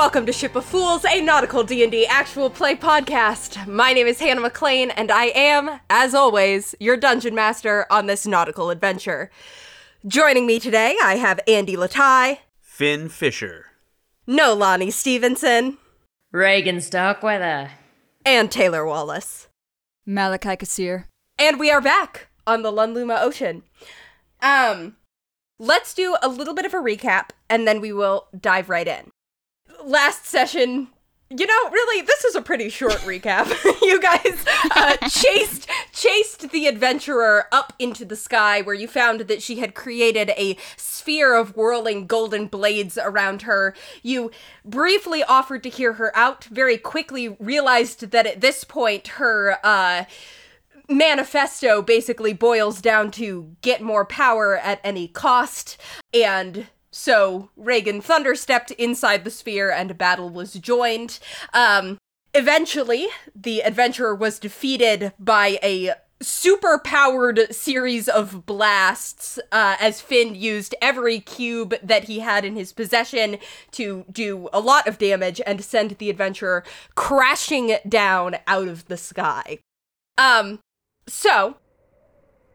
and welcome to Ship of Fools, a nautical D&D actual play podcast. My name is Hannah McLean, and I am, as always, your dungeon master on this nautical adventure. Joining me today, I have Andy Latai, Finn Fisher. No Lonnie Stevenson, Reagan Starkweather. and Taylor Wallace. Malachi Kassir. And we are back on the Lunluma Ocean. Um, let's do a little bit of a recap, and then we will dive right in. Last session, you know, really, this is a pretty short recap. you guys uh, chased chased the adventurer up into the sky, where you found that she had created a sphere of whirling golden blades around her. You briefly offered to hear her out. Very quickly realized that at this point, her uh, manifesto basically boils down to get more power at any cost and so Reagan thunderstepped inside the sphere and a battle was joined. Um, eventually, the adventurer was defeated by a super powered series of blasts uh, as Finn used every cube that he had in his possession to do a lot of damage and send the adventurer crashing down out of the sky. Um, so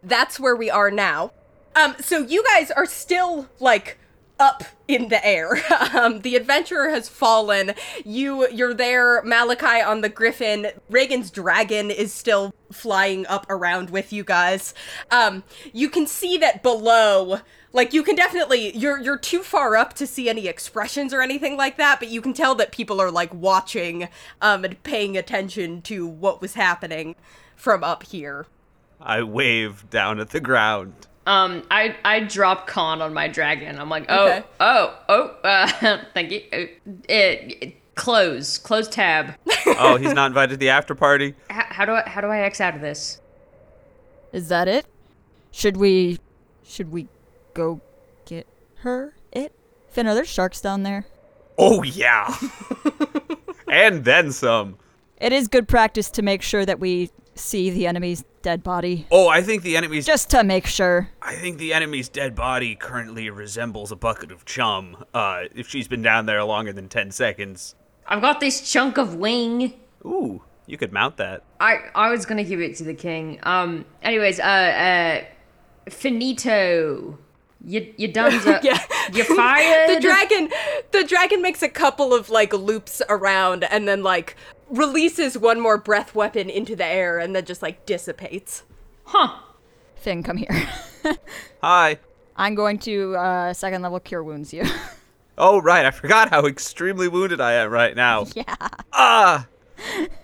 that's where we are now. Um, so you guys are still like up in the air. Um, the adventurer has fallen. You you're there, Malachi on the griffin. Reagan's dragon is still flying up around with you guys. Um, you can see that below like you can definitely you're you're too far up to see any expressions or anything like that, but you can tell that people are like watching um and paying attention to what was happening from up here. I wave down at the ground. Um, I I drop con on my dragon. I'm like, oh, Okay. oh, oh, uh, thank you. Uh, it, it- close, close tab. Oh, he's not invited to the after party. how do I how do I X out of this? Is that it? Should we should we go get her? It? Finn, are there sharks down there? Oh yeah. and then some. It is good practice to make sure that we see the enemy's dead body. Oh, I think the enemy's Just to make sure. I think the enemy's dead body currently resembles a bucket of chum. Uh, if she's been down there longer than 10 seconds. I've got this chunk of wing. Ooh, you could mount that. I I was gonna give it to the king. Um. Anyways, uh, uh, finito. You you done? the- Yeah. You fired. the dragon the dragon makes a couple of like loops around and then like releases one more breath weapon into the air and then just like dissipates. Huh. Finn, come here. Hi. I'm going to uh, second level cure wounds you. Oh, right. I forgot how extremely wounded I am right now. yeah. Ah.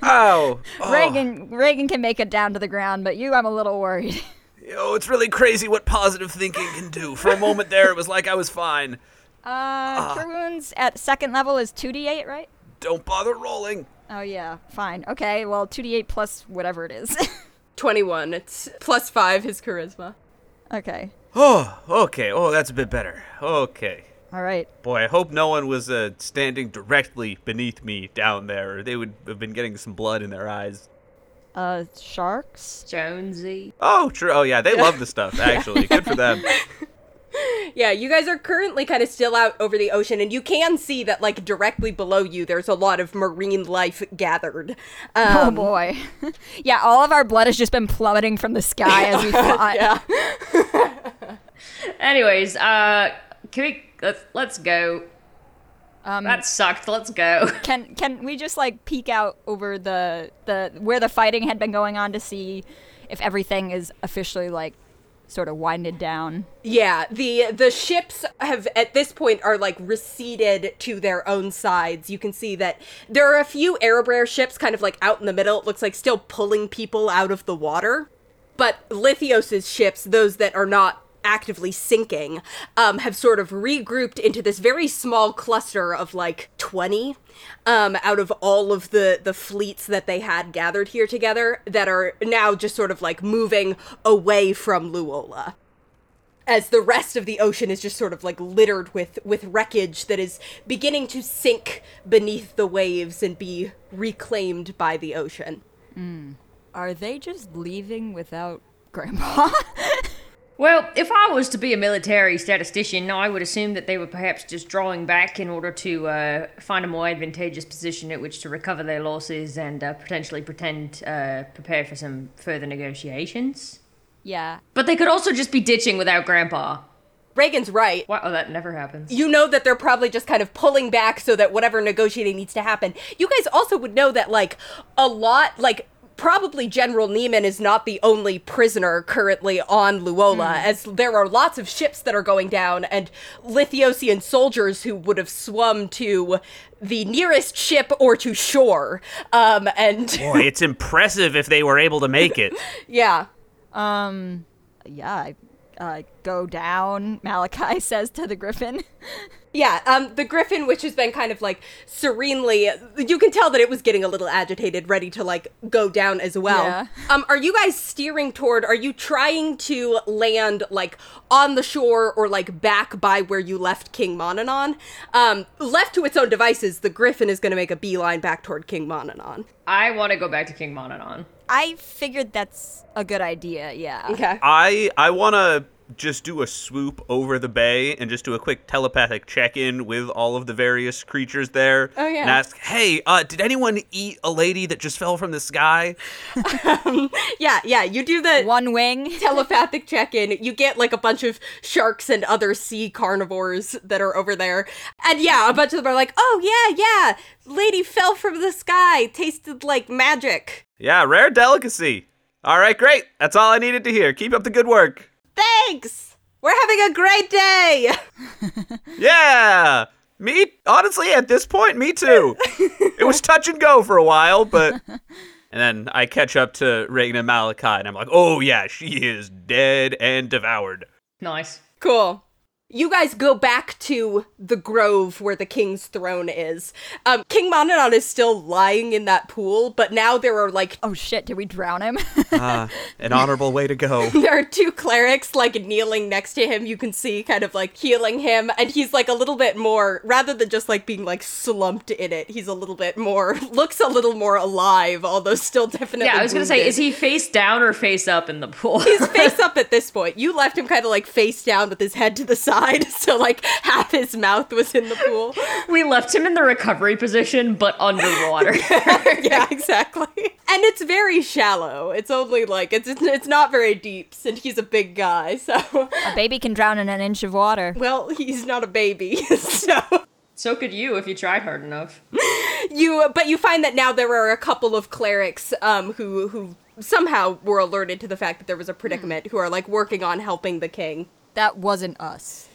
Ow. Oh. Reagan Reagan can make it down to the ground, but you I'm a little worried. Oh, it's really crazy what positive thinking can do. For a moment there, it was like I was fine. Uh, cure wounds at second level is 2d8, right? Don't bother rolling. Oh yeah, fine. Okay, well 2d8 plus whatever it is. 21. It's plus 5 his charisma. okay. Oh, okay. Oh, that's a bit better. Okay. All right. Boy, I hope no one was uh, standing directly beneath me down there, or they would have been getting some blood in their eyes. Uh, sharks? Jonesy. Oh, true. Oh, yeah, they love the stuff, actually. Good for them. Yeah, you guys are currently kind of still out over the ocean and you can see that like directly below you there's a lot of marine life gathered. Oh Um, boy. yeah, all of our blood has just been plummeting from the sky as we fought. yeah. Anyways, uh, can we let's let's go. Um, That sucked. Let's go. can can we just like peek out over the the where the fighting had been going on to see if everything is officially like sort of winded down? Yeah, the the ships have at this point are like receded to their own sides. You can see that there are a few Aerobraer ships kind of like out in the middle. It looks like still pulling people out of the water. But Lithios's ships, those that are not actively sinking, um, have sort of regrouped into this very small cluster of like 20 um, out of all of the, the fleets that they had gathered here together that are now just sort of like moving away from Luola as the rest of the ocean is just sort of like littered with with wreckage that is beginning to sink beneath the waves and be reclaimed by the ocean. Are they just leaving without Grandpa? Well, if I was to be a military statistician, I would assume that they were perhaps just drawing back in order to uh, find a more advantageous position at which to recover their losses and uh, potentially pretend uh, prepare for some further negotiations. Yeah. But they could also just be ditching without Grandpa. Reagan's right. What? Oh, that never happens. You know that they're probably just kind of pulling back so that whatever negotiating needs to happen. You guys also would know that, like, a lot, like, probably General Neiman is not the only prisoner currently on Luola, as there are lots of ships that are going down and Lithiosian soldiers who would have swum to the nearest ship or to shore. Um, and Boy, it's impressive if they were able to make it. yeah. Um. Yeah. I uh, go down. Malachi says to the Griffin. Yeah, um, the griffin, which has been kind of like serenely, you can tell that it was getting a little agitated, ready to like go down as well. Yeah. Um, are you guys steering toward? Are you trying to land like on the shore or like back by where you left King Mononon? Um, left to its own devices, the griffin is going to make a beeline back toward King Mononon. I want to go back to King Mononon. I figured that's a good idea. Yeah. Okay. I I want to just do a swoop over the bay and just do a quick telepathic check-in with all of the various creatures there. Oh, yeah. And ask, "Hey, uh, did anyone eat a lady that just fell from the sky?" Yeah, yeah. You do the One wing. telepathic check-in you get like a bunch of sharks and other sea carnivores that are over there and yeah a bunch of them are like oh yeah yeah lady fell from the sky tasted like magic Yeah, rare delicacy. All right, great. That's all I needed to hear. Keep up the good work. Thanks we're having a great day Yeah. Me, honestly, at this point, me too. it was touch and go for a while, but. And then I catch up to Reagan and Malachi, and I'm like, oh, yeah, she is dead and devoured. Nice. cool you guys go back to the grove where the king's throne is. Um, King Mononon is still lying in that pool, but now there are like Oh shit! Did we drown him? Ah, an honorable way to go. there are two clerics like kneeling next to him you can see kind of like healing him and he's like a little bit more rather than just like being like slumped in it he's a little bit more looks a little more alive although still definitely Yeah, I was gonna say, is he face down or face up in the pool? he's face up at this point you left him kind of like face down with his head to the side so like half his mouth was in the pool we left him in the recovery position, but underwater. yeah exactly and it's very shallow it's only like it's it's not very deep since he's a big guy so a baby can drown in an inch of water. well he's not a baby so so could you if you tried hard enough. you but you find that now there are a couple of clerics um who who somehow were alerted to the fact that there was a predicament who are like working on helping the king That wasn't us.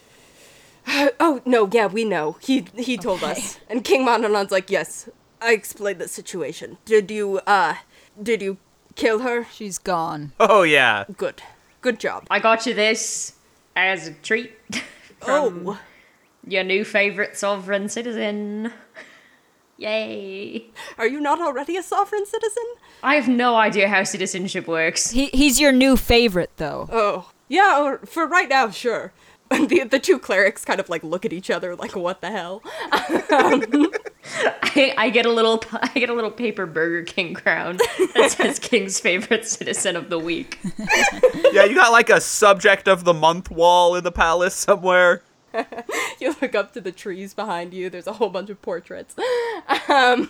oh no yeah we know he he told Okay. us and king mononon's like yes i explained the situation did you uh did you kill her She's gone. Oh, yeah. good good job I got you this as a treat from oh your new favorite sovereign citizen. Yay. are you not already a sovereign citizen I have no idea how citizenship works. He he's your new favorite though. oh yeah or for right now sure and the, the two clerics kind of like look at each other like what the hell I, I get a little I get a little paper Burger King crown that says King's favorite citizen of the week. Yeah, you got like a subject of the month wall in the palace somewhere. you look up to the trees behind you there's a whole bunch of portraits um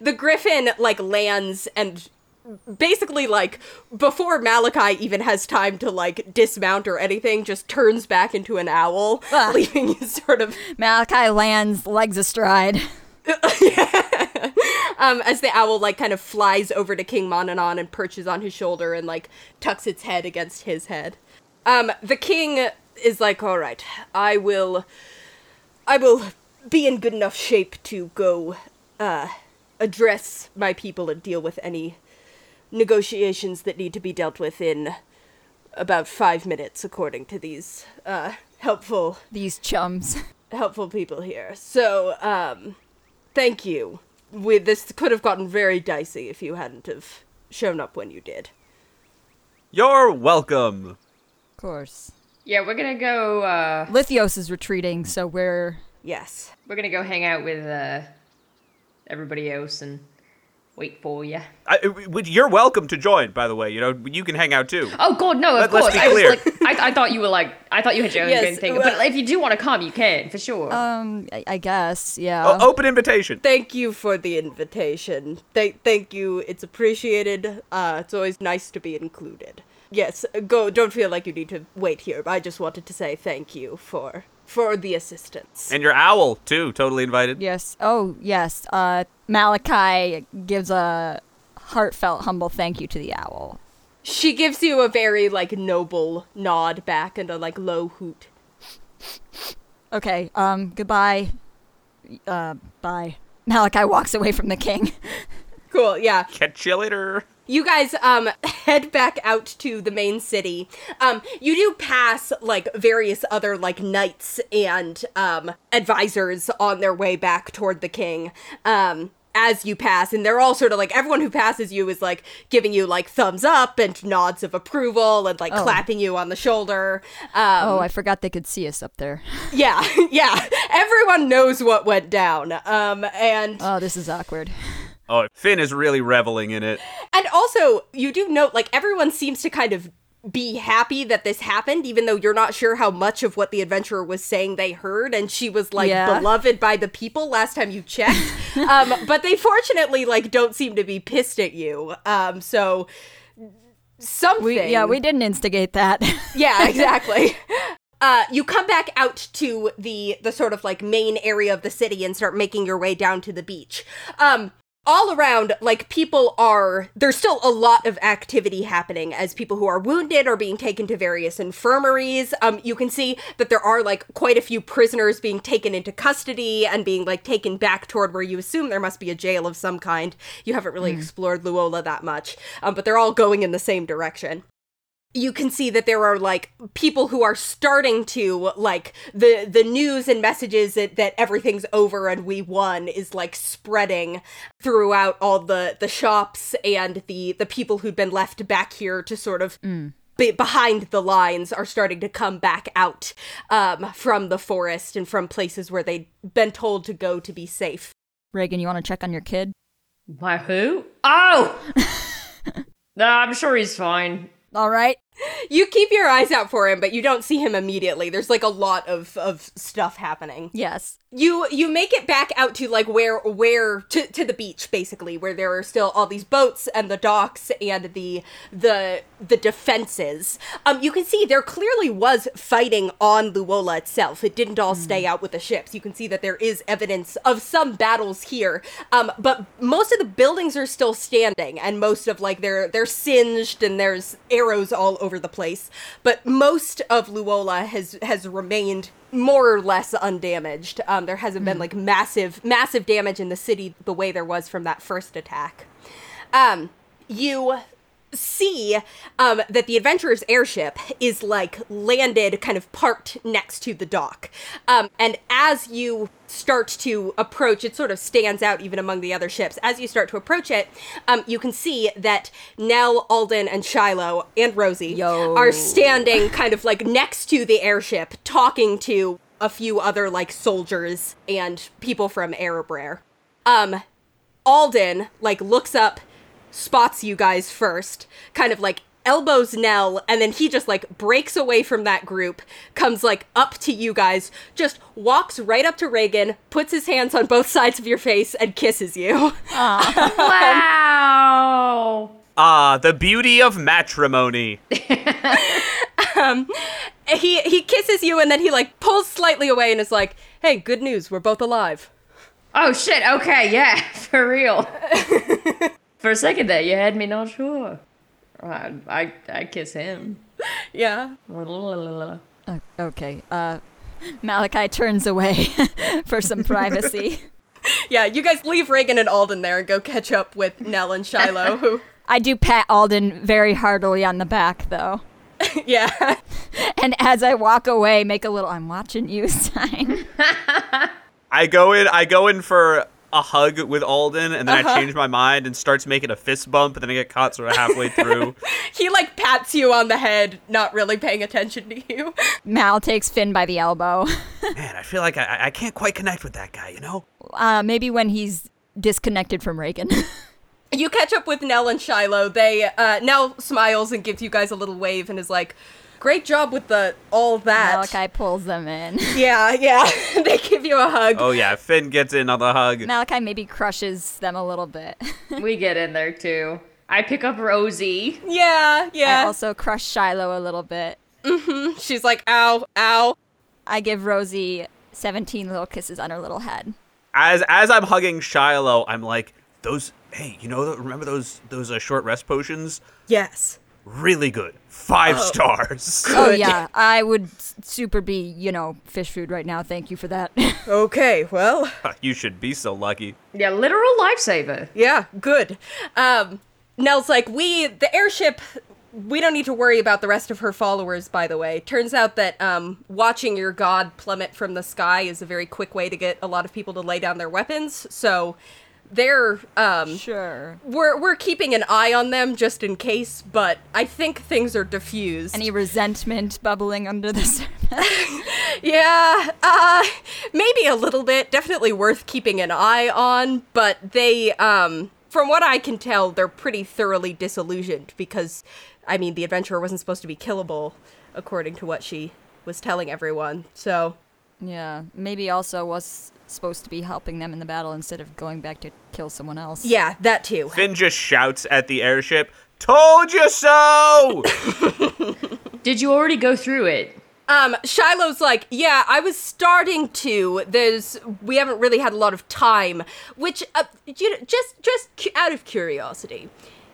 the griffin like lands and basically like before malachi even has time to like dismount or anything just turns back into an owl Ah. leaving you sort of Malachi lands legs astride. um as the owl like kind of flies over to king mononon and perches on his shoulder and like tucks its head against his head um the king is like all right i will i will be in good enough shape to go uh address my people and deal with any negotiations that need to be dealt with in about five minutes according to these uh helpful These chums. helpful people here. So, um, thank you. We, this could have gotten very dicey if you hadn't have shown up when you did. You're welcome. Of course. Yeah, we're gonna go uh Lithios is retreating, so we're Yes. we're gonna go hang out with uh everybody else and wait for you. I, I- you're welcome to join, by the way. You know, you can hang out too. Oh God, no, of Let- let's course. be I was clear. like, I, I thought you were like, I thought you had your own Yes, thing. well- but if you do want to come, you can for sure. Um, I, I guess, yeah. O- open invitation. Thank you for the invitation. Thank, thank you. It's appreciated. Uh, it's always nice to be included. Yes, go. Don't feel like you need to wait here. I just wanted to say thank you for for the assistance. And your owl too, totally invited. Yes. Oh, yes. Uh, Malachi gives a heartfelt, humble thank you to the owl. She gives you a very like noble nod back and a like low hoot. Okay. Um. Goodbye. Uh. Bye. Malachi walks away from the king. Cool. Yeah. Catch you later. You guys um head back out to the main city. Um you do pass like various other like knights and um advisors on their way back toward the king. Um as you pass and they're all sort of like everyone who passes you is like giving you like thumbs up and nods of approval and like Oh. clapping you on the shoulder. Um oh, I forgot they could see us up there. yeah, yeah. Everyone knows what went down. Um and Oh, this is awkward. Oh, Finn is really reveling in it. And also, you do note, like, everyone seems to kind of be happy that this happened, even though you're not sure how much of what the adventurer was saying they heard. And she was, like, Yeah. beloved by the people last time you checked. um, but they fortunately, like, don't seem to be pissed at you. Um, so, something. We yeah, we didn't instigate that. Yeah, exactly. Uh, you come back out to the the sort of like main area of the city and start making your way down to the beach. Um, all around, like people are there's still a lot of activity happening as people who are wounded are being taken to various infirmaries. Um, you can see that there are like quite a few prisoners being taken into custody and being like taken back toward where you assume there must be a jail of some kind. You haven't really explored Luola that much, um, but they're all going in the same direction you can see that there are like people who are starting to like the the news and messages that, that everything's over and we won is like spreading throughout all the the shops and the the people who'd been left back here to sort of be behind the lines are starting to come back out um, from the forest and from places where they'd been told to go to be safe Reagan, you want to check on your kid? My who? Oh! no, I'm sure he's fine. All right. you keep your eyes out for him but you don't see him immediately. There's like a lot of of stuff happening. Yes. you you make it back out to like where where to, to the beach basically where there are still all these boats and the docks and the the the defenses. Um you can see there clearly was fighting on luola itself. It didn't all stay out with the ships. You can see that there is evidence of some battles here um but most of the buildings are still standing and most of like they're they're singed and there's arrows all over the place but most of luola has has remained more or less undamaged. Um, there hasn't been like massive, massive damage in the city the way there was from that first attack. Um, you see um, that the adventurer's airship is like landed kind of parked next to the dock um, and as you start to approach it sort of stands out even among the other ships as you start to approach it um, you can see that nell alden and shiloh and rosie Yo. are standing kind of like next to the airship talking to a few other like soldiers and people from Erebraer. Um Alden like looks up, spots you guys first, kind of like elbows Nell, and then he just like breaks away from that group, comes like up to you guys, just walks right up to Reagan, puts his hands on both sides of your face, and kisses you. Wow! Ah, the beauty of matrimony. he he kisses you and then he like pulls slightly away and is like, "Hey, good news, we're both alive." Oh shit, okay, yeah, for real. For a second there, you had me not sure. I, I, I kiss him. Yeah. O- Okay. Uh, Malachi turns away for some privacy. Yeah, you guys leave Reagan and Alden there and go catch up with Nell and Shiloh, who I do pat Alden very heartily on the back, though. yeah. And as I walk away, make a little "I'm watching you" sign. I go in. I go in for a hug with Alden, and then I change my mind and starts making a fist bump, and then I get caught sort of halfway through. He like pats you on the head, not really paying attention to you. Mal takes Finn by the elbow. Man, I feel like I, I can't quite connect with that guy. You know? Uh, maybe when he's disconnected from Reagan. you catch up with Nell and Shiloh. They uh, Nell smiles and gives you guys a little wave and is like, "Great job with the all that." Malachi pulls them in. Yeah, yeah. they give you a hug. Oh yeah, Finn gets in on the hug. Malachi maybe crushes them a little bit. we get in there too. I pick up Rosie. Yeah, yeah. I also crush Shiloh a little bit. She's like, "Ow, ow." I give Rosie 17 little kisses on her little head. As as I'm hugging Shiloh, I'm like, those. Hey, you know, remember those those uh, short rest potions? Yes. Really good. Five stars. Oh yeah, I would super be, you know, fish food right now. Thank you for that. Okay, well, you should be so lucky. Yeah, literal lifesaver. yeah, good. Um, Nell's like, we, the airship, we don't need to worry about the rest of her followers, by the way. Turns out that um, watching your god plummet from the sky is a very quick way to get a lot of people to lay down their weapons, so they're, um, sure. we're, we're keeping an eye on them just in case, but I think things are diffused. Any resentment bubbling under the surface? Yeah, uh, maybe a little bit. Definitely worth keeping an eye on, but they, um, from what I can tell, they're pretty thoroughly disillusioned because, I mean, the adventurer wasn't supposed to be killable, according to what she was telling everyone. So, yeah, maybe also was supposed to be helping them in the battle instead of going back to kill someone else. yeah, that too. Finn just shouts at the airship, "Told you so!" Did you already go through it? Um, Shiloh's like, yeah, I was starting to. There's, we haven't really had a lot of time. Which, uh, you know, just, just cu- out of curiosity,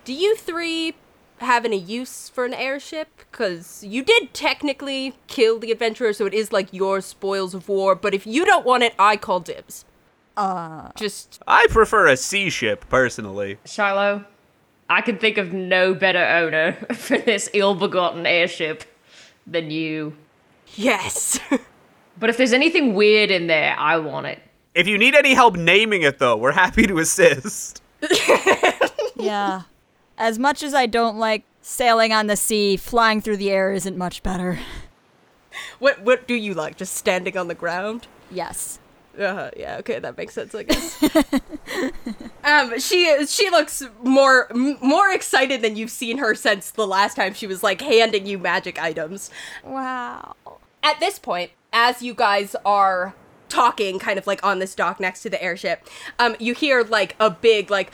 do you three have any use for an airship? Because you did technically kill the adventurer, so it is like your spoils of war. But if you don't want it, I call dibs. Uh, Just, I prefer a sea ship personally. Shiloh, I can think of no better owner for this ill-begotten airship than you. yes. But if there's anything weird in there, I want it. If you need any help naming it, though, we're happy to assist. yeah. As much as I don't like sailing on the sea, flying through the air isn't much better. what, what do you like? Just standing on the ground? Yes. Uh, yeah, okay, that makes sense, I guess. um, she she looks more m- more excited than you've seen her since the last time she was like handing you magic items. Wow. At this point, as you guys are talking, kind of like on this dock next to the airship, um, you hear like a big like.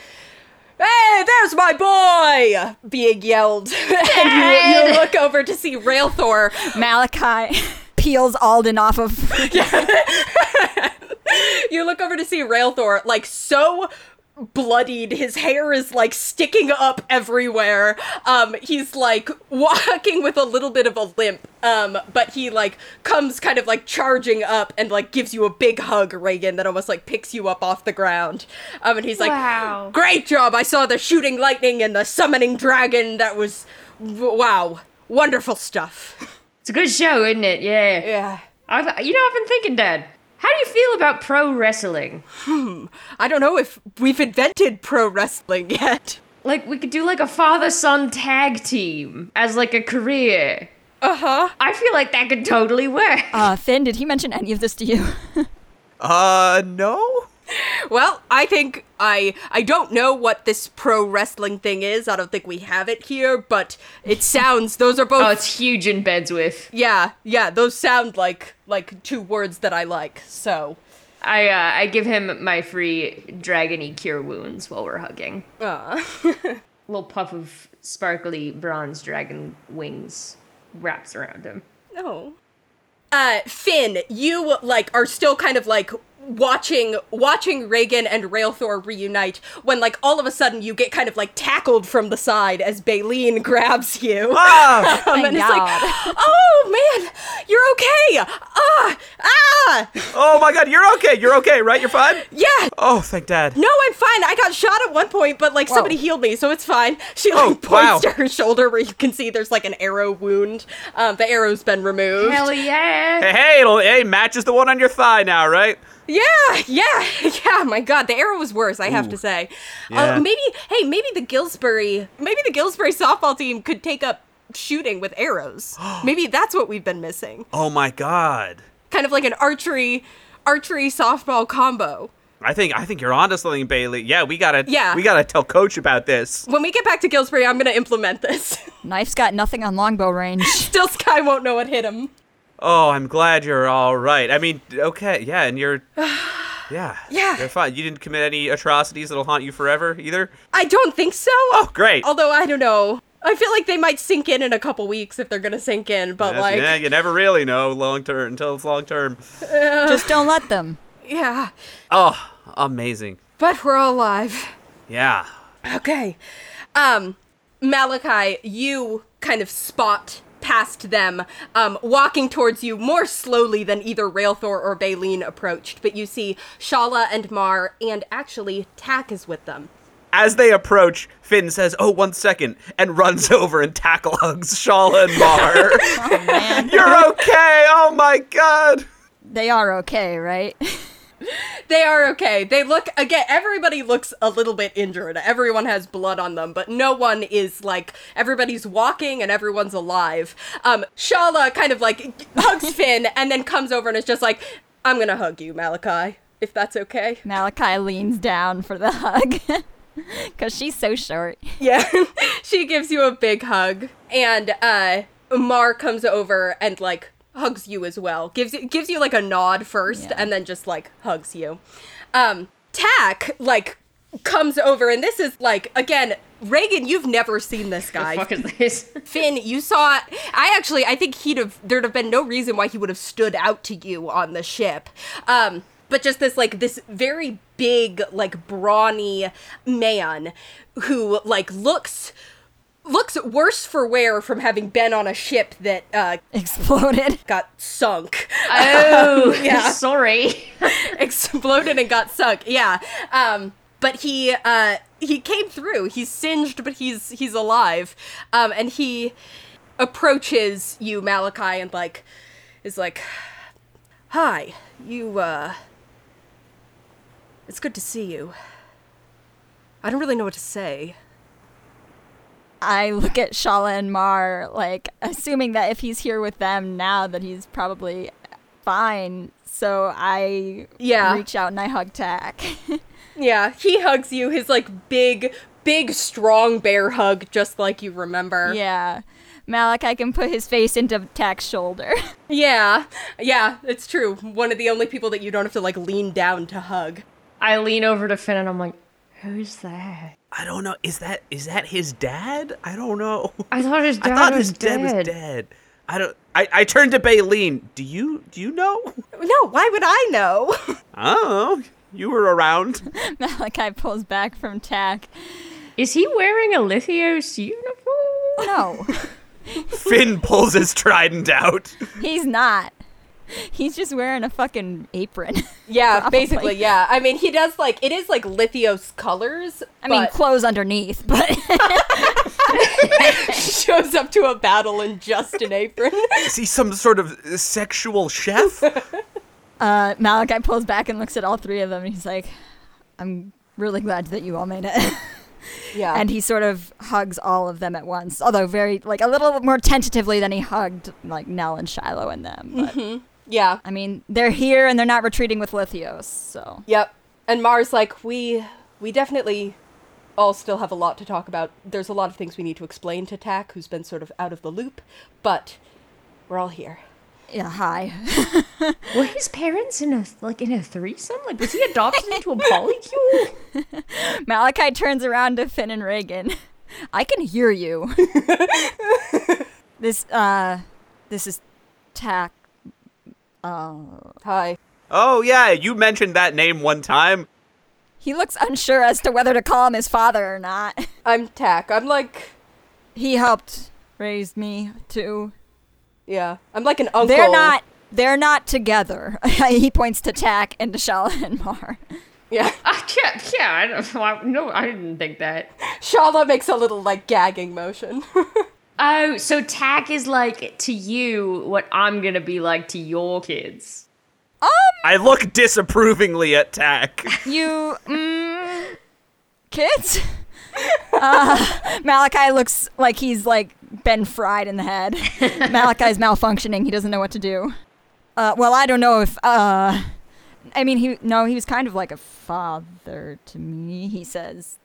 Hey, there's my boy! Being yelled, and you, you look over to see Railthor Malachi peels Alden off of. you look over to see Railthor, like so bloodied. His hair is like sticking up everywhere. Um, he's like walking with a little bit of a limp. Um, but he like comes kind of like charging up and like gives you a big hug, Reagan, that almost like picks you up off the ground. Um, and he's like, Wow. "Great job! I saw the shooting lightning and the summoning dragon. That was w- wow, wonderful stuff." It's a good show, isn't it? Yeah. Yeah. I've, you know, I've been thinking, Dad. How do you feel about pro wrestling? Hmm. I don't know if we've invented pro wrestling yet. Like, we could do like a father-son tag team as like a career. Uh huh. I feel like that could totally work. Uh, Finn, did he mention any of this to you? Uh, no? Well, I think I I don't know what this pro wrestling thing is. I don't think we have it here, but it sounds those are both Oh, it's huge in beds with. Yeah, yeah, those sound like like two words that I like. So, I uh, I give him my free dragony cure wounds while we're hugging. uh little puff of sparkly bronze dragon wings wraps around him. no. Uh Finn, you like are still kind of like watching watching Reagan and Railthor reunite when like all of a sudden you get kind of like tackled from the side as Baleen grabs you. Ah! Um, Thank and it's like, oh man, you're okay. Ah, ah, Oh my god, you're okay. You're okay, right? You're fine? yeah. Oh, thank dad. No, I'm fine. I got shot at one point, but like somebody healed me, so it's fine. She like Oh, points wow. to her shoulder where you can see there's like an arrow wound. Um, the arrow's been removed. Hell yeah! Hey, hey, it'll, hey, matches the one on your thigh now, right? Yeah, yeah, yeah. My God, the arrow was worse. I have to say. Yeah. Uh, maybe, hey, maybe the Gillsbury, maybe the Gillsbury softball team could take up shooting with arrows. maybe that's what we've been missing. Oh my god. Kind of like an archery, archery softball combo. I think I think you're onto something, Bailey. Yeah, we gotta Yeah. we gotta tell Coach about this. When we get back to Gillsbury, I'm gonna implement this. Knife's got nothing on longbow range. Still, Sky won't know what hit him. Oh, I'm glad you're all right. I mean, okay, yeah, and you're yeah Yeah. you're fine. You didn't commit any atrocities that'll haunt you forever either. I don't think so. Oh, great. Although I don't know. I feel like they might sink in in a couple weeks if they're gonna sink in. But Yes, like, yeah, you never really know long term until it's long term. Just don't let them. yeah. Oh, amazing. But we're all alive. Yeah. Okay. Um, Malachi, you kind of spot past them, um, walking towards you more slowly than either Railthor or Baleen approached. But you see Shala and Mar, and actually Tack is with them. As they approach, Finn says, "Oh, one second, and runs over and tackle hugs Shala and Mar. Oh man, You're okay. Oh my god. they are okay, right? They are okay. They look again. Everybody looks a little bit injured. Everyone has blood on them, but no one is like. Everybody's walking and everyone's alive. Um, Shala kind of like hugs Finn and then comes over and is just like, "I'm gonna hug you, Malachi, if that's okay." Malachi leans down for the hug because she's so short. Yeah, she gives you a big hug, and uh, Mar comes over and like hugs you as well. gives you gives you like a nod first, Yeah. and then just like hugs you. Um, Tack like comes over, and this is like again, Reagan. You've never seen this guy. Fuck is this? Finn, you saw. I actually, I think he'd have. There'd have been no reason why he would have stood out to you on the ship. Um, but just this, like, this very big, like, brawny man who, like, looks looks worse for wear from having been on a ship that uh, Exploded. got sunk. Oh, Yeah. sorry. exploded and got sunk. Yeah. Um but he uh he came through. He's singed but he's he's alive. Um and he approaches you Malachi and like is like Hi. You uh It's good to see you. I don't really know what to say. I look at Shala and Mar, like assuming that if he's here with them now, that he's probably fine. So I Yeah. reach out and I hug Tack. Yeah, he hugs you his like big big strong bear hug just like you remember. yeah, Malachi can put his face into Tack's shoulder. Yeah. Yeah, it's true. One of the only people that you don't have to like lean down to hug. I lean over to Finn and I'm like, who's that? I don't know. Is that is that his dad? I don't know. I thought his I dad thought was his dad dead. was dead. I don't. I, I turned to Baleen. Do you do you know? No, why would I know? Oh, you were around. Malachi pulls back from Tack. Is he wearing a Lithios uniform? No, Finn pulls his trident out. he's not. He's just wearing a fucking apron. yeah, Probably. basically, yeah. I mean, he does like it is like Lithios colors. I mean, clothes underneath, but shows up to a battle in just an apron. Is he some sort of sexual chef? uh, Malachi pulls back and looks at all three of them. And he's like, "I'm really glad that you all made it." yeah. and he sort of hugs all of them at once, although very like a little more tentatively than he hugged like Nell and Shiloh and them. But yeah. I mean, they're here and they're not retreating with Lithios, so Yep. And Mars like, we we definitely all still have a lot to talk about. There's a lot of things we need to explain to Tack, who's been sort of out of the loop, but we're all here. yeah. Hi. Were his parents in a like in a threesome? Like was he adopted into a polycule? Malachi turns around to Finn and Reagan. I can hear you. this uh, this is Tack. Uh, Hi. oh yeah, you mentioned that name one time. he looks unsure as to whether to call him his father or not. I'm Tack. I'm like He helped raise me too. yeah. I'm like an uncle. They're not. They're not together. he points to Tack and to Shala and Mar. Yeah. Uh, yeah, yeah. I don't. I, no, I didn't think that. Shala makes a little like gagging motion. Oh, so Tack is like to you what I'm gonna be like to your kids. I look disapprovingly at Tack. You, mm, kids? Uh, Malachi looks like he's like been fried in the head. Malachi's malfunctioning. He doesn't know what to do. Uh, well, I don't know if uh, I mean, he no, he was kind of like a father to me. He says,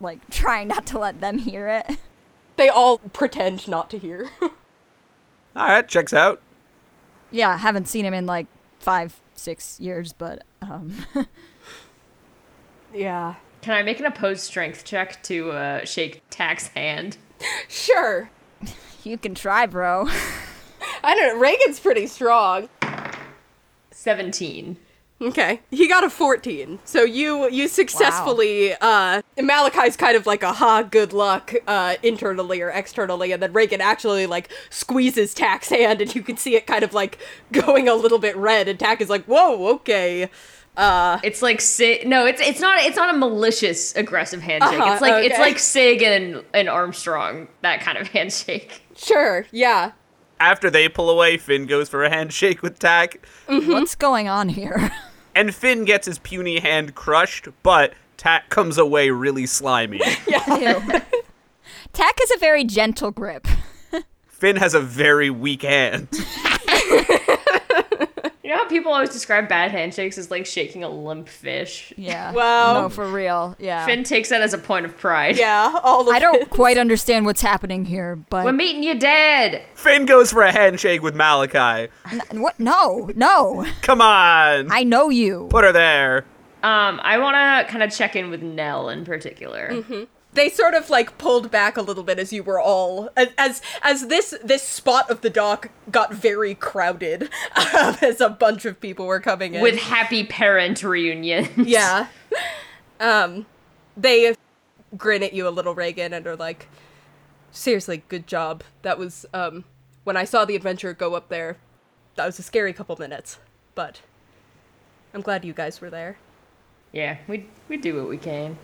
like trying not to let them hear it. They all pretend not to hear. All right, checks out. Yeah, haven't seen him in like five, six years, but um, yeah. Can I make an opposed strength check to uh, shake Tack's hand? Sure. you can try, bro. I don't know. Reagan's pretty strong. 17. Okay. He got a 14. So you you successfully uh Malachi's kind of like a ha good luck uh internally or externally and then Reagan actually like squeezes Tack's hand and you can see it kind of like going a little bit red and Tack is like, "Whoa, okay." Uh It's like Sig. No, it's it's not. It's not a malicious aggressive handshake. Uh-huh, it's like it's like Sig and and Armstrong that kind of handshake. sure. Yeah. After they pull away, Finn goes for a handshake with Tack, What's going on here? and Finn gets his puny hand crushed, but Tack comes away really slimy. Ew. Tack has a very gentle grip. Finn has a very weak hand. You know how people always describe bad handshakes as like shaking a limp fish. Yeah. Wow. No, for real. Yeah. Finn takes that as a point of pride. Yeah, all of I don't it. quite understand what's happening here, but We're meeting you dead. Finn goes for a handshake with Malachi. N- what? No, no. Come on, I know you. put her there. Um, I want to kind of check in with Nell in particular. They sort of like pulled back a little bit as you were all as as, this this spot of the dock got very crowded um, as a bunch of people were coming in With happy parent reunions. yeah um they grin at you a little reagan and are like seriously good job that was um when i saw the adventure go up there that was a scary couple minutes but i'm glad you guys were there Yeah, we we do what we can.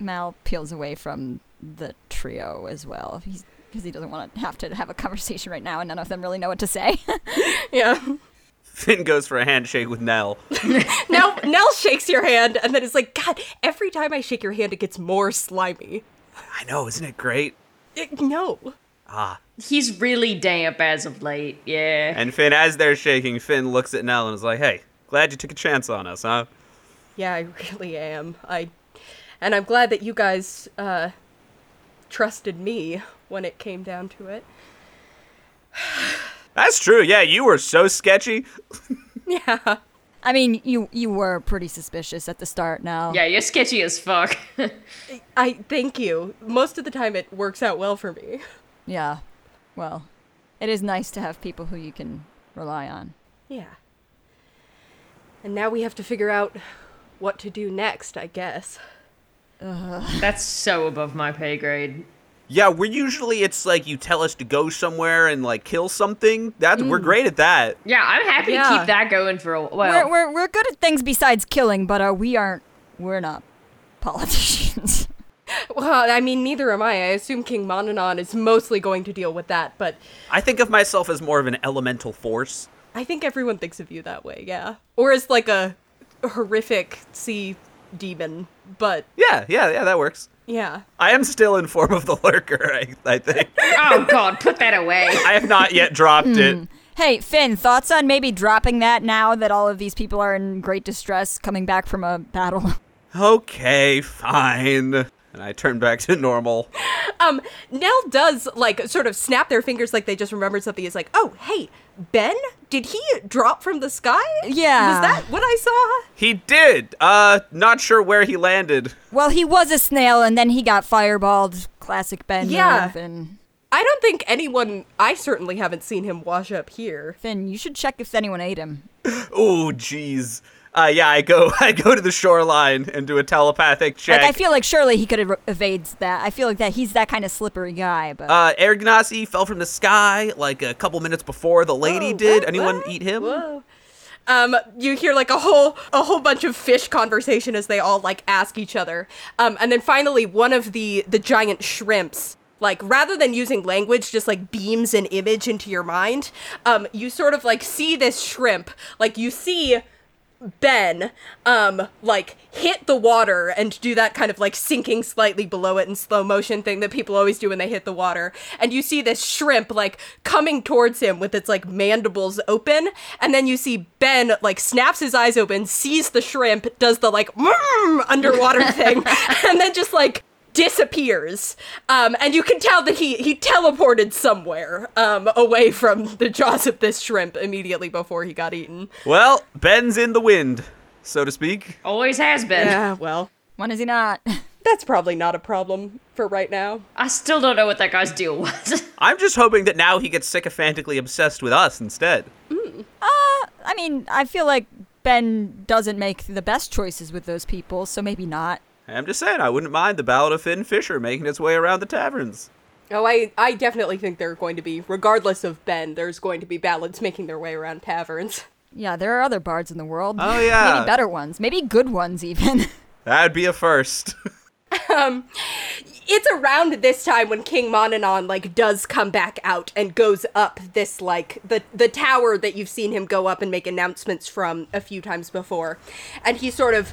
Mal peels away from the trio as well. He's because he doesn't want to have to have a conversation right now, and none of them really know what to say. yeah Finn goes for a handshake with Nell. Now Nell shakes your hand and then it's like, God, every time I shake your hand, it gets more slimy. I know, isn't it great? It- no. Ah. He's really damp as of late. Yeah. And Finn, as they're shaking, Finn looks at Nell and is like, "Hey, glad you took a chance on us, huh?" Yeah, I really am. I, and I'm glad that you guys uh, trusted me when it came down to it. That's true. Yeah, you were so sketchy. Yeah. I mean, you you were pretty suspicious at the start. Now, Yeah, you're sketchy as fuck. I thank you. Most of the time, it works out well for me. yeah. Well, it is nice to have people who you can rely on. Yeah. And now we have to figure out what to do next, I guess. That's so above my pay grade. Yeah, we're usually it's like you tell us to go somewhere and like kill something. That we're great at that. Yeah, I'm happy Yeah. to keep that going for a we're, we're we're good at things besides killing, but uh, we aren't. We're not politicians. Well, I mean, neither am I. I assume King Mononon is mostly going to deal with that, but I think of myself as more of an elemental force. I think everyone thinks of you that way, yeah. Or as like a horrific sea demon, but Yeah, yeah, yeah, that works. yeah. I am still in form of the lurker, I, I think. oh god, put that away. I have not yet dropped hmm. it. hey, Finn, thoughts on maybe dropping that now that all of these people are in great distress coming back from a battle? Okay, fine. And I turn back to normal. Um, Nell does like sort of snap their fingers like they just remembered something. Is like, oh, hey, Ben, did he drop from the sky? Yeah. Was that what I saw? He did. Uh, not sure where he landed. well, he was a snail, and then he got fireballed. Classic Ben Yeah. move. And I don't think anyone. I certainly haven't seen him wash up here. Finn, you should check if anyone ate him. Oh, jeez. Uh, yeah, I go, I go to the shoreline and do a telepathic check. Like, I feel like surely he could have evaded that. I feel like that he's that kind of slippery guy, but uh, Air Ganassi fell from the sky like a couple minutes before the lady Whoa, did. what? Anyone What? eat him? Whoa. Um, you hear like a whole a whole bunch of fish conversation as they all like ask each other. Um, and then finally one of the the giant shrimps like rather than using language just like beams an image into your mind um you sort of like see this shrimp like you see Ben um like hit the water and do that kind of like sinking slightly below it in slow motion thing that people always do when they hit the water. And you see this shrimp like coming towards him with its like mandibles open, and then you see Ben like snaps his eyes open, sees the shrimp, does the like "Mm," underwater thing, and then just like disappears um, and you can tell that he he teleported somewhere um, away from the jaws of this shrimp immediately before he got eaten Well, Ben's in the wind, so to speak. Always has been. yeah well When is he not? that's probably not a problem for right now I still don't know what that guy's deal was. I'm just hoping that now he gets sycophantically obsessed with us instead. I mean, I feel like Ben doesn't make the best choices with those people, so maybe not. I'm just saying, I wouldn't mind the Ballad of Finn Fisher making its way around the taverns. oh i i definitely think there are going to be regardless of ben there's going to be ballads making their way around taverns Yeah, there are other bards in the world. Oh, yeah. maybe better ones, maybe good ones even. That'd be a first. um, it's around this time when King Monanon like does come back out and goes up this like the the tower that you've seen him go up and make announcements from a few times before. And he sort of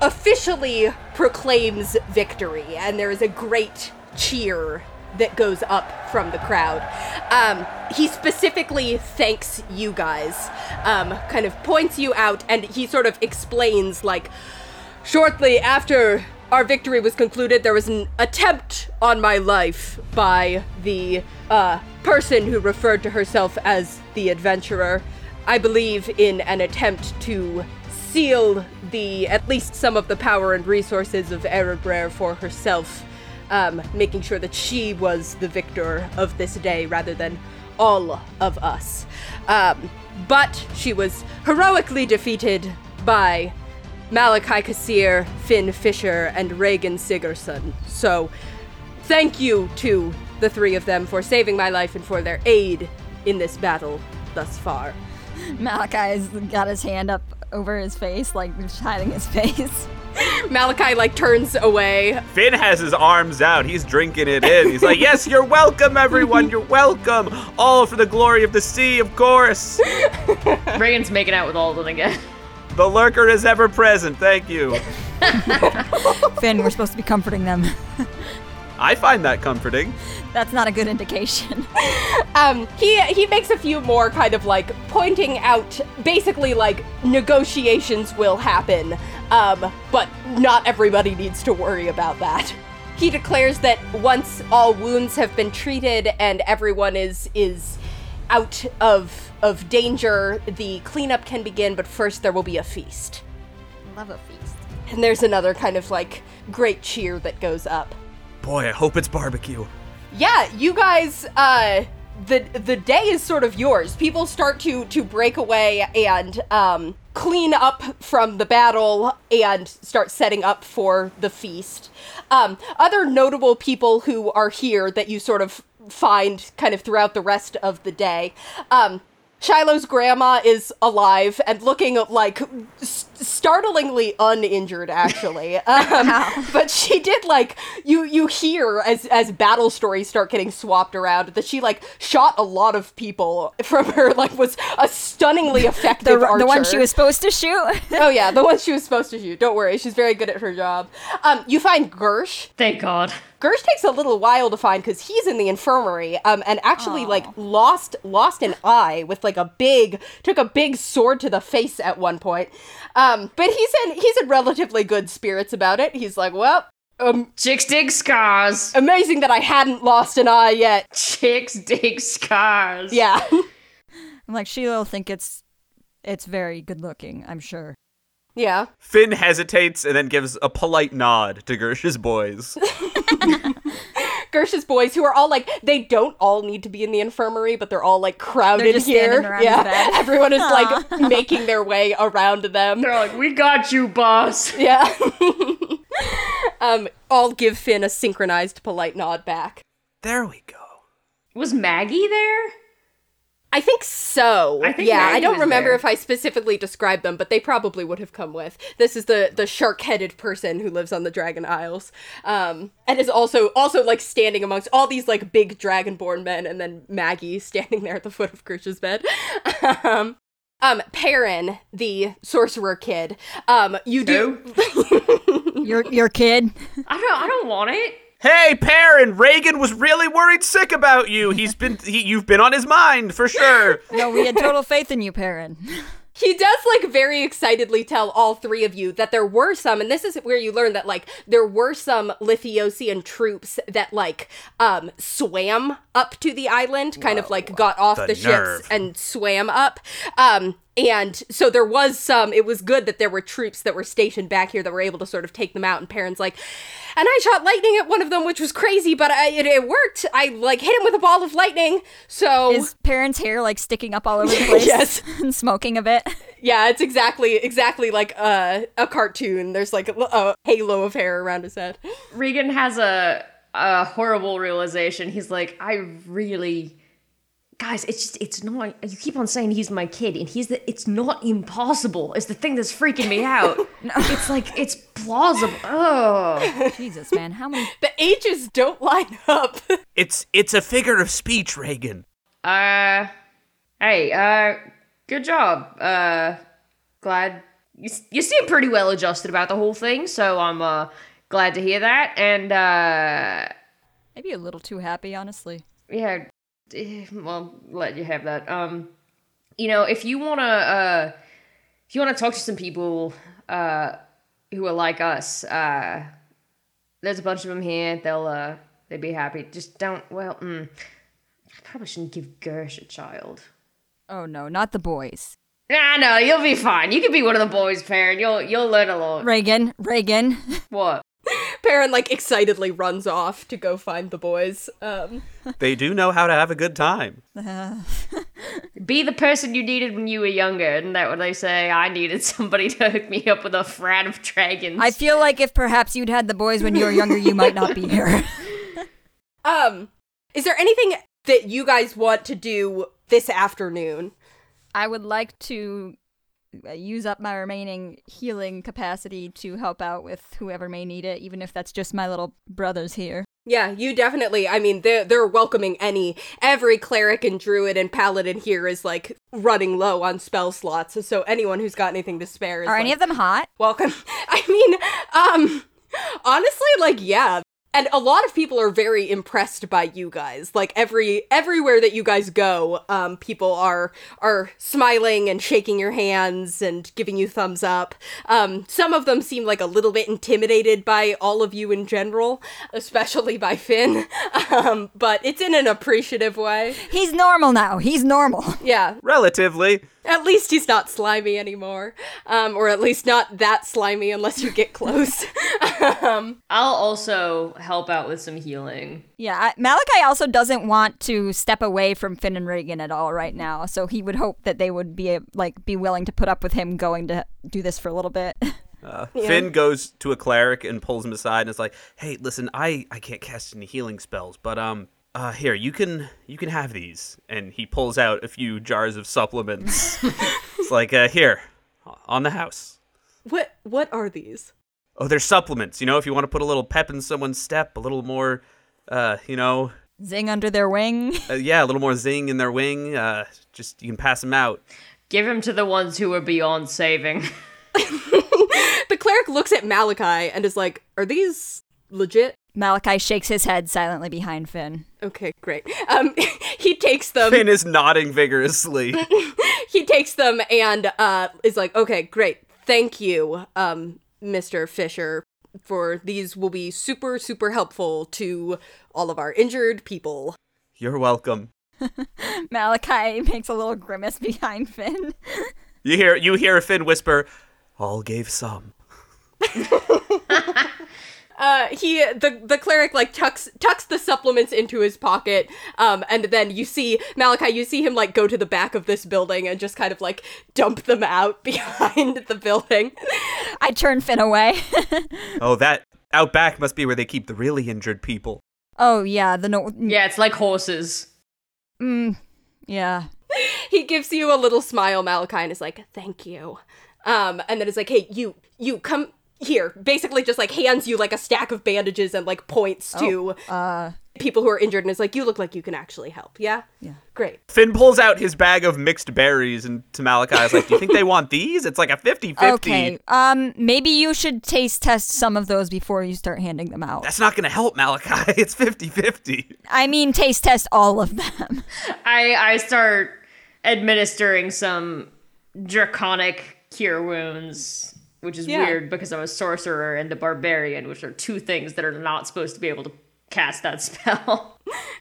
officially proclaims victory and there is a great cheer that goes up from the crowd. Um, he specifically thanks you guys, um, kind of points you out, and he sort of explains like Shortly after our victory was concluded, there was an attempt on my life by the uh, person who referred to herself as the adventurer. I believe in an attempt to seal the at least some of the power and resources of Erebrer for herself, um, making sure that she was the victor of this day rather than all of us. Um, but she was heroically defeated by Malachi Kassir, Finn Fisher, and Reagan Sigerson. So, thank you to the three of them for saving my life and for their aid in this battle thus far. Malachi's got his hand up over his face, like just hiding his face. Malachi like turns away. Finn has his arms out. He's drinking it in. He's like, Yes, you're welcome, everyone. You're welcome. All for the glory of the sea, of course. Reagan's making out with Alden again. The lurker is ever present. Thank you. Finn, we're supposed to be comforting them. I find that comforting. That's not a good indication. Um, he he makes a few more kind of like pointing out, basically like negotiations will happen, um, but not everybody needs to worry about that. He declares that once all wounds have been treated and everyone is is out of of danger, the cleanup can begin. But first, there will be a feast. Love a feast. And there's another kind of like great cheer that goes up. Boy, I hope it's barbecue. yeah, you guys uh the the day is sort of yours. People start to to break away and um clean up from the battle and start setting up for the feast. Um other notable people who are here that you sort of find kind of throughout the rest of the day. Um Shiloh's grandma is alive and looking like s- startlingly uninjured, actually. Um, but she did like you you hear as as battle stories start getting swapped around that she like shot a lot of people from her like was a stunningly effective The, archer. the one she was supposed to shoot? oh yeah, the one she was supposed to shoot. Don't worry, she's very good at her job. Um, you find Gersh. Thank God. Gersh takes a little while to find because he's in the infirmary, um, and actually like lost lost an eye with like a big took a big sword to the face at one point. Um, but he's in he's in relatively good spirits about it. He's like, well, um, Chicks dig scars. amazing that I hadn't lost an eye yet. Chicks dig scars. Yeah, I'm like, Sheila will think it's it's very good looking, I'm sure. yeah. Finn hesitates and then gives a polite nod to Gersh's boys. Gersh's boys, who are all like, they don't all need to be in the infirmary, but they're all like crowded They're just here. standing around his yeah, bed. everyone is like making their way around them. They're like, we got you, boss. Yeah. um, I'll give Finn a synchronized polite nod back. There we go. Was Maggie there? I think so. I think yeah, I don't remember there. if I specifically described them, but they probably would have come with. This is the the shark-headed person who lives on the Dragon Isles, um, and is also also like standing amongst all these like big dragonborn men, and then Maggie standing there at the foot of Gersh's bed. um, Um, Perrin, the sorcerer kid. Um, you do. Your your kid. I don't. I don't want it. Hey, Perrin, Reagan was really worried sick about you. He's been, he, you've been on his mind for sure. No, we had total faith in you, Perrin. He does like very excitedly tell all three of you that there were some, and this is where you learn that like there were some Lithiosian troops that like um swam up to the island, kind of like got off the the, nerve. ships and swam up. Um and so there was some it was good that there were troops that were stationed back here that were able to sort of take them out and Perrin's like and I shot lightning at one of them which was crazy but I, it, it worked I like hit him with a ball of lightning so Is Perrin's hair like sticking up all over the place? Yes. and smoking a bit. Yeah, it's exactly exactly like uh, a cartoon. There's like a, a halo of hair around his head. Reagan has a a horrible realization. He's like, I really, guys, it's just it's not. You keep on saying he's my kid, and he's the. It's not impossible. It's the thing that's freaking me out. It's like it's plausible. Oh, Jesus, man, how many? The ages don't line up. It's, it's a figure of speech, Reagan. uh, hey, uh, good job. Uh, glad you you seem pretty well adjusted about the whole thing. So I'm uh glad to hear that. And uh. Maybe a little too happy, honestly. yeah well let you have that. Um you know if you want to uh if you want to talk to some people uh who are like us uh there's a bunch of them here. They'll uh they'd be happy. Just don't well mm, i probably shouldn't give gersh a child. Oh no, not the boys. nah no you'll be fine. You can be one of the boys Perrin you'll you'll learn a lot. Reagan, Reagan. what Perrin like excitedly runs off to go find the boys. Um, They do know how to have a good time. be the person you needed when you were younger isn't that what they say i needed somebody to hook me up with a frat of dragons I feel like if perhaps you'd had the boys when you were younger, you might not be here. um, is there anything that you guys want to do this afternoon? I would like to uh, use up my remaining healing capacity to help out with whoever may need it, even if that's just my little brothers here. Yeah, you definitely. I mean, they're they're welcoming any every cleric and druid and paladin here is like running low on spell slots. So anyone who's got anything to spare is Are any of them hot? welcome. I mean, um, honestly, like yeah. And a lot of people are very impressed by you guys. Like every everywhere that you guys go, um, people are are smiling and shaking your hands and giving you thumbs up. Um, some of them seem like a little bit intimidated by all of you in general, especially by Finn. Um, but it's in an appreciative way. He's normal now. He's normal. Yeah, Relatively. At least he's not slimy anymore, um, or at least not that slimy unless you get close. um, I'll also help out with some healing. Yeah, I- Malachi also doesn't want to step away from Finn and Reagan at all right now, so he would hope that they would be like be willing to put up with him going to do this for a little bit. Uh, Finn goes to a cleric and pulls him aside and is like, "Hey, listen, I I can't cast any healing spells, but um, uh, here you can you can have these." And he pulls out a few jars of supplements. it's like, uh, here, on the house. what what are these? Oh, they're supplements. You know, if you want to put a little pep in someone's step, a little more, uh, you know, Zing under their wing. uh, yeah, a little more zing in their wing. Uh, just you can pass them out. Give him to the ones who are beyond saving. The cleric looks at Malachi and is like, "Are these legit?" Malachi shakes his head silently behind Finn. Okay, great. Um, he takes them. Finn is nodding vigorously. he takes them and uh is like, "Okay, great. Thank you, um, Mr. Fisher, for these will be super super helpful to all of our injured people." You're welcome. Malachi makes a little grimace behind Finn. You hear you hear Finn whisper, "All gave some." Uh, he the the cleric like tucks tucks the supplements into his pocket, um, and then you see Malachi. You see him like go to the back of this building and just kind of like dump them out behind the building. I turn Finn away. Oh, that out back must be where they keep the really injured people. oh yeah, the no. yeah, it's like horses. Mm, yeah. he gives you a little smile, Malachi, and is like, "Thank you." Um, and then it's like, "Hey, you, you come here." Basically, just like hands you like a stack of bandages and like points to. Uh, people who are injured and is like, "You look like you can actually help." Yeah. Yeah. Great. Finn pulls out his bag of mixed berries and to Malachi is like, Do you think they want these? It's like a 50 50. Okay. Um, maybe you should taste test some of those before you start handing them out. That's not going to help, Malachi. It's 50 50. I mean, taste test all of them. I I start administering some draconic cure wounds, which is Yeah. weird because I'm a sorcerer and a barbarian, which are two things that are not supposed to be able to cast that spell.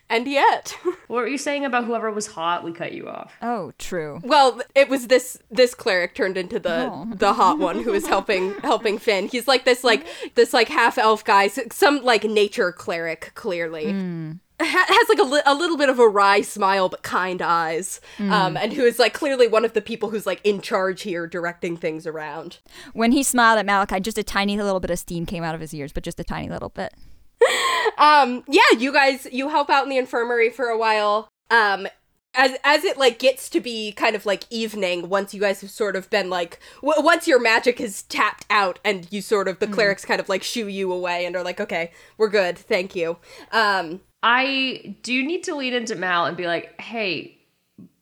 And yet, what were you saying about whoever was hot? We cut you off. Oh, true. well, it was this this cleric turned into the Oh. the hot one who was helping helping Finn. He's like this like this like half elf guy, some like nature cleric clearly. Ha- has like a, li- a little bit of a wry smile but kind eyes. Um and who is like clearly one of the people who's like in charge here directing things around. When he smiled at Malachi, just a tiny little bit of steam came out of his ears, but just a tiny little bit. um yeah you guys you help out in the infirmary for a while. Um as as it like gets to be kind of like evening once you guys have sort of been like w- once your magic is tapped out and you sort of the clerics kind of like shoo you away and are like okay we're good thank you. Um I do need to lean into Mal and be like, hey,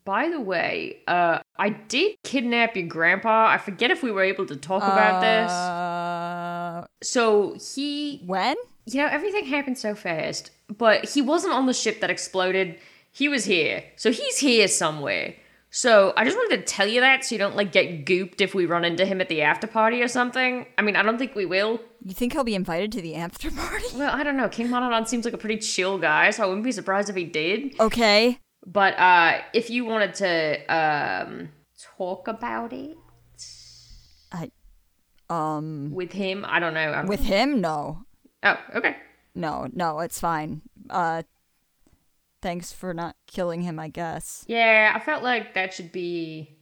by the way, uh, I did kidnap your grandpa. I forget if we were able to talk about this. Uh, So he when? you know, everything happened so fast, but he wasn't on the ship that exploded. He was here. So he's here somewhere. So I just wanted to tell you that so you don't like get gooped if we run into him at the after party or something. I mean, I don't think we will. You think he'll be invited to the after party? Well, I don't know. King Monodon seems like a pretty chill guy, so I wouldn't be surprised if he did. Okay. But uh if you wanted to um talk about it I, um, with him, I don't know. I'm- with him? No. Oh, okay. No, no, it's fine. Uh, thanks for not killing him, I guess. Yeah, I felt like that should be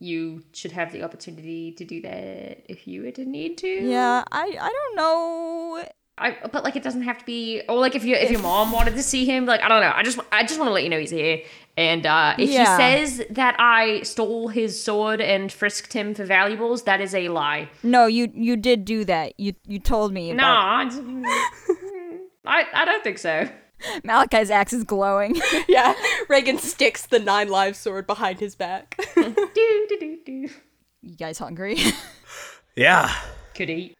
you should have the opportunity to do that if you were to need to. Yeah, I, I don't know. I, but like it doesn't have to be or like if you if your mom wanted to see him like I don't know I just I just want to let you know he's here and uh if Yeah. he says that I stole his sword and frisked him for valuables that is a lie No, you you did do that. You you told me. no about- I, I I don't think so Malachi's axe is glowing. yeah reagan sticks the nine lives sword behind his back do do do do you guys hungry? Yeah. could eat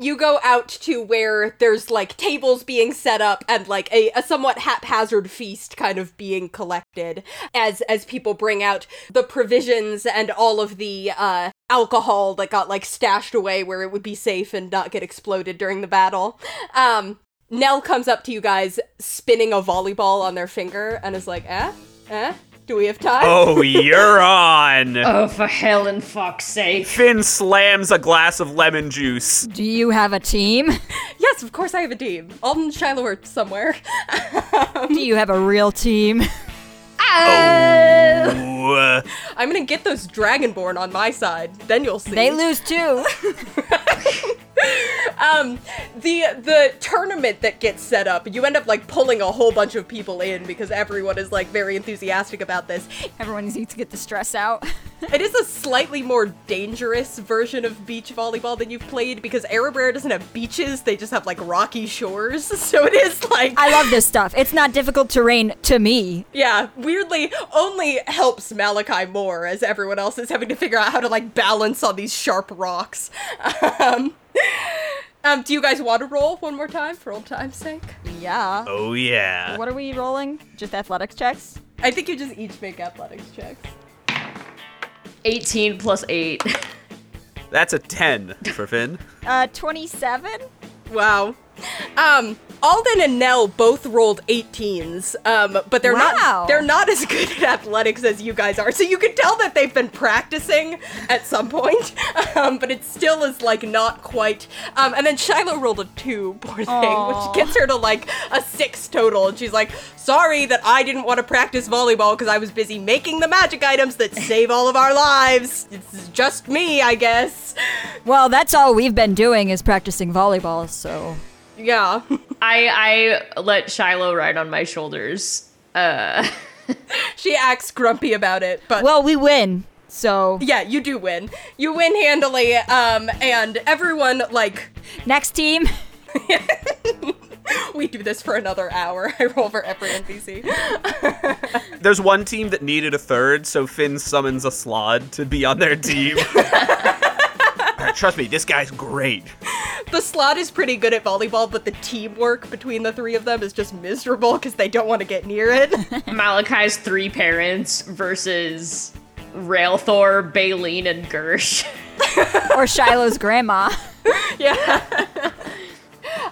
you go out to where there's like tables being set up and like a, a somewhat haphazard feast kind of being collected as as people bring out the provisions and all of the uh alcohol that got like stashed away where it would be safe and not get exploded during the battle um Nell comes up to you guys spinning a volleyball on their finger and is like eh eh do we have time Oh, you're on. oh for hell and fuck's sake Finn slams a glass of lemon juice. do you have a team? yes of course i have a team alden and shiloh are somewhere do you have a real team? Ooh, uh, i'm gonna get those dragonborn on my side then you'll see They lose too. um the the tournament that gets set up you end up like pulling a whole bunch of people in because everyone is like very enthusiastic about this Everyone needs to get the stress out. it is a slightly more dangerous version of beach volleyball than you've played because Erebrer doesn't have beaches they just have like rocky shores so it is like I love this stuff. It's not difficult terrain to me. yeah weirdly only helps malachi more as everyone else is having to figure out how to like balance on these sharp rocks um um, do you guys want to roll one more time for old time's sake? Yeah. oh yeah. What are we rolling? Just athletics checks? I think you just each make athletics checks. 18 plus 8 That's a 10 for Finn. Uh, 27? Wow. Um, Alden and Nell both rolled 18s, um, but they're Wow. not they're not as good at athletics as you guys are. So you can tell that they've been practicing at some point, um, but it still is like not quite. Um, and then Shiloh rolled a two, poor thing, Aw. which gets her to like a six total, and she's like, "Sorry that I didn't want to practice volleyball because I was busy making the magic items that save all of our lives. It's just me, I guess." Well, that's all we've been doing is practicing volleyball, so. Yeah. I I let Shiloh ride on my shoulders uh she acts grumpy about it, but Well, we win, so. yeah, you do win. You win handily, um, and everyone like Next team. we do this for another hour. I roll for every NPC. There's one team that needed a third, so Finn summons a slaad to be on their team. Alright, Trust me, this guy's great. the slaad is pretty good at volleyball, but the teamwork between the three of them is just miserable because they don't want to get near it. Malachi's three parents versus Railthor, Baleen, and Gersh. or Shiloh's grandma. yeah.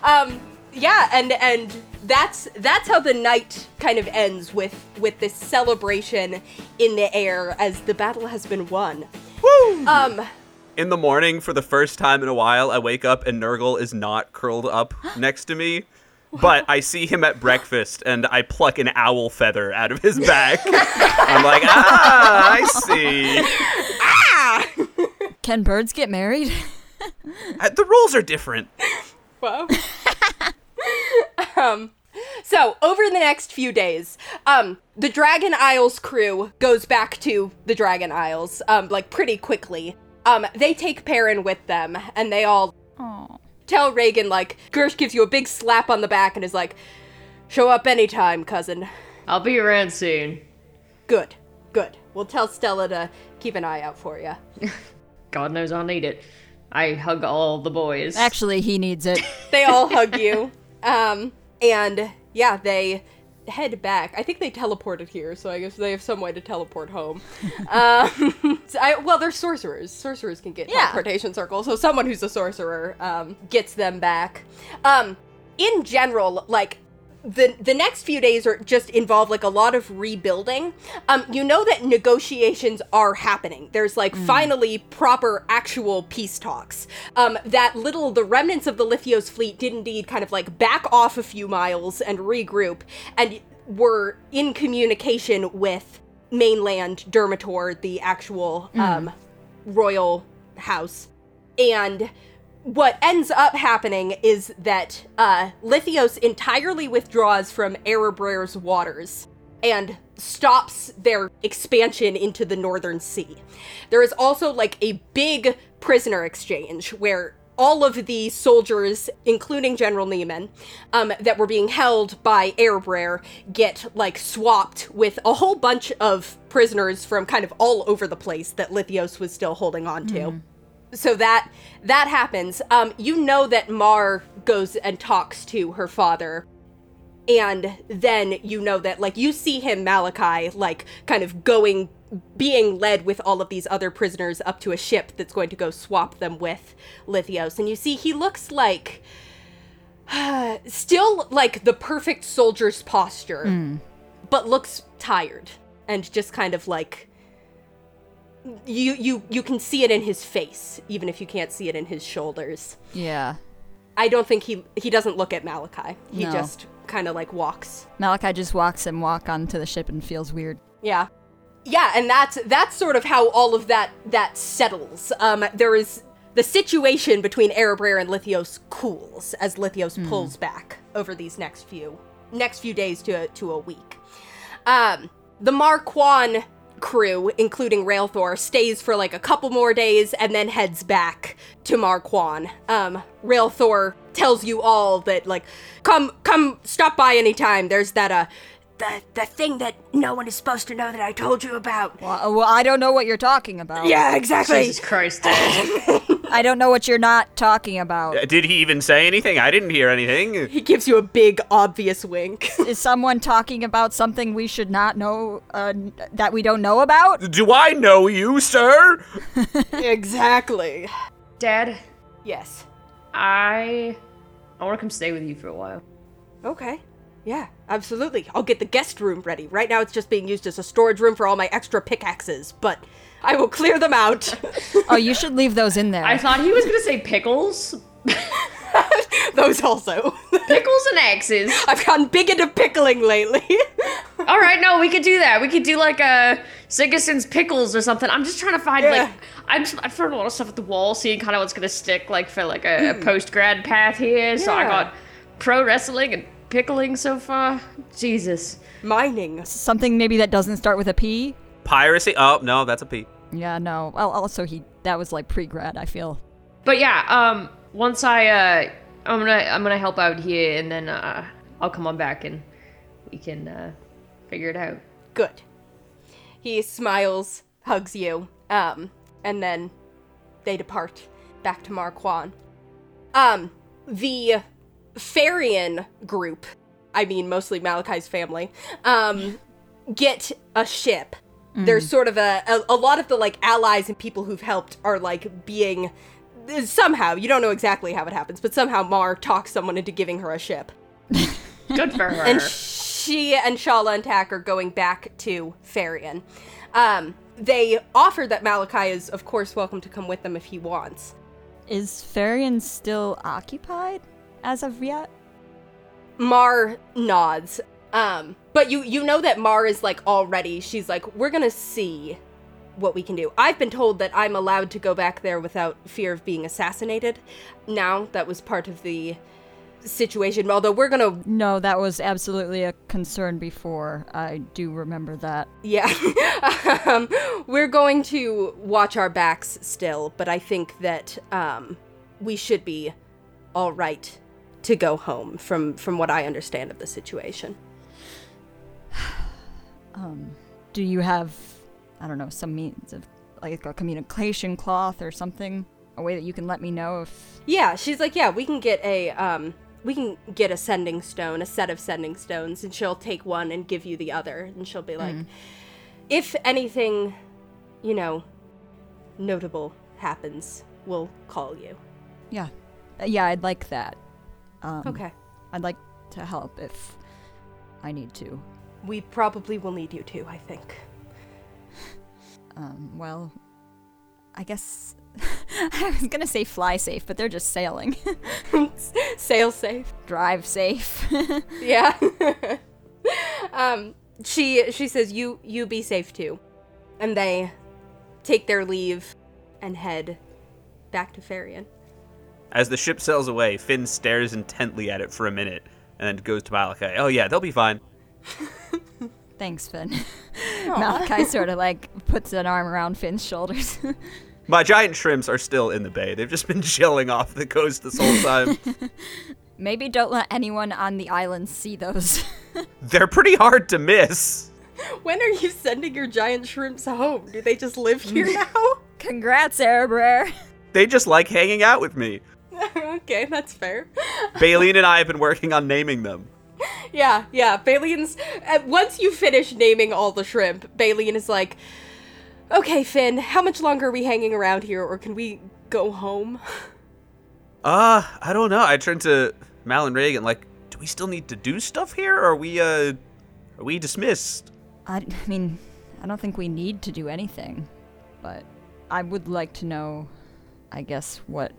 um yeah, and and that's that's how the night kind of ends with with this celebration in the air as the battle has been won. Woo! Um In the morning, for the first time in a while, I wake up and Nurgle is not curled up next to me. But I see him at breakfast and I pluck an owl feather out of his back. I'm like, ah, I see. Ah! Can birds get married? Uh, The rules are different. Wow. um, so over the next few days, um, the Dragon Isles crew goes back to the Dragon Isles, um, like pretty quickly. Um, they take Perrin with them, and they all Oh. tell Reagan like Gersh gives you a big slap on the back and is like, "Show up anytime, cousin." I'll be around soon. Good, good. We'll tell Stella to keep an eye out for you. God knows I'll need it. I hug all the boys. Actually, he needs it. they all hug you. Um, and yeah, they head back. I think they teleported here, so I guess they have some way to teleport home. um, so I, well, they're sorcerers. Sorcerers can get Yeah. teleportation circles, so someone who's a sorcerer um, gets them back. Um, in general, like the the next few days are just involve like a lot of rebuilding. Um, you know that negotiations are happening. There's like finally proper actual peace talks. Um, that little the remnants of the Lithios fleet did indeed kind of like back off a few miles and regroup, and were in communication with mainland Dermator, the actual um, royal house, and what ends up happening is that uh, Lithios entirely withdraws from Erebrer's waters and stops their expansion into the Northern Sea. There is also like a big prisoner exchange where all of the soldiers, including General Neiman, um, that were being held by Erebrer get like swapped with a whole bunch of prisoners from kind of all over the place that Lithios was still holding on to so that that happens. Um you know that mar goes and talks to her father. And then you know that like you see him malachi like kind of going being led with all of these other prisoners up to a ship that's going to go swap them with lithios. And you see he looks like still like the perfect soldier's posture but looks tired and just kind of like you you you can see it in his face even if you can't see it in his shoulders Yeah. i don't think he he doesn't look at malachi he No. just kind of like walks Malachi just walks and walk onto the ship and feels weird. yeah yeah and that's that's sort of how all of that that settles um there is the situation between Erebrer and Lithios cools as Lithios pulls back over these next few next few days to a, to a week. Um, the Marquand crew, including Railthor, stays for like a couple more days and then heads back to Marquand. Um, Railthor tells you all that like, come come stop by anytime. There's that uh the the thing that no one is supposed to know that I told you about. Well, well, I don't know what you're talking about. Yeah, exactly. Jesus Christ, Dad. I don't know what you're not talking about. Uh, Did he even say anything? I didn't hear anything. He gives you a big obvious wink. Is someone talking about something we should not know, uh, that we don't know about? Do I know you, sir? exactly. Dad, Yes. I I want to come stay with you for a while. Okay. Yeah, absolutely. I'll get the guest room ready. Right now it's just being used as a storage room for all my extra pickaxes, but I will clear them out. Oh, you should leave those in there. I thought he was gonna say pickles, Those also. pickles and axes. I've gotten big into pickling lately. All right, no, we could do that. We could do like a Sigerson's pickles or something. I'm just trying to find Yeah. like I'm just, I've thrown a lot of stuff at the wall, seeing kind of what's gonna stick like for like a, a hmm. post grad path here. So I got pro wrestling and pickling so far. Jesus. Mining. Something maybe that doesn't start with a P? Piracy? Oh, no, that's a P. Yeah, no. Well, also he that was like pre-grad. I feel. But yeah, um, once I uh, I'm gonna I'm gonna help out here, and then uh, I'll come on back and we can uh, figure it out. Good. He smiles, hugs you, um, and then they depart back to Marquand. Um, the Farian group, I mean mostly Malachi's family, um, get a ship. There's sort of a, a a lot of the like allies and people who've helped are like being somehow you don't know exactly how it happens, but somehow Mar talks someone into giving her a ship. Good for her. And she and Shala and Tak are going back to Farian. Um, they offer that Malachi is, of course, welcome to come with them if he wants. Is Farian still occupied as of yet? Mar nods. Um, but you you know that Mar is like already. She's like, we're gonna see what we can do. I've been told that I'm allowed to go back there without fear of being assassinated. Now that was part of the situation. Although we're gonna No, that was absolutely a concern before. I do remember that. Yeah. um, we're going to watch our backs still, but I think that um, we should be all right to go home from from what I understand of the situation. Um, do you have, I don't know, some means of like a communication cloth or something? A way that you can let me know if. Yeah, she's like, yeah, we can get a um we can get a sending stone, a set of sending stones, and she'll take one and give you the other, and she'll be like, if anything, you know, notable happens, we'll call you. Yeah. Uh, yeah, I'd like that. Um, Okay. I'd like to help if I need to. We probably will need you too, I think. Um, well, I guess I was gonna say fly safe, but they're just sailing. Sail safe. Drive safe. Yeah. um she she says you you be safe too. And they take their leave and head back to Farian. As the ship sails away, Finn stares intently at it for a minute and then goes to Malachi. Oh, yeah, they'll be fine. Thanks, Finn. Malachi sort of like puts an arm around Finn's shoulders. My giant shrimps are still in the bay. They've just been chilling off the coast this whole time. Maybe don't let anyone on the island see those. They're pretty hard to miss. When are you sending your giant shrimps home? Do they just live here now? Congrats, Erebrer. They just like hanging out with me. okay, that's fair. Baleen and I have been working on naming them. Yeah, yeah. Balian's. Uh, once you finish naming all the shrimp, Balian is like, okay, Finn, how much longer are we hanging around here, or can we go home? Uh, I don't know. I turned to Mal and Reagan like, do we still need to do stuff here or are we uh are we dismissed? I, I mean, I don't think we need to do anything, but I would like to know, I guess, what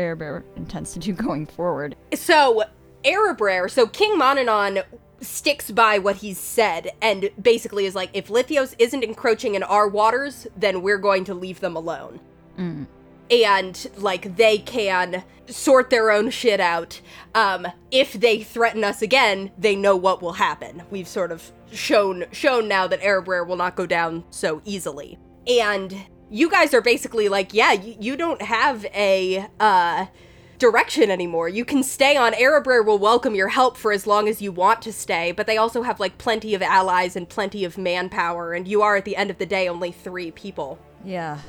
Erebrer intends to do going forward. So, Erebrer, so King Mononon sticks by what he's said and basically is like, if Lithios isn't encroaching in our waters, then we're going to leave them alone. And, like, they can sort their own shit out. Um, if they threaten us again, they know what will happen. We've sort of shown shown now that Erebrer will not go down so easily. And you guys are basically like, yeah, you, you don't have a, uh, direction anymore. You can stay on. Erebrer will welcome your help for as long as you want to stay, but they also have like plenty of allies and plenty of manpower, and you are at the end of the day only three people. Yeah.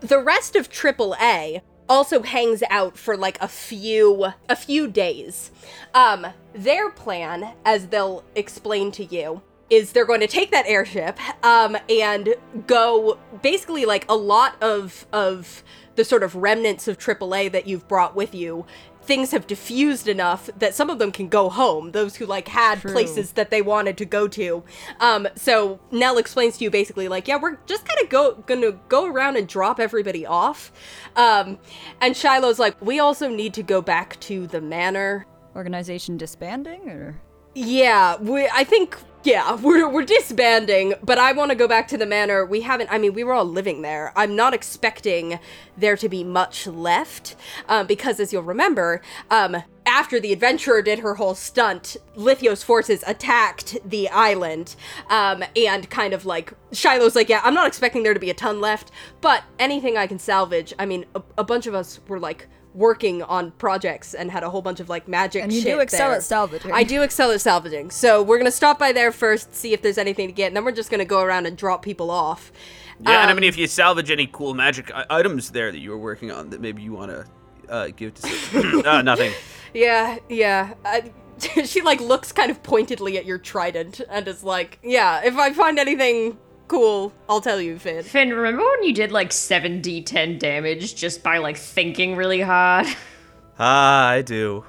The rest of AAA also hangs out for like a few a few days. Um their plan as they'll explain to you is they're going to take that airship um and go basically like a lot of of the sort of remnants of AAA that you've brought with you things have diffused enough that some of them can go home those who like had True. places that they wanted to go to. Um so nell explains to you basically like yeah we're just kind of go gonna go around and drop everybody off. Um and shiloh's like we also need to go back to the manor. Organization disbanding, or? Yeah, we, I think, yeah, we're, we're disbanding, but I want to go back to the manor. We haven't, I mean, we were all living there. I'm not expecting there to be much left, um, because as you'll remember, um, after the adventurer did her whole stunt, Lithios forces attacked the island, um, and kind of like, Shiloh's like, yeah, I'm not expecting there to be a ton left, but anything I can salvage, I mean, a, a bunch of us were like, working on projects and had a whole bunch of like magic And you shit do excel there. at salvaging. I do excel at salvaging. So we're gonna stop by there first, see if there's anything to get, and then we're just gonna go around and drop people off. Yeah, and I Um, mean, if you salvage any cool magic I- items there that you were working on that maybe you want to uh, give to. Sid- uh, nothing. Yeah, yeah. I, she like looks kind of pointedly at your trident and is like, "Yeah, if I find anything cool, I'll tell you, Finn." Finn, remember when you did like 7d10 damage just by like thinking really hard? Ah, I do.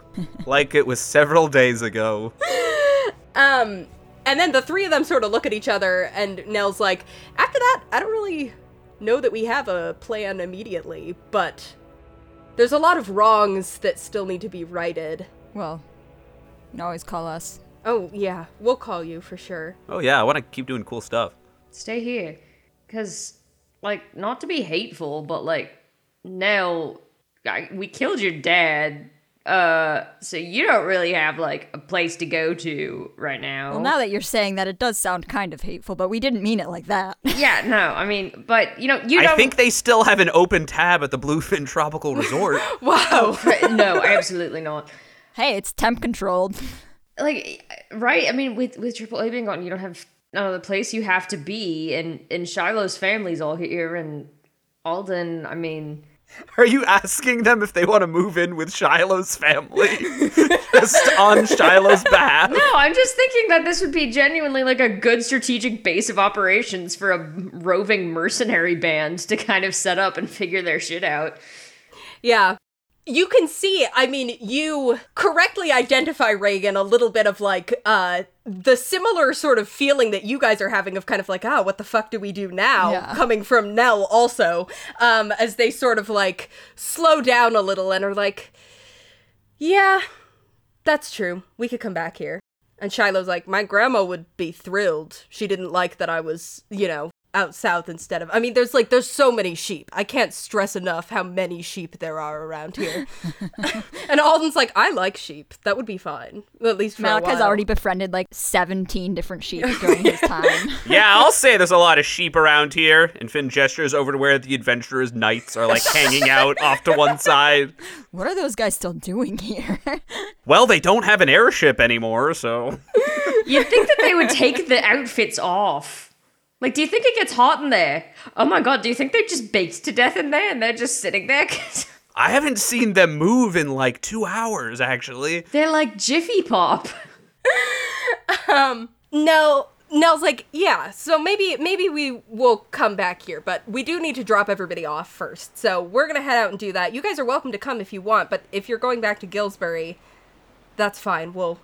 like it was several days ago. Um, and then the three of them sort of look at each other, and Nell's like, "After that, I don't really know that we have a plan immediately, but there's a lot of wrongs that still need to be righted." Well, you can always call us. Oh yeah, we'll call you for sure. Oh yeah, I want to keep doing cool stuff. Stay here. Because, like, not to be hateful, but like, Nell, I, we killed your dad. Uh, so you don't really have like a place to go to right now. Well, now that you're saying that, it does sound kind of hateful, but we didn't mean it like that. yeah, no, I mean, but you know, you I don't. I think they still have an open tab at the Bluefin Tropical Resort. Wow. no, absolutely not. hey, it's temp controlled. like right i mean with with triple a being gone you don't have another place you have to be and and shiloh's family's all here and alden i mean Are you asking them if they want to move in with Shiloh's family? Just on Shiloh's behalf? no i'm just thinking that this would be genuinely like a good strategic base of operations for a roving mercenary band to kind of set up and figure their shit out Yeah. You can see, I mean, you correctly identify Reagan a little bit of like uh the similar sort of feeling that you guys are having of kind of like, ah, what the fuck do we do now? Yeah. Coming from Nell also. Um, as they sort of like slow down a little and are like, Yeah, that's true. We could come back here. And Shiloh's like, My grandma would be thrilled. She didn't like that I was, you know, out south instead of I mean there's like there's so many sheep. I can't stress enough how many sheep there are around here. and Alden's like, I like sheep. That would be fine. At least for a Malachi's while. already befriended like 17 different sheep during his time. Yeah, I'll say there's a lot of sheep around here. And Finn gestures over to where the adventurers' knights are like hanging out off to one side. what are those guys still doing here? Well, they don't have an airship anymore, so. you'd think that they would take the outfits off like do you think it gets hot in there oh my god do you think they're just baked to death in there and they're just sitting there I haven't seen them move in like two hours, actually. they're like jiffy pop um, No, Nell's like, yeah. So maybe maybe we will come back here, but we do need to drop everybody off first. So we're gonna head out and do that. You guys are welcome to come if you want, but if you're going back to Gillsbury, that's fine. We'll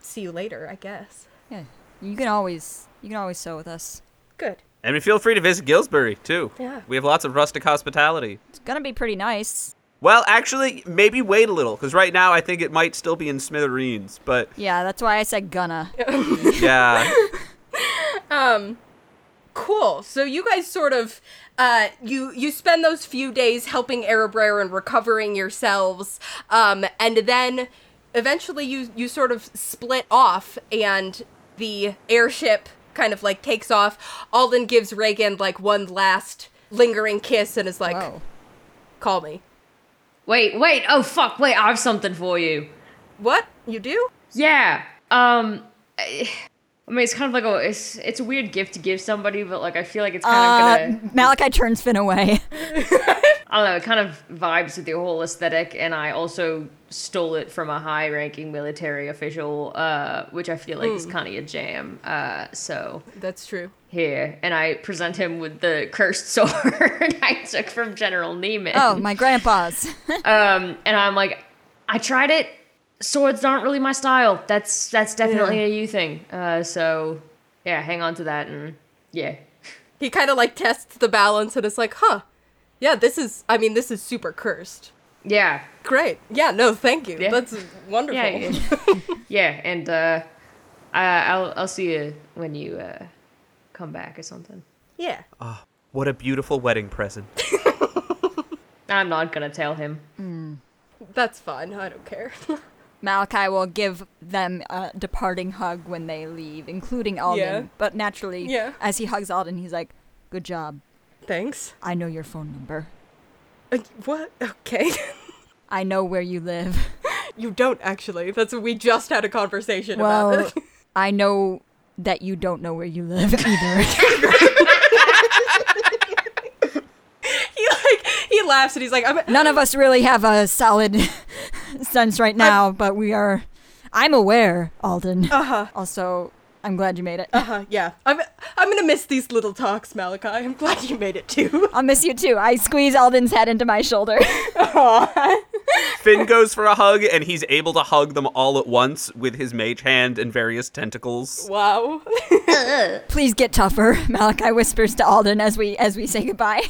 see you later, I guess. yeah, you can always you can always sew with us. Good. And feel free to visit Gillsbury, too. Yeah. We have lots of rustic hospitality. It's gonna be pretty nice. Well, actually, maybe wait a little, because right now I think it might still be in smithereens. But Yeah, that's why I said gonna. yeah, um Cool. So you guys sort of uh you you spend those few days helping Erebrer and recovering yourselves. Um and then eventually you you sort of split off and the airship kind of like takes off. Alden gives Reagan like one last lingering kiss and is like, Whoa. "Call me." Wait, wait, oh fuck, wait, I have something for you. What? You do? Yeah. Um I mean it's kind of like a it's it's a weird gift to give somebody, but like I feel like it's kind Uh, of gonna Malachi turns Finn away. I don't know, it kind of vibes with the whole aesthetic and I also stole it from a high ranking military official, uh, which I feel like is kind of a jam. Uh so That's true. here. And I present him with the cursed sword I took from General Neiman. oh, my grandpa's. Um, and I'm like, I tried it. Swords aren't really my style. That's that's definitely a you thing. Uh, so yeah, hang on to that and yeah. He kind of like tests the balance and it's like, "Huh. Yeah, this is I mean, this is super cursed." Yeah, Great. Yeah, no, thank you. Yeah. That's wonderful. yeah, yeah. yeah. And uh, I, I'll I'll see you when you uh, come back or something. yeah. what a beautiful wedding present. I'm not gonna tell him. That's fine. I don't care. Malachi will give them a departing hug when they leave, including Alden. Yeah. But naturally, Yeah. as he hugs Alden, he's like, "Good job. Thanks. I know your phone number. Uh, what? Okay. I know where you live. You don't actually. That's what we just had a conversation Well, about it. I know that you don't know where you live either. he like he laughs and he's like, I'm, None of us really have a solid sense right now, but we are. I'm aware, Alden. uh huh, Also, I'm glad you made it. uh huh, yeah. I'm I'm gonna miss these little talks, Malachi. I'm glad you made it too. I'll miss you too. I squeeze Alden's head into my shoulder. Finn goes for a hug, and he's able to hug them all at once with his mage hand and various tentacles. wow. Please get tougher, Malachi whispers to Alden as we as we say goodbye.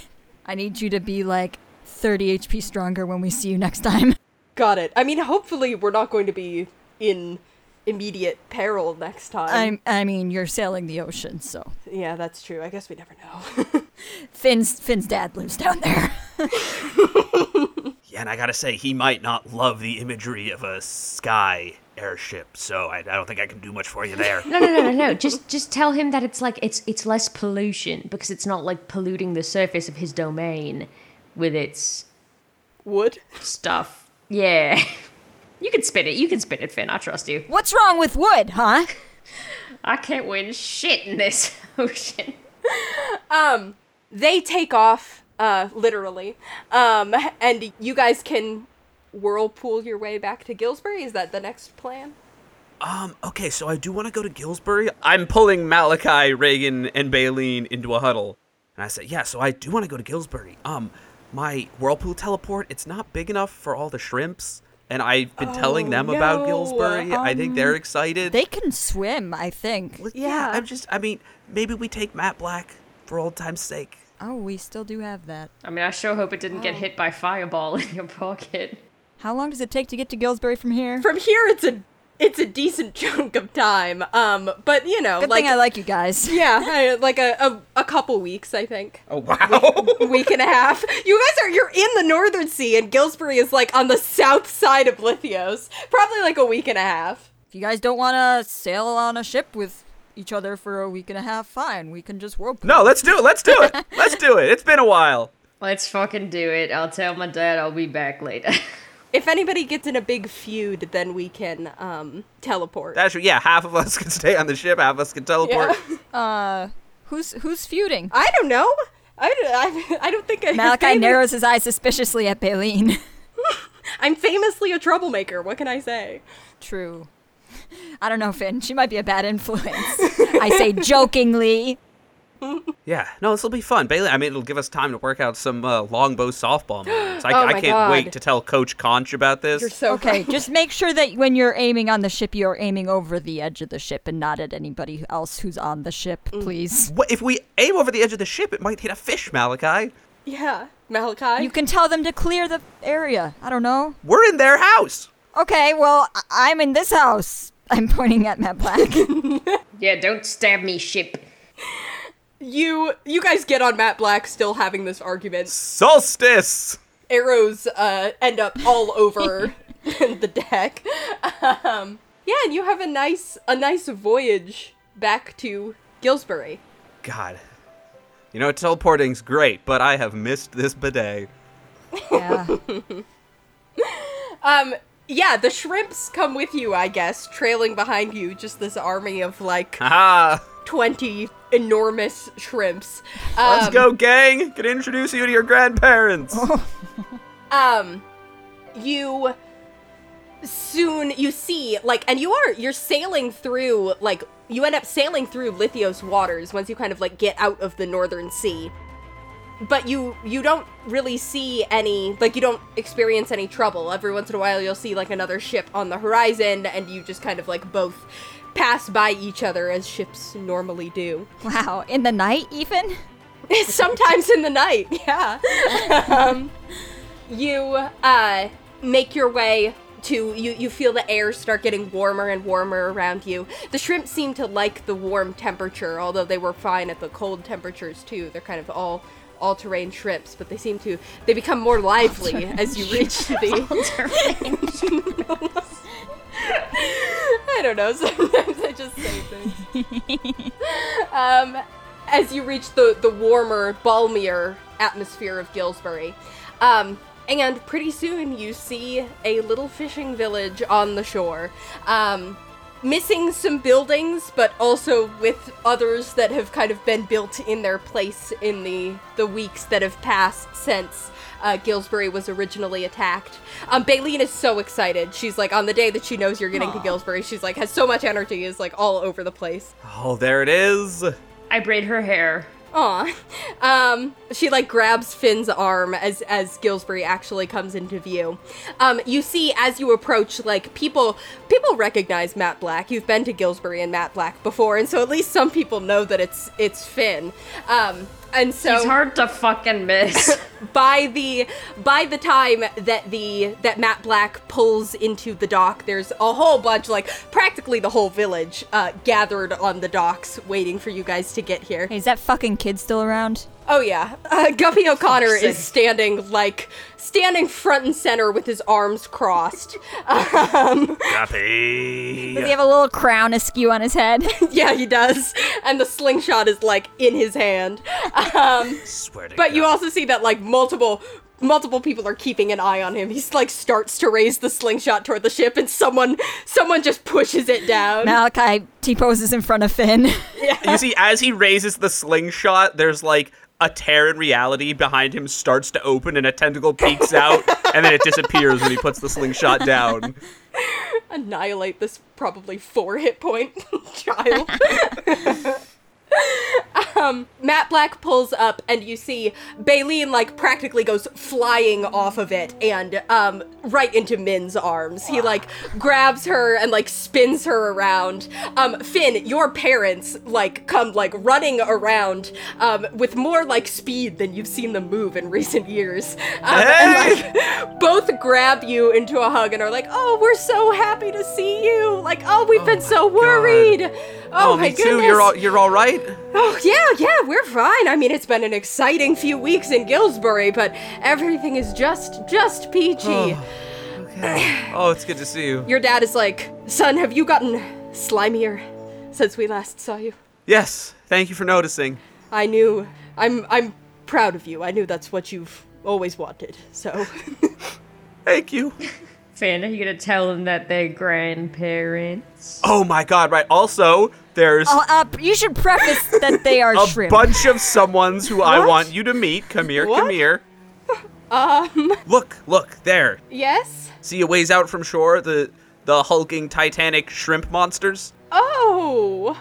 I need you to be like 30 HP stronger when we see you next time. Got it. I mean, hopefully we're not going to be in immediate peril next time. I'm I mean, you're sailing the ocean, so yeah, that's true. I guess we never know. Finn's Finn's dad lives down there. Yeah, and I gotta say, he might not love the imagery of a sky airship, so I, I don't think I can do much for you there. No, no, no, no, no. Just, just tell him that it's like it's it's less pollution because it's not like polluting the surface of his domain with its Wood. stuff. Yeah, you can spin it. You can spin it, Finn. I trust you. What's wrong with wood, huh? I can't win shit in this ocean. Um, they take off, uh, literally. Um, and you guys can whirlpool your way back to Gillsbury. Is that the next plan? Um, okay, so I do want to go to Gillsbury. I'm pulling Malachi, Reagan, and Baleen into a huddle. And I say, yeah, so I do want to go to Gillsbury. Um, my whirlpool teleport, it's not big enough for all the shrimps. And I've been telling Oh, them about no. Gillsbury. I think um, they're excited. They can swim, I think. Well, yeah, Yeah. I'm just, I mean, maybe we take Matt Black for old time's sake. Oh, we still do have that. I mean, I sure hope it didn't get oh. hit by fireball in your pocket. How long does it take to get to Gillsbury from here? From here, it's a it's a decent chunk of time. Um, but you know, Good like thing I like you guys. yeah, I- like a, a a couple weeks, I think. Oh, wow. week and a half. You guys are you're in the northern sea, and Gillsbury is like on the south side of Lithios. Probably like a week and a half. If you guys don't want to sail on a ship with each other for a week and a half, fine. We can just whirlpool. no, let's do it. Let's do it. Let's do it. It's been a while. Let's fucking do it. I'll tell my dad I'll be back later. If anybody gets in a big feud, then we can um teleport. That's yeah, half of us can stay on the ship, half of us can teleport. Yeah. Uh, who's who's feuding? I don't know. I, I, I don't think I, Malachi famous- narrows his eyes suspiciously at Baleen. I'm famously a troublemaker. What can I say? True. I don't know, Finn. She might be a bad influence. I say jokingly. Yeah, no, this will be fun. Bailey, I mean, it'll give us time to work out some uh, longbow softball moves. I, Oh I can't God. wait to tell Coach Conch about this. You're so Okay, right. just make sure that when you're aiming on the ship, you're aiming over the edge of the ship and not at anybody else who's on the ship, please. What, if we aim over the edge of the ship, it might hit a fish, Malachi. Yeah, Malachi. You can tell them to clear the area. I don't know. We're in their house. Okay, well, I- I'm in this house. I'm pointing at Matt Black. yeah, don't stab me, ship. You you guys get on Matt Black, still having this argument. Solstice. arrows uh, end up all over the deck. Um, yeah, and you have a nice a nice voyage back to Gillsbury. God. You know, teleporting's great, but I have missed this bidet. yeah. Um, yeah, the shrimps come with you, I guess, trailing behind you, just this army of like Haha. twenty enormous shrimps. Um, Let's go, gang. Can introduce you to your grandparents. um you soon you see like and you are you're sailing through like you end up sailing through lithios waters once you kind of like get out of the northern sea but you you don't really see any like you don't experience any trouble. Every once in a while you'll see like another ship on the horizon and you just kind of like both pass by each other as ships normally do. Wow. In the night, even? sometimes in the night yeah. Um, you uh make your way to you you feel the air start getting warmer and warmer around you. The shrimp seem to like the warm temperature although they were fine at the cold temperatures too. They're kind of all all terrain shrimps but they seem to they become more lively as you reach the I don't know. Sometimes I just say things. um, as you reach the the warmer, balmier atmosphere of Gillsbury, um, and pretty soon you see a little fishing village on the shore. Um, missing some buildings, but also with others that have kind of been built in their place in the the weeks that have passed since uh, Gillsbury was originally attacked. Um, Baleen is so excited. She's like on the day that she knows you're getting to Gillsbury, she's like has so much energy, is like all over the place. Oh, there it is. I braid her hair. Aw. Um, she like grabs Finn's arm as as Gillsbury actually comes into view. Um, you see as you approach, like people people recognize Matt Black. You've been to Gillsbury and Matt Black before, and so at least some people know that it's it's Finn. Um, and so He's hard to fucking miss. by the by the time that the that Matt Black pulls into the dock, there's a whole bunch, like practically the whole village, uh, gathered on the docks, waiting for you guys to get here. Hey, is that fucking kid still around? Oh yeah, uh, Guppy O'Connor is standing like standing front and center with his arms crossed. Um, Guppy. Does he have a little crown askew on his head? yeah, he does, and the slingshot is like in his hand. Um, Swear to but you also see that like multiple multiple people are keeping an eye on him. He's like starts to raise the slingshot toward the ship, and someone someone just pushes it down. Malachi T poses in front of Finn. Yeah. You see, as he raises the slingshot, there's like a tear in reality behind him starts to open and a tentacle peeks out, and then it disappears when he puts the slingshot down. annihilate this probably four hit point child. um, Matt Black pulls up, and you see Baleen like practically goes flying off of it and um, right into Min's arms. He like grabs her and like spins her around. Um, Finn, your parents like come like running around um, with more like speed than you've seen them move in recent years. Um, and like both grab you into a hug and are like, "Oh, we're so happy to see you!" Like, "Oh, we've been my so God. worried." Oh, Oh, my me goodness. too. You're all you're all right. Oh yeah, yeah, we're fine. I mean, it's been an exciting few weeks in Gillsbury, but everything is just just peachy. Oh, okay. Oh, it's good to see you. Your dad is like, "Son, have you gotten slimier since we last saw you?" Yes. Thank you for noticing. I knew. I'm I'm proud of you. I knew that's what you've always wanted. So, Thank you. Finn, are you gonna tell them that they're grandparents? Oh my God! Right. Also, there's Oh, uh, you should preface that they are a shrimp. bunch of someones who I want you to meet. Come here. Come here. um, Look. Look. There. yes. See a ways out from shore the the hulking Titanic shrimp monsters. Oh,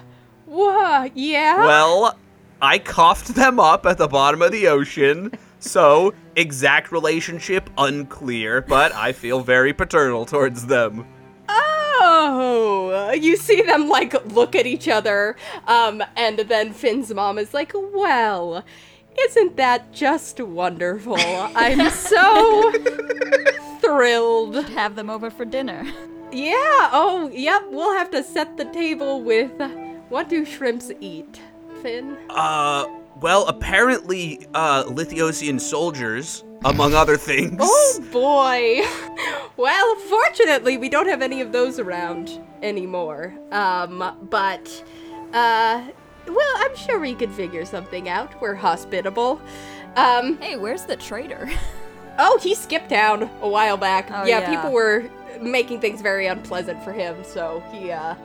what? Yeah. Well, I coughed them up at the bottom of the ocean. So, exact relationship unclear, but I feel very paternal towards them. Oh, you see them like look at each other, um, and then Finn's mom is like, "Well, isn't that just wonderful? I'm so thrilled." Have them over for dinner. Yeah. Oh, yep. We'll have to set the table with. What do shrimps eat, Finn? Uh, well, apparently, uh, Lithiosian soldiers, among other things. Oh boy. Well, fortunately, we don't have any of those around anymore. Um, but, uh, well, I'm sure we could figure something out. We're hospitable. Um, Hey, where's the traitor? oh, he skipped town a while back. Oh, yeah, yeah. people were making things very unpleasant for him, so he, uh,